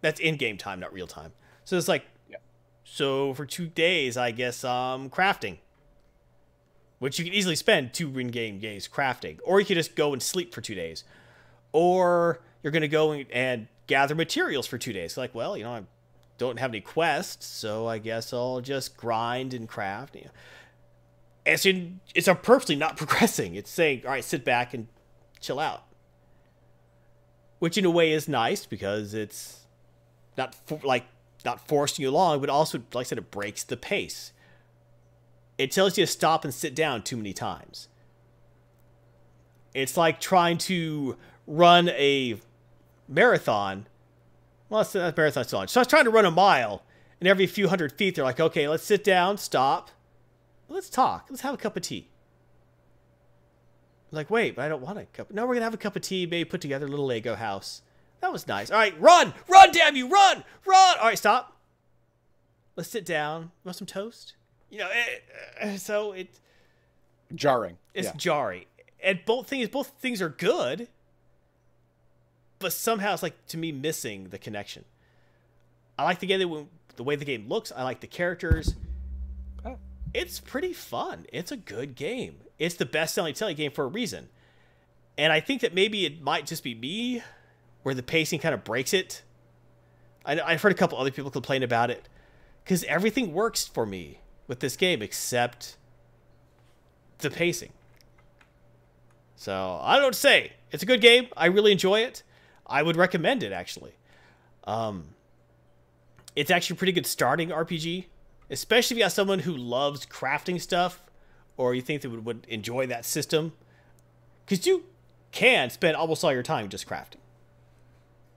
that's in-game time not real time so it's like Yeah. so for two days i guess um crafting which you can easily spend two in-game days crafting, or you could just go and sleep for two days, or you're gonna go and, and gather materials for two days. Like, well, you know, I don't have any quests, so I guess I'll just grind and craft. You know. It's in, it's a purposely not [LAUGHS] progressing. It's saying, all right, sit back and chill out, which in a way is nice because it's not for, like not forcing you along, but also, like I said, it breaks the pace it tells you to stop and sit down too many times. It's like trying to run a marathon. Well, it's not marathon so. So I was trying to run a mile, and every few hundred feet, they're like, okay, let's sit down, stop, let's talk, let's have a cup of tea. Like, wait, but I don't want a cup. No, we're gonna have a cup of tea, maybe put together a little Lego house. That was nice. All right, run, run, damn you, run, run. All right, stop. Let's sit down. Want some toast? You know, it, uh, so it Jarring. it's yeah. jarring, and both things both things are good, but somehow it's like to me missing the connection. I like the game the way the game looks. I like the characters. It's pretty fun. It's a good game. It's the best selling Telly game for a reason, and I think that maybe it might just be me, where the pacing kind of breaks it. I, I've heard a couple other people complain about it, because everything works for me with this game except the pacing. So I don't say. It's a good game. I really enjoy it. I would recommend it actually. Um, it's actually a pretty good starting RPG, especially if you got someone who loves crafting stuff, or you think they would, would enjoy that system, because you can spend almost all your time just crafting.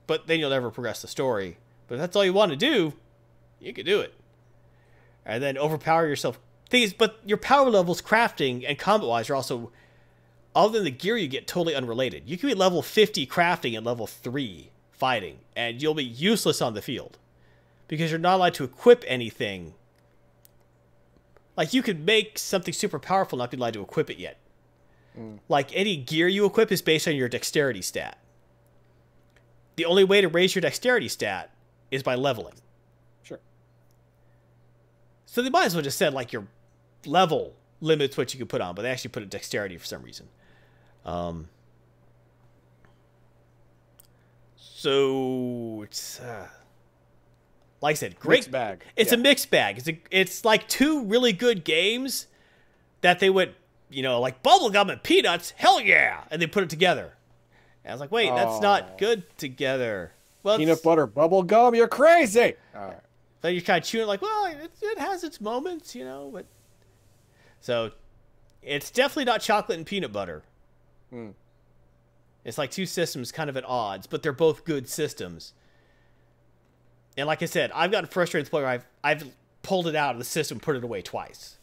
But then you'll never progress the story. But if that's all you want to do, you can do it and then overpower yourself. Things, but your power levels, crafting and combat wise, are also, other than the gear you get, totally unrelated. You can be level 50 crafting and level 3 fighting, and you'll be useless on the field because you're not allowed to equip anything Like you could make something super powerful, not be allowed to equip it yet. Like any gear you equip is based on your dexterity stat. The only way to raise your dexterity stat is by leveling. Sure. So they might as well just said like your level limits what you can put on, but they actually put a dexterity for some reason. Um, so it's uh, like I said, great Mixed bag. It's Yeah. a mixed bag. It's a, it's like two really good games that they went, you know, like bubblegum and peanuts. Hell yeah, and they put it together. And I was like, wait, that's not good together. Well, Peanut butter bubblegum. You're crazy. All right. so you're kind of chewing like, well, it, it has its moments, you know, but so it's definitely not chocolate and peanut butter. Hmm. It's like two systems kind of at odds, but they're both good systems. And like I said, I've gotten frustrated with the point where I've I've pulled it out of the system, put it away twice.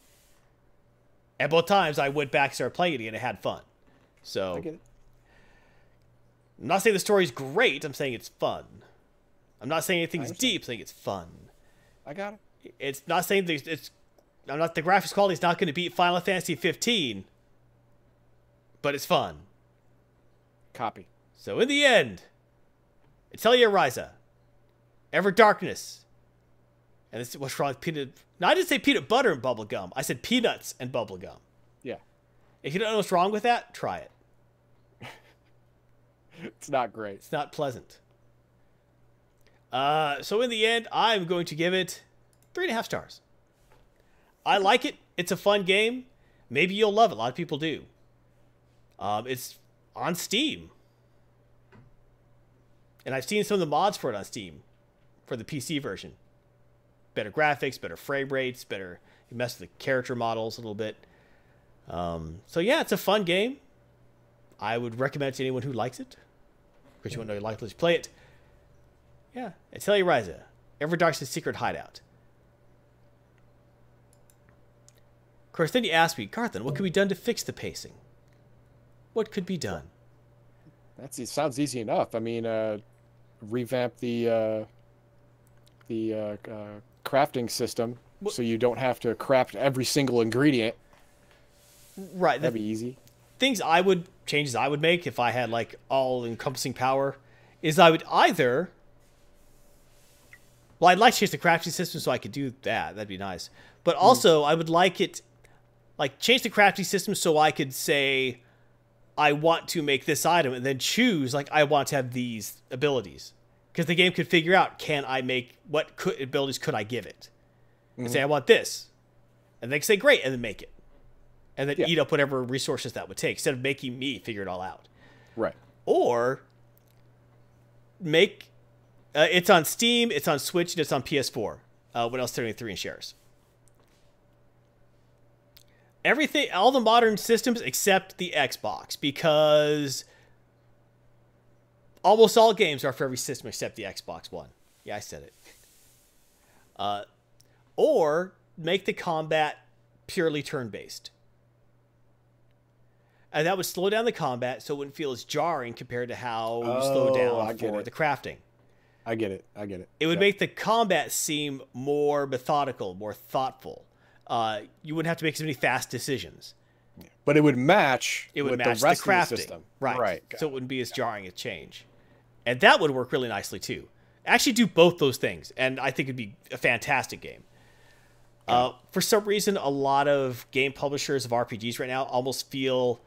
And both times I went back, and started playing it again, and had fun. So I get it. I'm not saying the story's great. I'm saying it's fun. I'm not saying anything's deep. I'm saying it's fun. I got it. It's not saying that it's. I'm not. The graphics quality is not going to beat Final Fantasy 15, but it's fun. Copy. So in the end, Atelier Ryza, Ever Darkness, and this wrong with peanut. No, I didn't say peanut butter and bubble gum. I said peanuts and bubble gum. Yeah. If you don't know what's wrong with that, try it. [LAUGHS] It's not great. It's not pleasant. Uh, so in the end, I'm going to give it three and a half stars. I like it. It's a fun game. Maybe you'll love it. A lot of people do. Um, it's on Steam, and I've seen some of the mods for it on Steam, for the PC version. Better graphics, better frame rates, better. You mess with the character models a little bit. Um, so yeah, it's a fun game. I would recommend it to anyone who likes it. Because you want to know you like let's play it. Yeah, Atelier Ryza, Everdark's Secret Hideout. Of course, then you ask me, Garthan, what could be done to fix the pacing? What could be done? That sounds easy enough. I mean, uh, revamp the uh, the uh, uh, crafting system so you don't have to craft every single ingredient. Right, That'd be easy. things I would changes I would make if I had like all encompassing power is I would either well I'd like to change the crafting system so I could do that that'd be nice but also I would like it like change the crafting system so I could say I want to make this item and then choose like I want to have these abilities because the game could figure out can I make what could, abilities could I give it and say I want this and they can say great and then make it and then Yeah. eat up whatever resources that would take instead of making me figure it all out. Right. Or make uh, it's on Steam, it's on Switch, and it's on PS4. Uh, what else? Thirty three in shares. Everything, all the modern systems except the Xbox, because almost all games are for every system except the Xbox One. Yeah, I said it. [LAUGHS] Uh, or make the combat purely turn based and that would slow down the combat so it wouldn't feel as jarring compared to how you slow Oh, down for it. the crafting. I get it. I get it. It would Yeah. make the combat seem more methodical, more thoughtful. Uh, you wouldn't have to make so many fast decisions. but it would match. It would with match the rest the crafting, of the system. right? Right. So it wouldn't be as jarring a change, and that would work really nicely too. Actually, do both those things, and I think it'd be a fantastic game. Uh, for some reason, a lot of game publishers of RPGs right now almost feel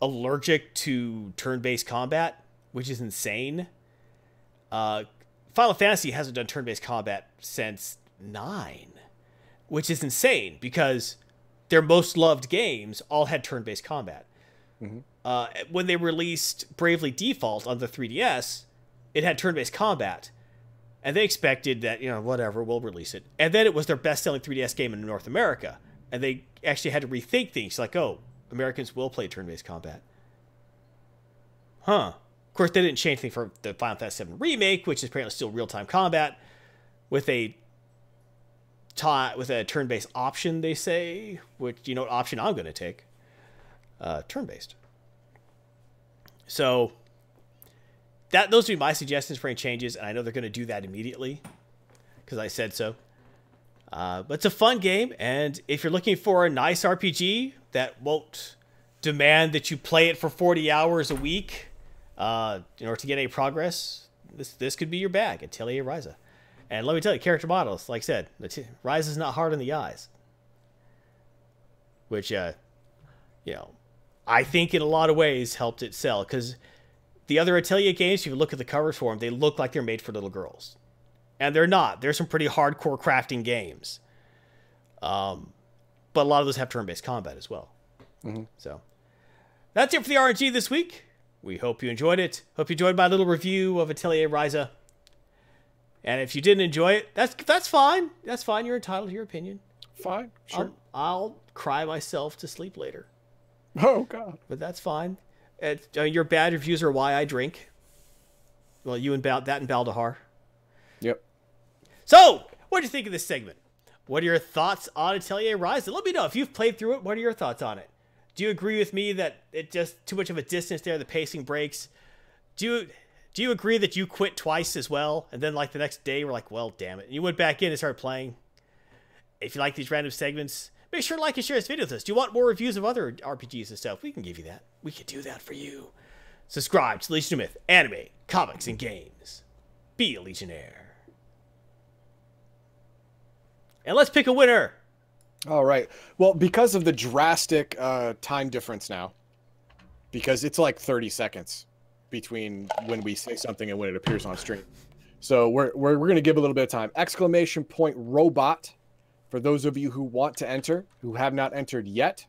allergic to turn-based combat, which is insane. Uh, Final Fantasy hasn't done turn-based combat since nine, which is insane because their most loved games all had turn-based combat. Uh, when they released Bravely Default on the 3DS, it had turn-based combat, and they expected that you know whatever we'll release it, and then it was their best-selling 3DS game in North America, and they actually had to rethink things like oh Americans will play turn-based combat. Huh. Of course, they didn't change anything for the Final Fantasy VII remake, which is apparently still real-time combat with a with a turn-based option. They say, which you know what option I'm going to take, uh, turn-based. So that those would be my suggestions for any changes, and I know they're going to do that immediately because I said so. Uh, but it's a fun game, and if you're looking for a nice RPG that won't demand that you play it for 40 hours a week uh, in order to get any progress, this this could be your bag. Atelier Ryza. And let me tell you, character models, like I said, Ryza is not hard on the eyes. Which, uh, you know, I think in a lot of ways helped it sell because the other Atelier games, if you look at the covers for them, they look like they're made for little girls, and they're not. There's some pretty hardcore crafting games, um, but a lot of those have turn-based combat as well. Mhm. So that's it for the RNG this week. We hope you enjoyed it. Hope you enjoyed my little review of Atelier Ryza. And if you didn't enjoy it, that's that's fine. That's fine. You're entitled to your opinion. Fine. Sure. I'll, I'll cry myself to sleep later, oh God. but that's fine. It, uh, your bad reviews are why I drink. Well, you and Bal- that and Baldahar. Yep. So, what do you think of this segment? What are your thoughts on Atelier Ryza? Let me know if you've played through it. What are your thoughts on it? Do you agree with me that it just too much of a distance there? The pacing breaks. Do you do you agree that you quit twice as well, and then like the next day, we're like, well, damn it, and you went back in and started playing? If you like these random segments, make sure to like and share this video with us. Do you want more reviews of other RPGs and stuff? We can give you that. We can do that for you. Subscribe to Legion Myth, anime, comics, and games. Be a Legionnaire. And let's pick a winner. All right. Well, because of the drastic uh, time difference now, because it's like 30 seconds between when we say something and when it appears on stream. So we're, we're, we're going to give a little bit of time. Exclamation point robot for those of you who want to enter, who have not entered yet.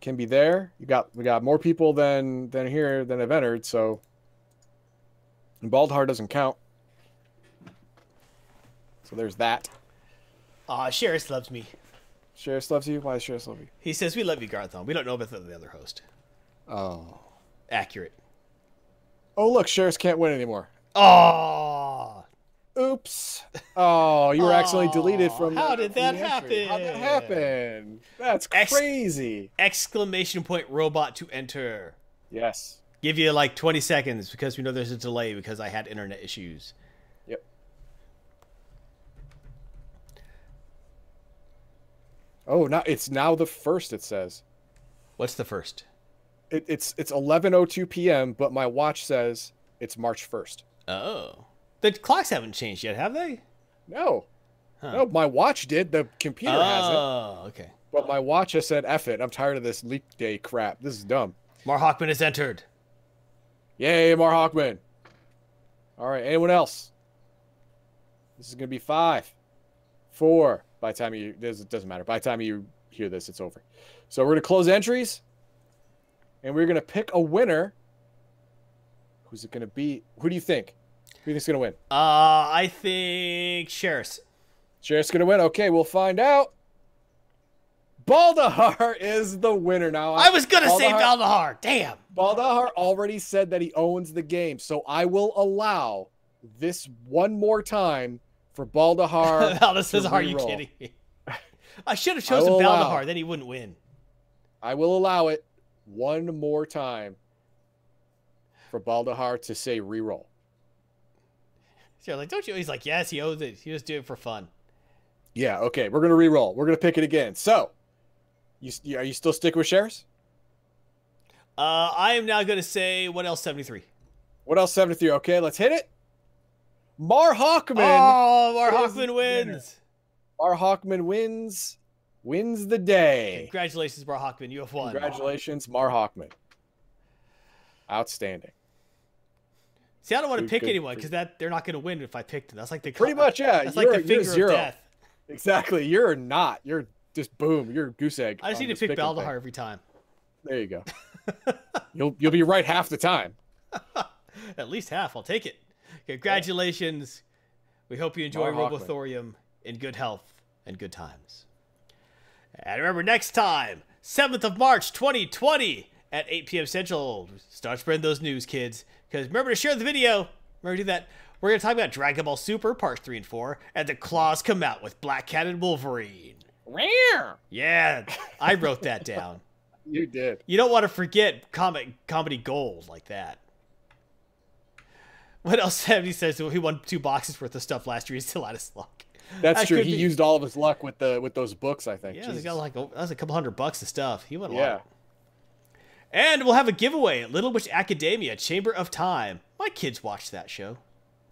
Can be there. You got we got more people than than here than have entered, so and Baldahar doesn't count. So there's that. Aw, Sheris loves me. Sheriff loves you. Why does Sheriff love you? He says, We love you, Garthon. We don't know about the the other host. Oh. Accurate. Oh, look, Sheriff can't win anymore. Oh, Oops. Oh, you were accidentally deleted from. how the- did that the entry. How'd that happen? happen? That's Ex- crazy. exclamation point robot to enter. Yes. Give you like 20 seconds because we know there's a delay because I had internet issues. Yep. Oh, now it's now the first. It says What's the first? it, it's it's 11:02 p.m., but my watch says it's March 1st. Oh. The clocks haven't changed yet, have they? No, Huh. no, my watch did. The computer hasn't, Oh, okay. but my watch has said "F it." I'm tired of this leap day crap. This is dumb. Mar Hawkman has entered. Yay, Mar Hawkman. All right, anyone else? This is gonna be five, four. By the time you, this it doesn't matter. By the time you hear this, it's over. So we're gonna close entries, and we're gonna pick a winner. Who's it gonna be? Who do you think? Who do you think's gonna win? Uh, I think Sheris. Sheriff's gonna win. Okay, we'll find out. Baldahar [LAUGHS] is the winner now. I was gonna say Baldahar- Damn. Baldahar already said that he owns the game, so I will allow this one more time for Baldahar. [LAUGHS] Baldahar says, to "Are you kidding me?" [LAUGHS] I should have chosen Baldahar. Then he wouldn't win. I will allow it one more time for Baldahar to say reroll. So like, don't you? He's like, yes, he owes it. He just do it for fun. Yeah, okay, we're gonna re-roll. We're gonna pick it again. So, you you- are you still sticking with shares? Uh, I am now gonna say what else? Seventy three. What else? Seventy three. Okay, let's hit it. Mar Hawkman. Oh, Mar Hawkman wins. Mar Hawkman wins. Wins the day. Congratulations, Mar Hawkman. You have won. Congratulations, Mar Hawkman. Outstanding. See, I don't want to pick anyone because that they're not gonna win if I picked them. That's like the Pretty much, yeah. That's you're, like the finger zero. of death. Exactly. You're not. You're just boom. You're goose egg. I just need to pick Baldahar thing. every time. There you go. [LAUGHS] you'll you'll be right half the time. [LAUGHS] At least half. I'll take it. Congratulations. We hope you enjoy Mar. Robothorium in good health and good times. And remember, next time, 7th of March 2020 at 8 p.m. Central. Start spreading those news, kids. Because remember to share the video. Remember to do that. We're going to talk about Dragon Ball Super Parts 3 and 4. And the claws come out with Black Cat and Wolverine. Rare. Yeah, I wrote that [LAUGHS] down. You did. You don't want to forget comic comedy gold like that. What else? [LAUGHS] He says he won two boxes worth of stuff last year. He's still out of luck. That's That true. He be- used all of his luck with the with those books. I think. Yeah, he got like oh, a, that was a couple hundred bucks of stuff. He won a yeah. lot. And we'll have a giveaway at Little Witch Academia Chamber of Time. My kids watched that show.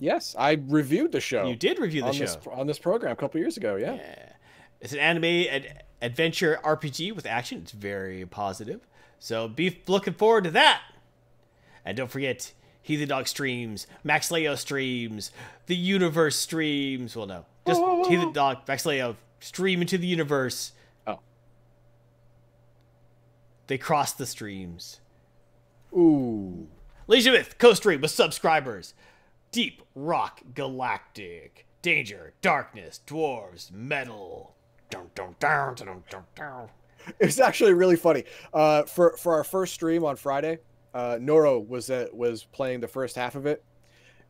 Yes, I reviewed the show. You did review the on show. this on this program a couple years ago. Yeah. yeah. It's an anime ad- adventure RPG with action. It's very positive. So be looking forward to that. And don't forget, Heathen Dog streams, Max Leo streams, the Universe streams. Well, no, just Whoa, whoa, He whoa. the Dog, Max Leo stream into the universe. They cross the streams. Ooh. Elizabeth, co-stream with subscribers. Deep Rock Galactic. Danger, Darkness, Dwarves, Metal. Dun, dun, dun, dun, dun, dun. It's actually really funny. Uh, for for our first stream on Friday, uh, Noro was uh, was playing the first half of it,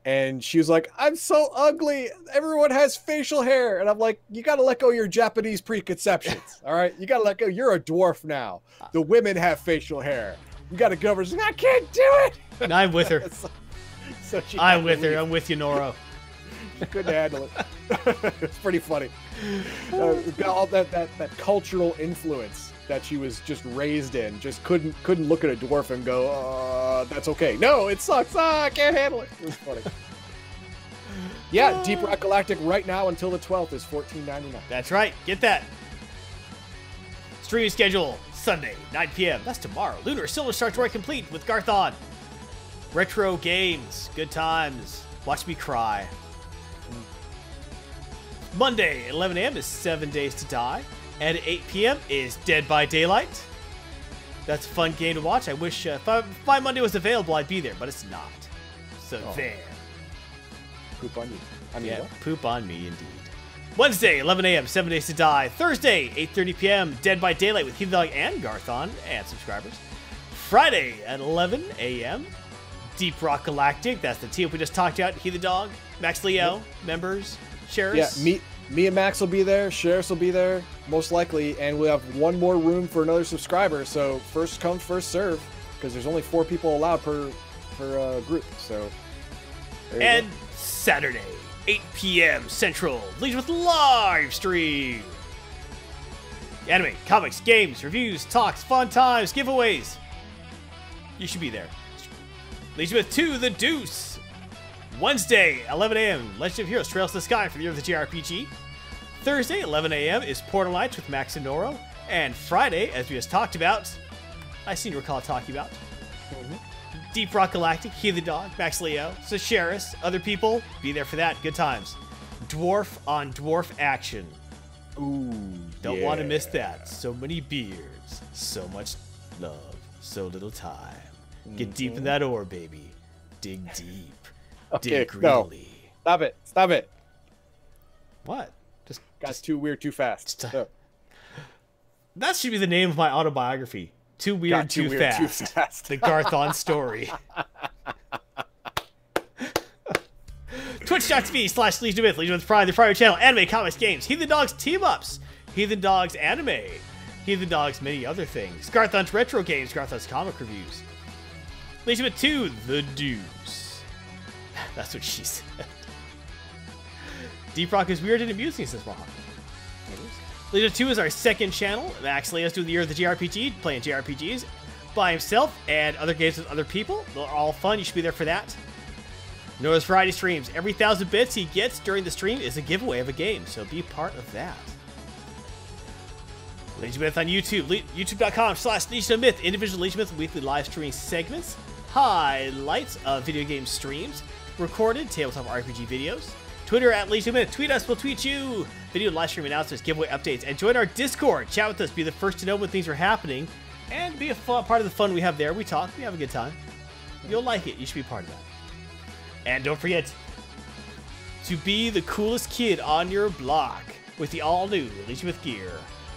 and she was like, "I'm so ugly. Everyone has facial hair," and I'm like, "You got to let go of your Japanese preconceptions. all right, you got to let go. You're a dwarf now. The women have facial hair. You got to go over. She's like, I can't do it. And I'm with her. so, [LAUGHS] so she I'm with her. I'm with you, Noro. She couldn't handle it. [LAUGHS] it's pretty funny. Uh, got all that, that that cultural influence that she was just raised in. Just couldn't couldn't look at a dwarf and go, uh, "That's okay." No, it sucks. Ah, I can't handle it. It was funny. [LAUGHS] Yeah, Deep Rock Galactic right now until the 12th is 14.99. That's right. Get that. Streaming schedule Sunday, 9 p.m. That's tomorrow. Lunar Silver Star Tour complete with Garthon. Retro games, good times. Watch me cry. Monday, 11 a.m. is Seven Days to Die, and at 8 p.m. is Dead by Daylight. That's a fun game to watch. I wish uh, if, I, if my Monday was available, I'd be there, but it's not. So Oh. there. Poop on you. I mean, Yeah, what? poop on me indeed. Wednesday, 11 a.m., 7 Days to Die. Thursday, 8.30 p.m., Dead by Daylight with Heathen Dog and Garthon and subscribers. Friday at 11 a.m., Deep Rock Galactic. That's the team we just talked about. Heathen Dog, Max Leo, members, sharers. Yeah, me, me and Max will be there. Sheriffs will be there, most likely, and we have one more room for another subscriber. So first come, first serve, because there's only four people allowed per per uh, group. So And go. Saturday, 8 p.m. Central, leads with live stream. Anime, comics, games, reviews, talks, fun times, giveaways. You should be there. Leads with 2 The Deuce. Wednesday, 11 a.m. Legend of Heroes Trails to the Sky for the year of the JRPG. Thursday, 11 a.m. is Portal Knights with Max and Noro. And Friday, as we just talked about, I seem to recall talking about, mm-hmm. Deep Rock Galactic, Heathen Dog, Max Leo, Sasharis, other people, be there for that. Good times. Dwarf on dwarf action. Ooh, Don't want to miss that. So many beards, so much love, so little time. Get deep in mm-hmm. that ore, baby. Dig [LAUGHS] deep. Okay, Dig no. Stop it! Stop it! What? Got just too weird, too fast. No, uh, that should be the name of my autobiography. Too weird, got too, too weird, too fast. fast. The Garthon story. [LAUGHS] Twitch.tv slash Legion of Myth, Legion with Pride, the Friday channel, anime, comics, games, Heathen Dogs team ups, Heathen Dogs anime, Heathen Dogs many other things, Garthon's retro games, Garthon's comic reviews, Legion with 2, The Deuce. [LAUGHS] That's what she said. Deep Rock is weird and amusing, says Maha. Legion 2 is our second channel. Max Leo's doing the year of the JRPG, playing JRPGs by himself and other games with other people. They're all fun. You should be there for that. Noah's Variety streams. Every thousand bits he gets during the stream is a giveaway of a game, so be part of that. Legion Myth on YouTube. Le- YouTube.com slash Legion Myth. Individual Legion Myth weekly live streaming segments. Highlights of video game streams. Recorded tabletop RPG videos. Twitter at Legion Myth. Tweet us, we'll tweet you. Video live stream announcements, giveaway updates, and join our Discord. Chat with us. Be the first to know when things are happening. And be a part of the fun we have there. We talk, we have a good time. You'll like it. You should be part of that. And don't forget to be the coolest kid on your block with the all-new Legion with Gear.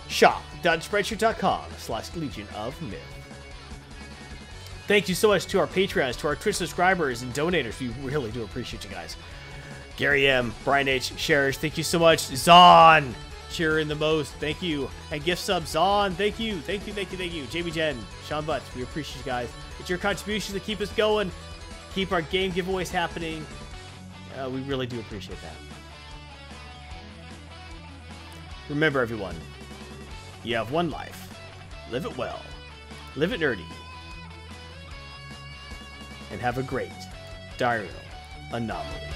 Shop.spreadshirt.com slash Legion of Myth. Thank you so much to our Patreons, to our Twitch subscribers and donators. We really do appreciate you guys. Gary M, Brian H, Sharers, thank you so much. Zon, cheering the most, thank you. And gift sub, Zon, thank you, thank you, thank you, thank you. JB Jen, Sean Butts, we appreciate you guys. It's your contributions that keep us going, keep our game giveaways happening. Uh, we really do appreciate that. remember, everyone, you have one life. Live it well. Live it nerdy. And have a great diurnal anomaly.